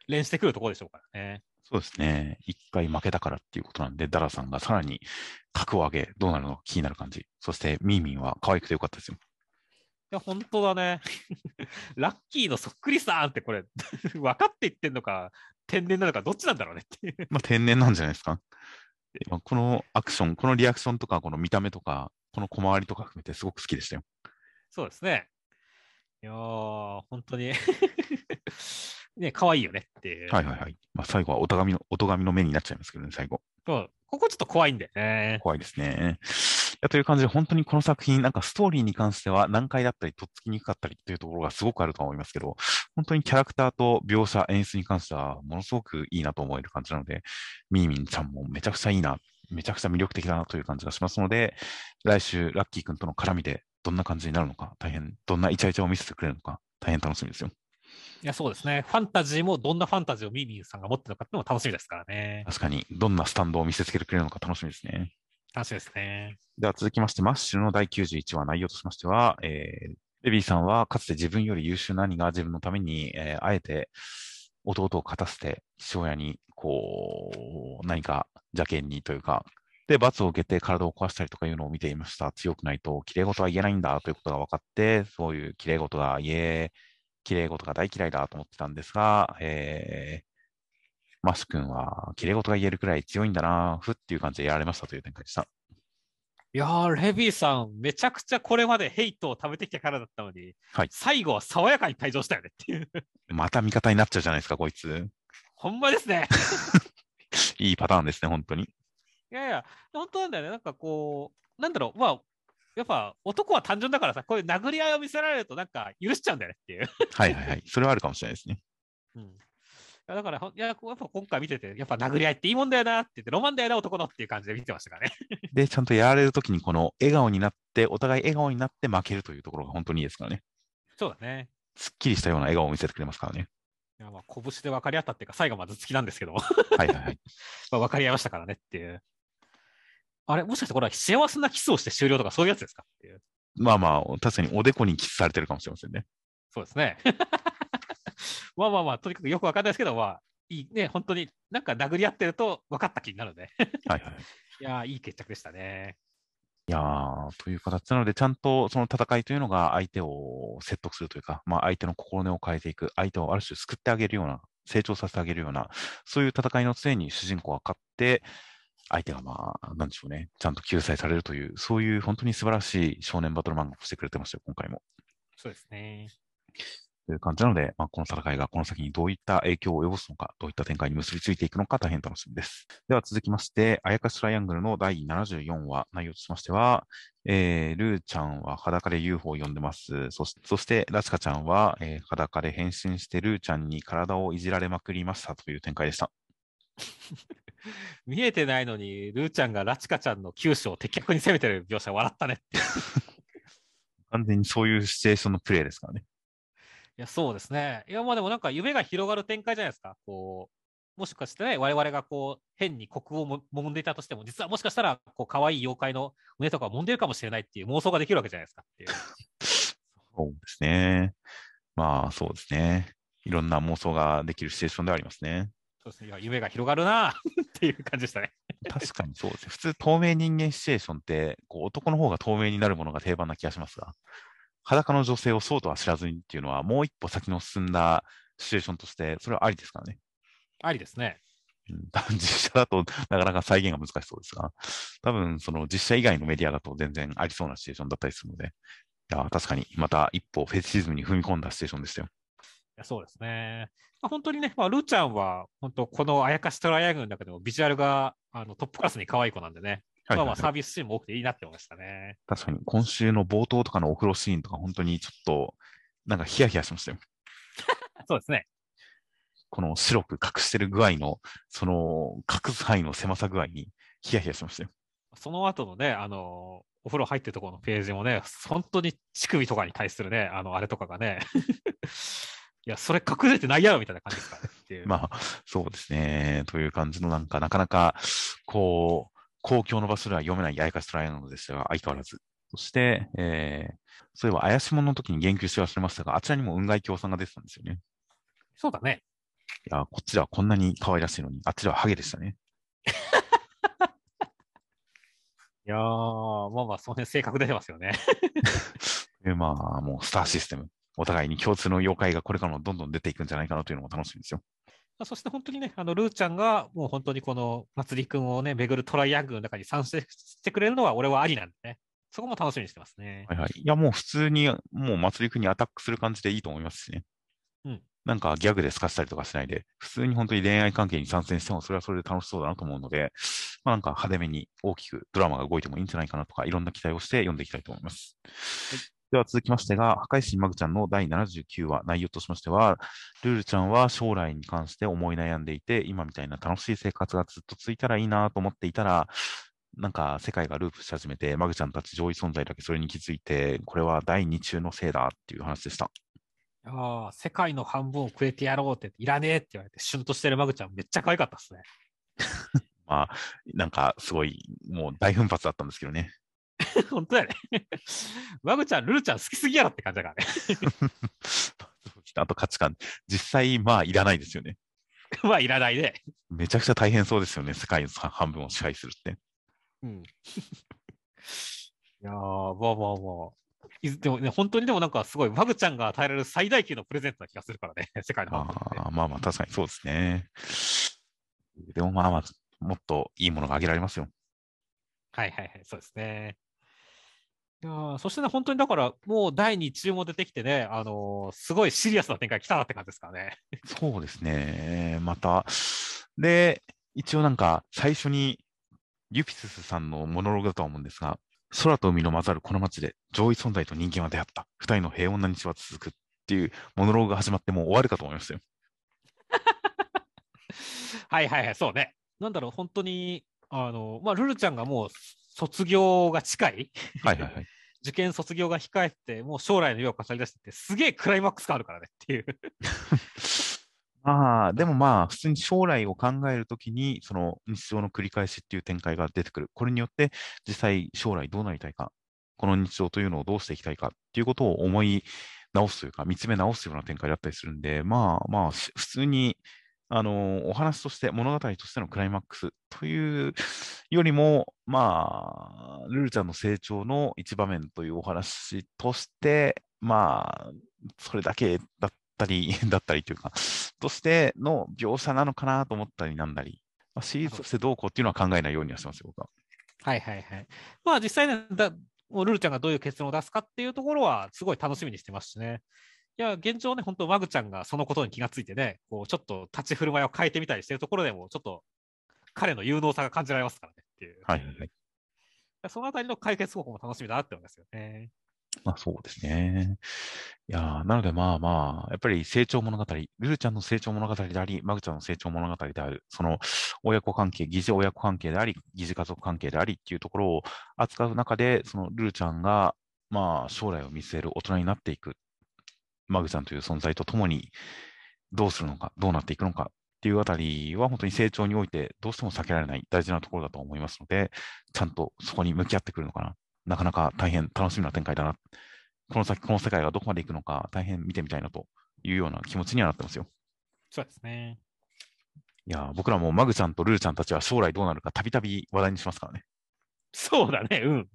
Speaker 2: 連してくるところでしょうからね。
Speaker 1: そうですね。一回負けたからっていうことなんで、ダラさんがさらに格を上げ、どうなるのか気になる感じ。そして、ミーミンは可愛くてよかったですよ。
Speaker 2: いや、本当だね。ラッキーのそっくりさんってこれ、分かって言ってんのか、天然なのか、どっちなんだろうねって。
Speaker 1: まあ、天然なんじゃないですか。まあこのアクション、このリアクションとか、この見た目とか、この小回りとか含めてすごく好きでしたよ。
Speaker 2: そうですね。いやー、本当に ね、可愛いよねっていう。
Speaker 1: はいはいはい。まあ、最後はお互いの、お互いの目になっちゃいますけどね、最後。
Speaker 2: そうここちょっと怖いんだよね。
Speaker 1: 怖いですね。いやという感じで、本当にこの作品、なんかストーリーに関しては難解だったり、とっつきにくかったりというところがすごくあると思いますけど、本当にキャラクターと描写、演出に関しては、ものすごくいいなと思える感じなので、ミーミンちゃんもめちゃくちゃいいな、めちゃくちゃ魅力的だなという感じがしますので、来週、ラッキー君との絡みでどんな感じになるのか、大変、どんなイチャイチャを見せてくれるのか、大変楽しみですよ。
Speaker 2: いや、そうですね。ファンタジーもどんなファンタジーをミーミンさんが持ってるのかっていうのも楽しみですからね。
Speaker 1: 確かに、どんなスタンドを見せつけてくれるのか楽しみですね。
Speaker 2: 楽しみですね。
Speaker 1: では続きまして、マッシュの第91話内容としましては、えー、ベビーさんはかつて自分より優秀な兄が自分のために、えーあえて弟を勝たせて父親に、こう、何か邪険にというか、で、罰を受けて体を壊したりとかいうのを見ていました。強くないと綺麗事は言えないんだということが分かって、そういう綺麗事が言え、綺麗事が大嫌いだと思ってたんですが、えー、マッシュ君は綺麗事が言えるくらい強いんだな、ふっていう感じでやられましたという展開でした。
Speaker 2: いやー、レビーさん、めちゃくちゃこれまでヘイトを食べてきたからだったのに、
Speaker 1: はい
Speaker 2: 最後は爽やかに退場したよねっていう。
Speaker 1: また味方になっちゃうじゃないですか、こいつ。
Speaker 2: ほんまですね。
Speaker 1: いいパターンですね、本当に。
Speaker 2: いやいや、本当なんだよね。なんかこう、なんだろう、まあ、やっぱ男は単純だからさ、こういう殴り合いを見せられるとなんか許しちゃうんだよねっていう。
Speaker 1: はいはいはい。それはあるかもしれないですね。
Speaker 2: うん、だから、いや、やっぱ今回見てて、やっぱ殴り合いっていいもんだよなって言って、ロマンだよな、男のっていう感じで見てましたからね。
Speaker 1: で、ちゃんとやられるときに、この笑顔になって、お互い笑顔になって負けるというところが本当にいいですからね。
Speaker 2: そうだね。
Speaker 1: すっきりしたような笑顔を見せてくれますからね。
Speaker 2: いやまあ、拳で分かり合ったっていうか、最後まで好きなんですけど、
Speaker 1: はいはいはい。
Speaker 2: まあ分かり合いましたからねっていう。あれ、もしかしてこれは幸せなキスをして終了とかそういうやつですか？っていう。
Speaker 1: まあまあ、確かにおでこにキスされてるかもしれませんね。
Speaker 2: そうですね。まあまあまあ、とにかくよく分かんないですけど、まあ、いいね、本当になんか殴り合ってると分かった気になるので。
Speaker 1: はいはい。
Speaker 2: いやー、いい決着でしたね。
Speaker 1: いやー、という形なので、ちゃんとその戦いというのが相手を説得するというか、まあ相手の心根を変えていく、相手をある種救ってあげるような、成長させてあげるような、そういう戦いの末に主人公が勝って、相手がまあ、なんでしょうね、ちゃんと救済されるという、そういう本当に素晴らしい少年バトル漫画をしてくれてましたよ、今回も。
Speaker 2: そうですね。
Speaker 1: という感じなので、まあ、この戦いがこの先にどういった影響を及ぼすのか、どういった展開に結びついていくのか大変楽しみです。では続きまして、あやかしトライアングルの第74話、内容としましては、えー、ルーちゃんは裸で UFO を呼んでます。そしそして、ラチカちゃんは、えー裸で変身してルーちゃんに体をいじられまくりましたという展開でした。
Speaker 2: 見えてないのに、ルーちゃんがラチカちゃんの九州を的確に攻めてる描写笑ったねって。
Speaker 1: 完全にそういうシチュエーションのプレイですからね。
Speaker 2: いや、そうですね。いや、まあでもなんか夢が広がる展開じゃないですか。こう、もしかしてね、我々がこう、変に国をも揉んでいたとしても、実はもしかしたら、こう、可愛い妖怪の胸とかを揉んでるかもしれないっていう妄想ができるわけじゃないですかっていう。
Speaker 1: そうですね。まあ、そうですね。いろんな妄想ができるシチュエーションではありますね。
Speaker 2: そうですね。いや夢が広がるな っていう感じでしたね。
Speaker 1: 確かにそうですね。普通、透明人間シチュエーションって、こう男の方が透明になるものが定番な気がしますが、裸の女性をそうとは知らずにっていうのは、もう一歩先の進んだシチュエーションとして、それはありですからね。
Speaker 2: ありですね。
Speaker 1: うん実写だとなかなか再現が難しそうですが、多分その実写以外のメディアだと全然ありそうなシチュエーションだったりするので、いや確かにまた一歩フェチシズムに踏み込んだシチュエーションでしたよ。
Speaker 2: いやそうですね。まあ、本当にね、まあ、ルーちゃんは、本当、このあやかしトライアングルの中でもビジュアルがあのトップクラスに可愛い子なんでね、
Speaker 1: はいはい
Speaker 2: まあまあサービスシーンも多くていいなって思いましたね。
Speaker 1: 確かに今週の冒頭とかのお風呂シーンとか本当にちょっとなんかヒヤヒヤしましたよ。
Speaker 2: そうですね。
Speaker 1: この白く隠してる具合の、その隠す範囲の狭さ具合にヒヤヒヤしましたよ。
Speaker 2: その後のね、あの、お風呂入ってるところのページもね、本当に乳首とかに対するね、あの、あれとかがね、いや、それ隠れてないやろみたいな感じですからねっていう。
Speaker 1: まあ、そうですね。という感じのなんか、なかなか、こう、公共の場所では読めないややかしトライアンでしたが、相変わらず。そして、えー、そういえば怪し物の時に言及して忘れましたが、あちらにも雲外共産が出てたんですよね。
Speaker 2: そうだね。
Speaker 1: いや、こっちではこんなに可愛らしいのに、あっちではハゲでしたね。
Speaker 2: いやー、まあまあ、その辺性格出てますよね。
Speaker 1: でまあ、もうスターシステム。お互いに共通の妖怪がこれからもどんどん出ていくんじゃないかなというのも楽しみですよ。
Speaker 2: そして本当にね、あの、ルーちゃんが、もう本当にこの、まつりくんをね、巡るトライアングルの中に参戦してくれるのは、俺はありなんでね。そこも楽しみにしてますね。
Speaker 1: はいはい。いや、もう普通に、もう祭りくんにアタックする感じでいいと思いますしね。
Speaker 2: うん。
Speaker 1: なんかギャグで透かしたりとかしないで、普通に本当に恋愛関係に参戦しても、それはそれで楽しそうだなと思うので、まあなんか派手めに大きくドラマが動いてもいいんじゃないかなとか、いろんな期待をして読んでいきたいと思います。では続きましてが、破壊神マグちゃんの第79話、内容としましては、ルールちゃんは将来に関して思い悩んでいて、今みたいな楽しい生活がずっと続いたらいいなと思っていたら、なんか世界がループし始めて、マグちゃんたち上位存在だけそれに気づいて、これは第2中のせいだっていう話でした。
Speaker 2: ああ、世界の半分をくれてやろうって、いらねえって言われて、シュンとしてるマグちゃん、めっちゃ可愛かったですね。
Speaker 1: まあ、なんかすごい、もう大奮発だったんですけどね。
Speaker 2: 本当やね。マグちゃん、ルルちゃん好きすぎやろって感じだからね。
Speaker 1: あと価値観。実際、まあ、いらないですよね。
Speaker 2: まあ、いらないね。
Speaker 1: めちゃくちゃ大変そうですよね。世界の半分を支配するって。
Speaker 2: うん。いやー、まあまあまあ。いでもね、本当にでもなんかすごい、マグちゃんが与えられる最大級のプレゼントな気がするからね、世界の半分。
Speaker 1: あーまあまあ、確かにそうですね。でもまあまあ、もっといいものがあげられますよ。
Speaker 2: はいはいはい、そうですね。いやーそしてね、本当にだから、もう第2中も出てきてね、あのーすごいシリアスな展開来たなって感じですからね。
Speaker 1: そうですね。また、で、一応なんか、最初に、ユピススさんのモノローグだとは思うんですが、空と海の混ざるこの街で上位存在と人間は出会った。二人の平穏な日は続くっていうモノローグが始まってもう終わるかと思いましたよ。
Speaker 2: はいはいはい、そうね。なんだろう、本当に、あの、まあ、ルルちゃんがもう卒業が近い、
Speaker 1: はいはいはい。
Speaker 2: 受験卒業が控えてて、もう将来の夢を語り出してて、すげえクライマックス感あるからねっていう。
Speaker 1: まあ、でもまあ、普通に将来を考えるときに、その日常の繰り返しっていう展開が出てくる。これによって、実際将来どうなりたいか、この日常というのをどうしていきたいかっていうことを思い直すというか、見つめ直すような展開だったりするんで、まあまあ、し普通に、あの、お話として、物語としてのクライマックスというよりも、まあ、ルルちゃんの成長の一場面というお話として、まあ、それだけだったり、だったりというか、としての描写なのかなと思ったりなんだり、まあ、シリーズとしてどうこうっていうのは考えないようにはしてますよ、僕は。
Speaker 2: はいはいはい。まあ実際ね、だルルちゃんがどういう結論を出すかっていうところは、すごい楽しみにしてますしね。いや、現状ね、本当マグちゃんがそのことに気がついてね、こう、ちょっと立ち振る舞いを変えてみたりしてるところでも、ちょっと彼の有能さが感じられますからねっていう。
Speaker 1: はいはいはい。
Speaker 2: そのあたりの解決方法も楽しみだなって思いますよね。
Speaker 1: まあそうですね。いやーなのでまあまあ、やっぱり成長物語、ルルちゃんの成長物語であり、マグちゃんの成長物語である、その親子関係、疑似親子関係であり、疑似家族関係でありっていうところを扱う中で、そのルルちゃんが、まあ将来を見据える大人になっていく、マグちゃんという存在とともに、どうするのか、どうなっていくのかっていうあたりは、本当に成長においてどうしても避けられない大事なところだと思いますので、ちゃんとそこに向き合ってくるのかな。なかなか大変楽しみな展開だな。この先、この世界がどこまで行くのか、大変見てみたいなというような気持ちにはなってますよ。
Speaker 2: そうですね。
Speaker 1: いやー、僕らもマグちゃんとルルちゃんたちは将来どうなるかたびたび話題にしますからね。
Speaker 2: そうだね、うん。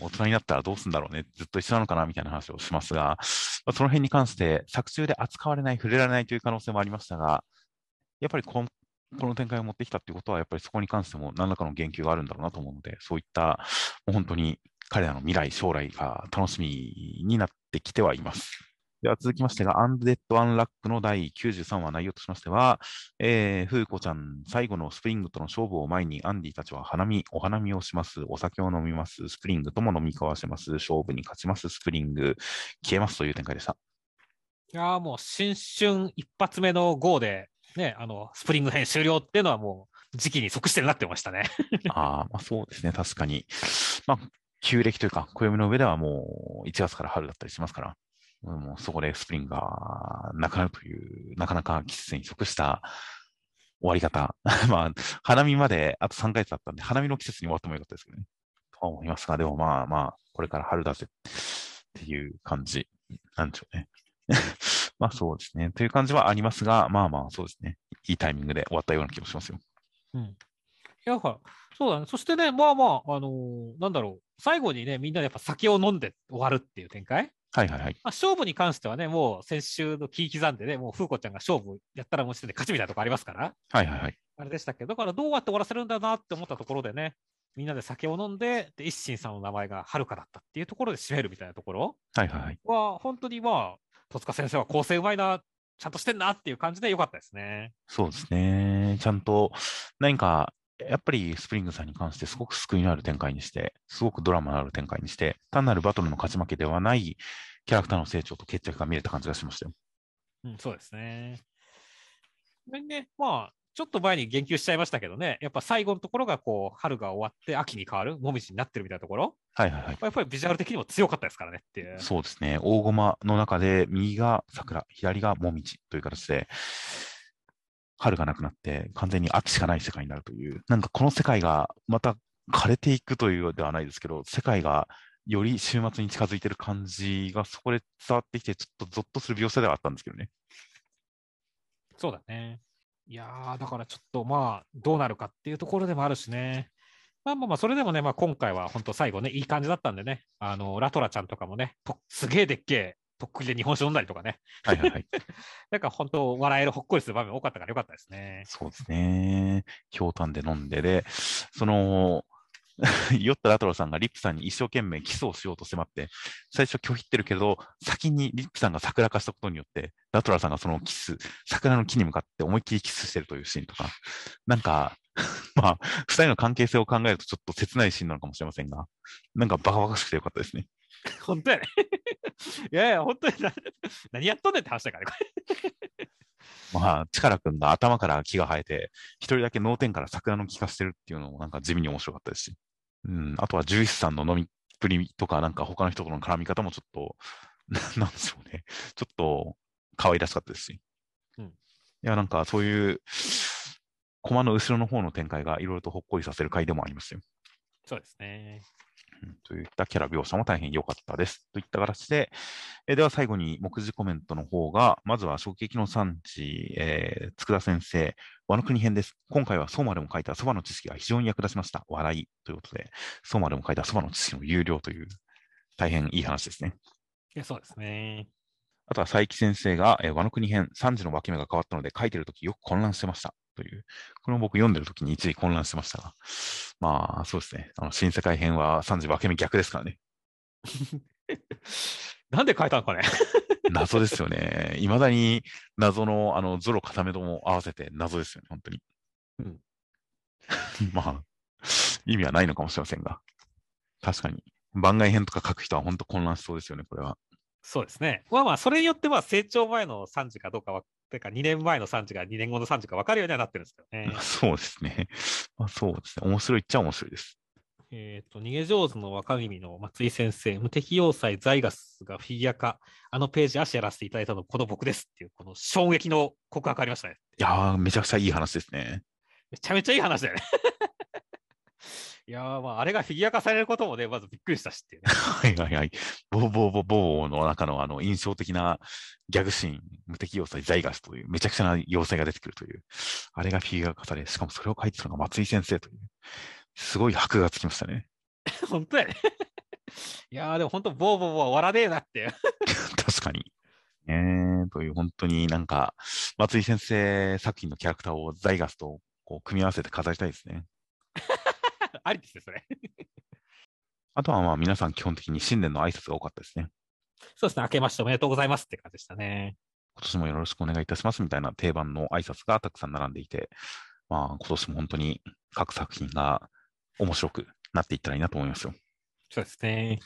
Speaker 1: 大人になったらどうするんだろうね、ずっと一緒なのかなみたいな話をしますが、その辺に関して作中で扱われない、触れられないという可能性もありましたが、やっぱりこのこの展開を持ってきたということは、やっぱりそこに関しても何らかの言及があるんだろうなと思うので、そういったもう本当に彼らの未来、将来が楽しみになってきてはいます。では続きましてが、アンデッド・アンラックの第93話内容としましては、えー、フーコちゃん、最後のスプリングとの勝負を前に、アンディたちは花見、お花見をします。お酒を飲みます。スプリングとも飲み交わします。勝負に勝ちます。スプリング、消えますという展開でした。
Speaker 2: いやーもう新春一発目の GO で、ね、あの、スプリング編終了っていうのはもう時期に即してるなってましたね。
Speaker 1: ああ、まあそうですね、確かに。まあ、旧暦というか、暦の上ではもう1月から春だったりしますから、もうそこでスプリングがなくなるという、なかなか季節に即した終わり方。まあ、花見まであと3ヶ月だったんで、花見の季節に終わってもよかったですけどね。とは思いますが、でもまあまあ、これから春だぜっていう感じなんでしょうね。まあそうですね。という感じはありますが、まあまあそうですね。いいタイミングで終わったような気もしますよ。
Speaker 2: うん。いや、ほらそうだね。そしてね、まあまあ、あのーなんだろう。最後にね、みんなでやっぱ酒を飲んで終わるっていう展開。
Speaker 1: はいはいはい。
Speaker 2: まあ、勝負に関してはね、もう先週のキー刻んでね、もう風子ちゃんが勝負やったらもう時点で勝ちみたいなとこありますから、
Speaker 1: はいはいはい。
Speaker 2: あれでしたけど、だからどうやって終わらせるんだなって思ったところでね、みんなで酒を飲んで、で一心さんの名前がはるかだったっていうところで締めるみたいなところ
Speaker 1: はいはいはい。
Speaker 2: は、本当にまあ、戸塚先生は構成うまいな、ちゃんとしてんなっていう感じでよかったですね。
Speaker 1: そうですね。ちゃんと、何か、やっぱりスプリングさんに関してすごく救いのある展開にして、すごくドラマのある展開にして、単なるバトルの勝ち負けではないキャラクターの成長と決着が見れた感じがしましたよ。
Speaker 2: うん、そうですね。でね、まあ、ちょっと前に言及しちゃいましたけどね、やっぱ最後のところがこう、春が終わって秋に変わる、もみじになってるみたいなところ、
Speaker 1: はいはいはい。
Speaker 2: やっぱりビジュアル的にも強かったですからねっていう。
Speaker 1: そうですね。大駒の中で、右が桜、左がもみじという形で、春がなくなって、完全に秋しかない世界になるという、なんかこの世界がまた枯れていくというようではないですけど、世界がより終末に近づいてる感じがそこで伝わってきて、ちょっとゾッとする描写ではあったんですけどね。
Speaker 2: そうだね。いや、だからちょっとまあ、どうなるかっていうところでもあるしね。まあまあまあ、それでもね、まあ今回は本当最後ね、いい感じだったんでね、あの、ラトラちゃんとかもね、すげえでっけえ、とっくりで日本酒飲んだりとかね、
Speaker 1: はいはいはい。
Speaker 2: なんか本当、笑えるほっこりする場面多かったからよかったですね。
Speaker 1: そうですね。ひょうたんで飲んで、で、その、酔ったラトロさんがリップさんに一生懸命キスをしようと迫って、最初拒否ってるけど、先にリップさんが桜化したことによって、ラトラさんがそのキス、桜の木に向かって思いっきりキスしてるというシーンとか、なんか、まあ、二人の関係性を考えるとちょっと切ないシーンなのかもしれませんが、なんかバカバカしくてよかったですね。
Speaker 2: 本当やね。いやいや、本当にな何やっとんねんって話だからね、これ。
Speaker 1: まあ、力くんが頭から木が生えて、一人だけ脳天から桜の木化してるっていうのもなんか地味に面白かったですし。うん。あとは、獣医師さんの飲みっぷりとか、なんか他の人との絡み方もちょっと、なんでしょうね。ちょっと、可愛らしかったですし。うん。いや、なんかそういう、コマの後ろの方の展開がいろいろとほっこりさせる回でもありますよ。
Speaker 2: そうですね。
Speaker 1: といったキャラ描写も大変良かったです。といった形で、えでは最後に目次コメントの方が、まずは衝撃の産地、えー、佃先生、和の国編です。今回は相馬でも書いたそばの知識が非常に役立ちました。笑いということで、相馬でも書いたそばの知識の有料という、大変いい話ですね。
Speaker 2: いやそうですね。
Speaker 1: あとは佐伯先生が、えー、和の国編、3時の分け目が変わったので、書いてるときよく混乱してました。という、これも僕読んでるときに一時混乱してましたが、まあ、そうですね。あの、新世界編は3時分け目逆ですからね。
Speaker 2: なんで変えたのかね
Speaker 1: 謎ですよね。いまだに謎の、あの、ゾロ固めとも合わせて謎ですよね、本当に。うん。まあ、意味はないのかもしれませんが。確かに。番外編とか書く人は本当混乱しそうですよね、これは。
Speaker 2: そうですね。まあまあ、それによっては成長前の3時かどうかは、というか2年前の3時が2年後の3時か分かるようにはなってるんですけどね。
Speaker 1: そうですね。まあ、そうですね。面白いっちゃ面白いです。
Speaker 2: えっ、ー、と、逃げ上手の若君の松井先生、無敵要塞ザイガスがフィギュア化、あのページ足やらせていただいたのこの僕ですっていう、この衝撃の告白ありましたね。
Speaker 1: いやー、めちゃくちゃいい話ですね。
Speaker 2: めちゃめちゃいい話だよね。いやまあ、あれがフィギュア化されることもね、まずびっくりしたしっていうね。
Speaker 1: はいはいはい。ボーボーボーボーの中のあの印象的なギャグシーン、無敵要塞ザイガスというめちゃくちゃな要塞が出てくるという、あれがフィギュア化され、しかもそれを書いてたのが松井先生という、すごい箔がつきましたね。
Speaker 2: 本当やね。いやー、でも本当、ボーボーボー笑わねえなって。
Speaker 1: 確かに。えー、という本当になんか、松井先生作品のキャラクターをザイガスとこう組み合わせて飾りたいですね。
Speaker 2: ありですね、それ。
Speaker 1: あとはまあ皆さん基本的に新年の挨拶が多かったですね。
Speaker 2: そうですね、明けましておめでとうございますって感じでしたね。
Speaker 1: 今年もよろしくお願いいたしますみたいな定番の挨拶がたくさん並んでいて、まあ今年も本当に各作品が面白くなっていったらいいなと思いますよ。
Speaker 2: そうですね。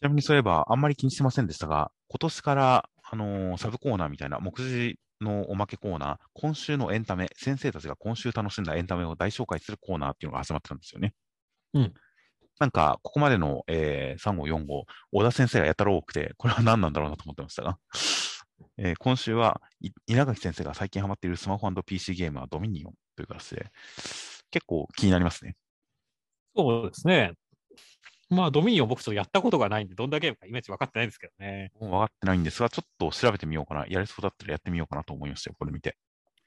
Speaker 1: ちなみにそういえば、あんまり気にしてませんでしたが、今年から、あのー、サブコーナーみたいな目次のおまけコーナー、今週のエンタメ、先生たちが今週楽しんだエンタメを大紹介するコーナーっていうのが始まってたんですよね。
Speaker 2: うん。
Speaker 1: なんか、ここまでの、えー、3号、4号、小田先生がやたら多くて、これは何なんだろうなと思ってましたが、えー、今週は稲垣先生が最近ハマっているスマホ &PC ゲームはドミニオンという形で、結構気になりますね。
Speaker 2: そうですね。まあ、ドミニオン僕ちょっとやったことがないんで、どんなゲームかイメージ分かってないんですけどね。
Speaker 1: 分かってないんですが、ちょっと調べてみようかな。やれそうだったらやってみようかなと思いましたよ、これ見て。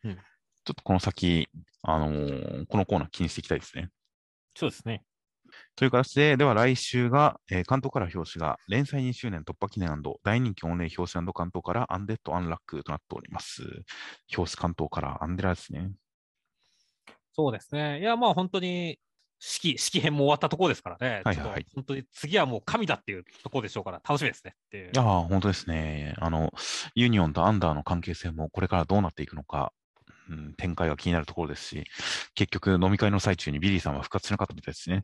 Speaker 2: うん。ちょ
Speaker 1: っとこの先、あのー、このコーナー気にしていきたいですね。
Speaker 2: そうですね。
Speaker 1: という形で、では来週が、えー、関東から表紙が連載2周年突破記念大人気御礼表紙関東からアンデッド・アンラックとなっております。表紙巻頭からアンデラですね。
Speaker 2: そうですね。いや、まあ本当に式、式編も終わったところですからね。はいはい、本当に次はもう神だっていうところでしょうから、楽しみですねってい
Speaker 1: や、本当ですね。あの、ユニオンとアンダーの関係性もこれからどうなっていくのか、うん、展開が気になるところですし、結局飲み会の最中にビリーさんは復活しなかったみたいですね。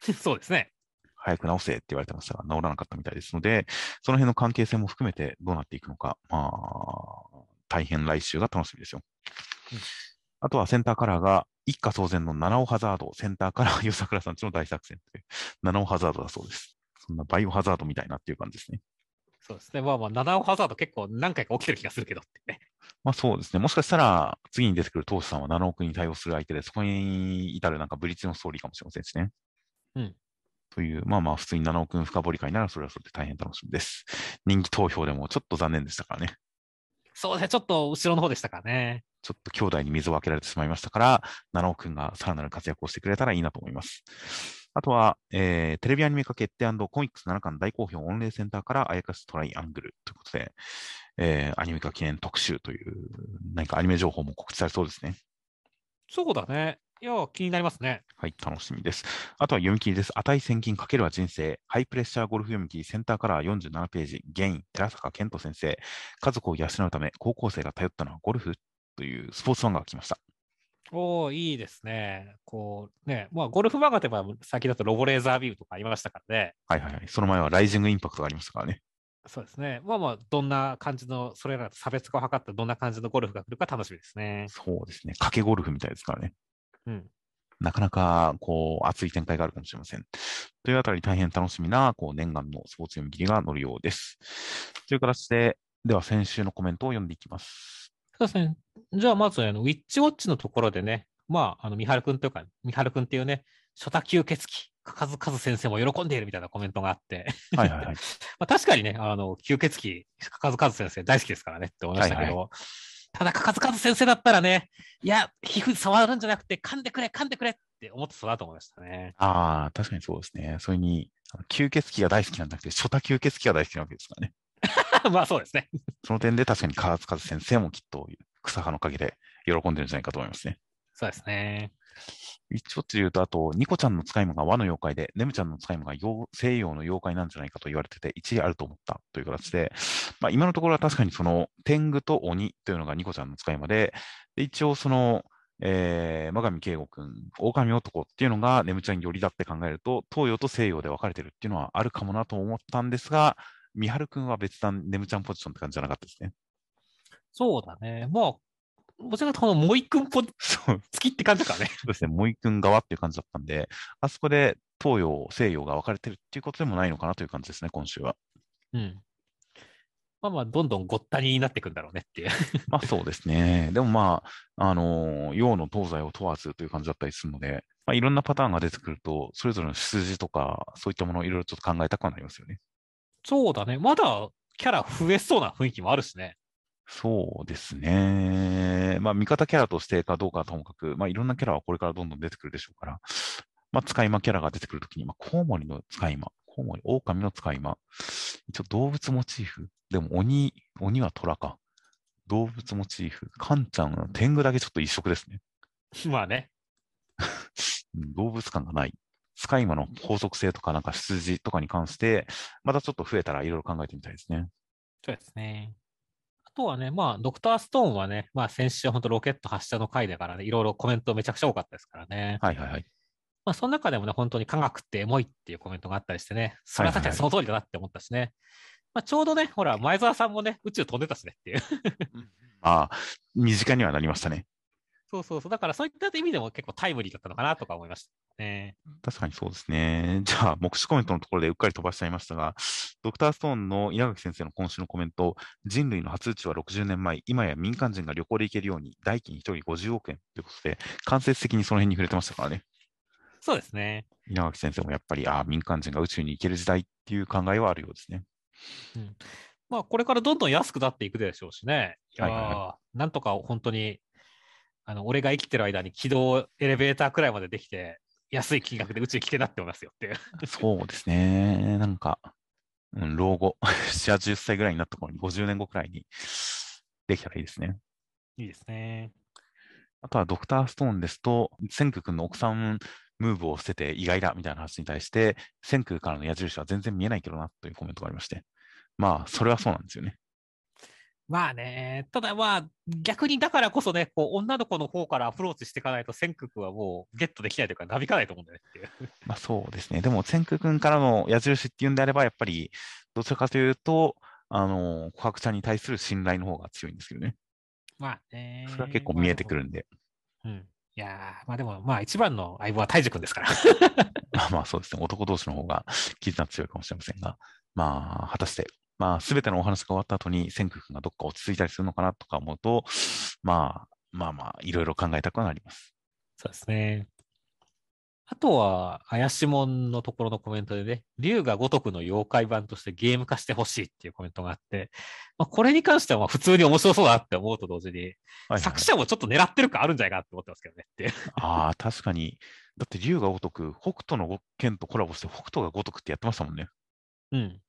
Speaker 2: そうですね。
Speaker 1: 早く治せって言われてましたが、治らなかったみたいですので、その辺の関係性も含めてどうなっていくのか、まあ、大変来週が楽しみですよ。うんあとはセンターカラーが一家騒然の七尾ハザード、センターカラー、湯桜さんちの大作戦という、七尾ハザードだそうです。そんなバイオハザードみたいなっていう感じですね。
Speaker 2: そうですね。まあまあ、七尾ハザード結構何回か起きてる気がするけどってね。
Speaker 1: まあそうですね。もしかしたら、次に出てくる当主さんは七億に対応する相手で、そこに至るなんかブリッジのストーリーかもしれませんしね。
Speaker 2: うん。
Speaker 1: という、まあまあ、普通に七億深掘り会ならそれはそれで大変楽しみです。人気投票でもちょっと残念でしたからね。
Speaker 2: そうね。ちょっと後ろの方でしたかね。
Speaker 1: ちょっと兄弟に水をあけられてしまいましたから、七尾くんがさらなる活躍をしてくれたらいいなと思います。あとは、えー、テレビアニメ化決定コミックス7巻大好評御礼センターからあやかしトライアングルということで、えー、アニメ化記念特集という、何かアニメ情報も告知されそうですね。
Speaker 2: そうだね。いや、気になりますね。
Speaker 1: はい、楽しみです。あとは読み切りです。値千金かけるは人生。ハイプレッシャーゴルフ読み切りセンターカラー47ページ。ゲイン、寺坂健人先生。家族を養うため、高校生が頼ったのはゴルフというスポーツ漫画が来ました。
Speaker 2: おおいいですね。こうね、まあ、ゴルフ漫画といえば、先だとロボレーザービューとかありましたからね。
Speaker 1: はいはいはい。その前はライジングインパクトがありましたからね。
Speaker 2: そうですね。まあまあ、どんな感じの、それらと差別化を図ったどんな感じのゴルフが来るか楽しみですね。
Speaker 1: そうですね。賭けゴルフみたいですからね。
Speaker 2: うん。
Speaker 1: なかなか、こう、熱い展開があるかもしれません。というあたり大変楽しみな、こう、念願のスポーツ読み切りが乗るようです。という形で、では先週のコメントを読んでいきます。
Speaker 2: そうですね。じゃあ、まず、あの、ウィッチウォッチのところでね、まあ、あの、三春くんというか、三春くんっていうね、初多吸血鬼、かずかず先生も喜んでいるみたいなコメントがあって、
Speaker 1: はいはいはい。
Speaker 2: まあ、確かにね、あの、吸血鬼、かかずかず先生大好きですからねって思いましたけど、
Speaker 1: はい
Speaker 2: ただ、かかずかず先生だったらね、いや、皮膚触るんじゃなくて、噛んでくれ、噛んでくれって思ってそうだと思いましたね。
Speaker 1: ああ、確かにそうですね。それに、吸血鬼が大好きなんじゃなくて、初多吸血鬼が大好きなわけですからね。
Speaker 2: まあそうですね。
Speaker 1: その点で確かに川津和先生もきっと草葉の陰で喜んでるんじゃないかと思いますね。
Speaker 2: そうですね。
Speaker 1: ウィッチウォッチで言うと、あと、ニコちゃんの使い魔が和の妖怪で、ネムちゃんの使い魔が西洋の妖怪なんじゃないかと言われてて、一理あると思ったという形で、まあ、今のところは確かにその、天狗と鬼というのがニコちゃんの使い魔で、で一応その、えー、真上慶吾くん、狼男っていうのがネムちゃん寄りだって考えると、東洋と西洋で分かれてるっていうのはあるかもなと思ったんですが、三春くんは別段ネムちゃんポジションって感じじゃなかったですね。
Speaker 2: そうだね。まあ、もちろんこのもう一君ぽ
Speaker 1: そう
Speaker 2: 月って感じかね。
Speaker 1: そうですね、もう一君側っていう感じだったんで、あそこで東洋、西洋が分かれてるっていうことでもないのかなという感じですね、今週は。
Speaker 2: うん。まあまあ、どんどんごったになっていくんだろうねっていう。
Speaker 1: まあそうですね。でもまあ、あのー洋の東西を問わずという感じだったりするので、まあ、いろんなパターンが出てくると、それぞれの出自とか、そういったものをいろいろちょっと考えたくはなりますよね。
Speaker 2: そうだね。まだキャラ増えそうな雰囲気もあるしね。
Speaker 1: そうですね。まあ、味方キャラとしてかどうかはともかく、まあ、いろんなキャラはこれからどんどん出てくるでしょうから、まあ、使い魔キャラが出てくるときに、まあ、コウモリの使い魔、コウモリ、狼の使い魔、一応動物モチーフ、でも鬼、鬼は虎か。動物モチーフ、カンちゃんの天狗だけちょっと一色ですね。
Speaker 2: まあね。
Speaker 1: うん動物感がない。使い魔の法則性とか、なんか出自とかに関して、またちょっと増えたらいろいろ考えてみたいですね。
Speaker 2: そうですね。あとはね、まあ、ドクターストーンはね、まあ、先週本当ロケット発射の回だからね、いろいろコメントめちゃくちゃ多かったですからね。
Speaker 1: はいはいはい。
Speaker 2: まあ、その中でもね、本当に科学ってエモいっていうコメントがあったりしてね、それは確かにその通りだなって思ったしね。まあ、ちょうどね、ほら、前澤さんもね、宇宙飛んでたしねっていう。
Speaker 1: まあ、身近にはなりましたね。
Speaker 2: そうそうそう。だからそういった意味でも結構タイムリーだったのかなとか思いましたね。
Speaker 1: 確かにそうですね。じゃあ、目視コメントのところでうっかり飛ばしちゃいましたが、ドクターストーンの稲垣先生の今週のコメント、人類の初宇宙は60年前、今や民間人が旅行で行けるように、代金1人50億円ということで、間接的にその辺に触れてましたからね。
Speaker 2: そうですね。
Speaker 1: 稲垣先生もやっぱり、ああ、民間人が宇宙に行ける時代っていう考えはあるようですね。
Speaker 2: まあ、これからどんどん安くなっていくでしょうしね。いやー、
Speaker 1: はいは
Speaker 2: なんとか本当に、あの、俺が生きてる間に軌道エレベーターくらいまでできて、安い金額で宇宙に来てなって思いますよっていう。
Speaker 1: そうですね。なんか、うん、老後、7、80歳ぐらいになった頃に、50年後くらいにできたらいいですね。
Speaker 2: いいですね。
Speaker 1: あとはドクターストーンですと、千空君の奥さんムーブを捨てて意外だみたいな話に対して、千空からの矢印は全然見えないけどなというコメントがありまして。まあ、それはそうなんですよね。
Speaker 2: まあね、ただまあ、逆にだからこそね、こう、女の子の方からアプローチしていかないと、千空君はもうゲットできないというか、なびかないと思うんだよねっていう。
Speaker 1: まあそうですね。でも、千空君からの矢印っていうんであれば、やっぱり、どちらかというと、あの、琥珀ちゃんに対する信頼の方が強いんですけどね。
Speaker 2: まあね。
Speaker 1: それは結構見えてくるんで。
Speaker 2: うん。いやーまあでも、まあ一番の相棒は泰治君ですから。
Speaker 1: まあまあそうですね。男同士の方が絆強いかもしれませんが、まあ、果たして、まあ、すべてのお話が終わった後に、千空君がどっか落ち着いたりするのかなとか思うと、まあ、まあまあ、いろいろ考えたくはなります。
Speaker 2: そうですね。あとは、怪しもんのところのコメントでね、竜が如くの妖怪版としてゲーム化してほしいっていうコメントがあって、まあ、これに関してはまあ普通に面白そうだなって思うと同時に、
Speaker 1: はいはい
Speaker 2: 作者もちょっと狙ってる感あるんじゃないかなって思ってますけどねって。
Speaker 1: ああ、確かに。だって、竜が如く、北斗の剣とコラボして、北斗が如くってやってましたもんね。
Speaker 2: うん。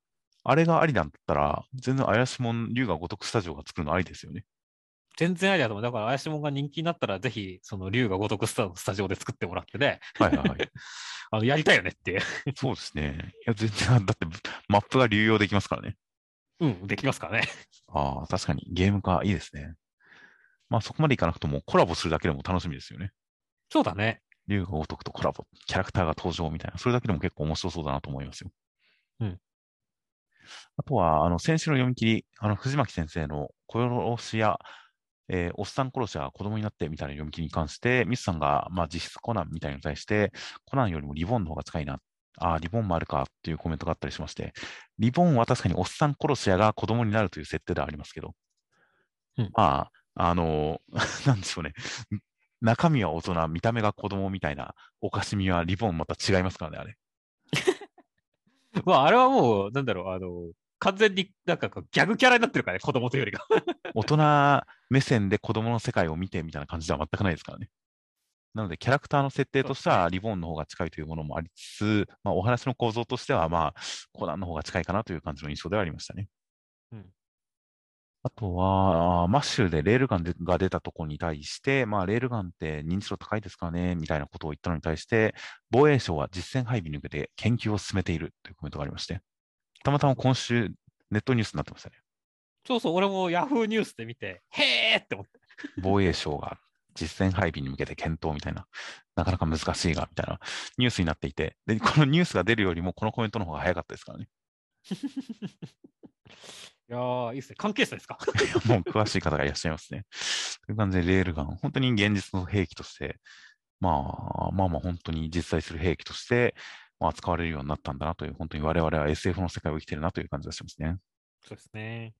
Speaker 1: あれがありだったら、全然怪しもん、竜が如くスタジオが作るのありですよね。
Speaker 2: 全然ありだと思う。だから怪しもんが人気になったら、ぜひ、その竜が如くスタスタジオで作ってもらってね、
Speaker 1: はいはいはい。
Speaker 2: あの、やりたいよねっていう。
Speaker 1: そうですね。いや、全然、だって、マップが流用できますからね。
Speaker 2: うん、できますからね。
Speaker 1: ああ、確かに、ゲーム化いいですね。まあ、そこまでいかなくとも、コラボするだけでも楽しみですよね。
Speaker 2: そうだね。
Speaker 1: 竜が如くとコラボ、キャラクターが登場みたいな、それだけでも結構面白そうだなと思いますよ。
Speaker 2: うん。
Speaker 1: あとは、あの、先週の読み切り、あの、藤巻先生の殺し屋、えーおっさん殺しは子供になってみたいな読み切りに関して、ミスさんが、まあ、実質コナンみたいに対して、コナンよりもリボンの方が近いな。ああ、リボンもあるかっていうコメントがあったりしまして、リボンは確かにおっさん殺し屋が子供になるという設定ではありますけど、
Speaker 2: うん
Speaker 1: まあ、あのー なんでしょうね。中身は大人、見た目が子供みたいなおかしみはリボンまた違いますからね、あれ。
Speaker 2: まあ、あれはもう、なんだろう、あの、完全になんかギャグキャラになってるからね、子供というよりが。
Speaker 1: 大人目線で子供の世界を見てみたいな感じでは全くないですからね。なので、キャラクターの設定としては、リボンの方が近いというものもありつつ、まあ、お話の構造としては、まあ、コナンの方が近いかなという感じの印象ではありましたね。
Speaker 2: うん
Speaker 1: あとは、あーマッシュでレールガンでが出たところに対して、まあ、レールガンって認知度高いですからね、みたいなことを言ったのに対して、防衛省は実戦配備に向けて研究を進めているというコメントがありまして、たまたま今週、ネットニュースになってましたね。
Speaker 2: そうそう、俺もヤフーニュースで見て、へーって思って。
Speaker 1: 防衛省が実戦配備に向けて検討みたいな、なかなか難しいが、みたいなニュースになっていて、で、このニュースが出るよりも、このコメントの方が早かったですからね。
Speaker 2: いやー、いいっすね。関係者ですか？
Speaker 1: もう詳しい方がいらっしゃいますね。という感じで、レールガン、本当に現実の兵器として、まあ、まあまあ本当に実在する兵器として、まあ、使われるようになったんだなという、本当に我々は SF の世界を生きてるなという感じがしますね。
Speaker 2: そうですね。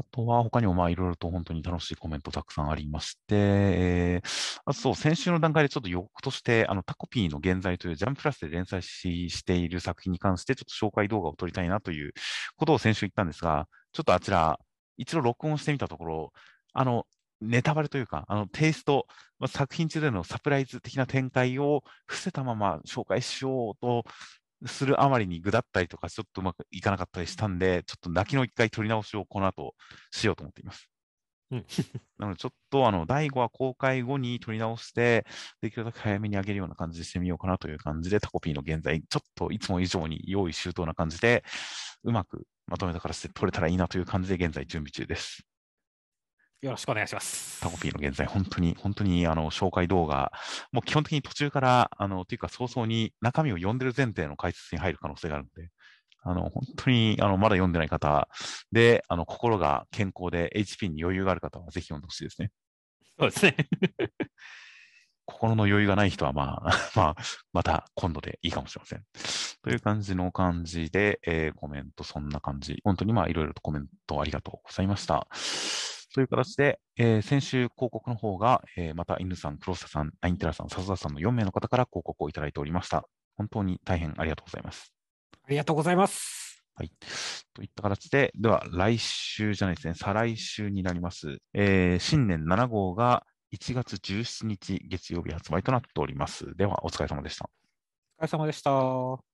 Speaker 1: あとは他にもまあいろいろと本当に楽しいコメントたくさんありまして、えー、あとそう、先週の段階でちょっと予告として、あのタコピーの現在というジャンプラスで連載ししている作品に関して、ちょっと紹介動画を撮りたいなということを先週言ったんですが、ちょっとあちら、一度録音してみたところ、あの、ネタバレというか、あの、テイスト、作品中でのサプライズ的な展開を伏せたまま紹介しようとするあまりにぐだったりとか、ちょっとうまくいかなかったりしたんで、ちょっと泣きの一回取り直しをこの後しようと思っています。
Speaker 2: うん
Speaker 1: なので、ちょっとあの、第5話公開後に取り直して、できるだけ早めに上げるような感じでしてみようかなという感じで、タコピーの現在、ちょっといつも以上に用意周到な感じで、うまくまとめた形で取れたらいいなという感じで、現在準備中です。
Speaker 2: よろしくお願いします。
Speaker 1: タコピーの現在、本当に、本当に、あの、紹介動画、もう基本的に途中から、あの、というか早々に中身を読んでる前提の解説に入る可能性があるので、あの、本当に、あの、まだ読んでない方で、あの、心が健康で HP に余裕がある方はぜひ読んでほしいですね。
Speaker 2: そうですね。
Speaker 1: 心の余裕がない人は、まあ、まあ、また今度でいいかもしれません。という感じの感じで、えーコメントそんな感じ。本当にまあ、いろいろとコメントありがとうございました。という形で、えー先週広告の方が、えーまた犬さん、黒瀬さん、ナインテラさん、笹田さんの4名の方から広告をいただいておりました。本当に大変ありがとうございます。
Speaker 2: ありがとうございます。
Speaker 1: はい。といった形で、では来週じゃないですね、再来週になります。えー新年7号が1月17日月曜日発売となっております。では、お疲れ様でした。
Speaker 2: お疲れ様でした。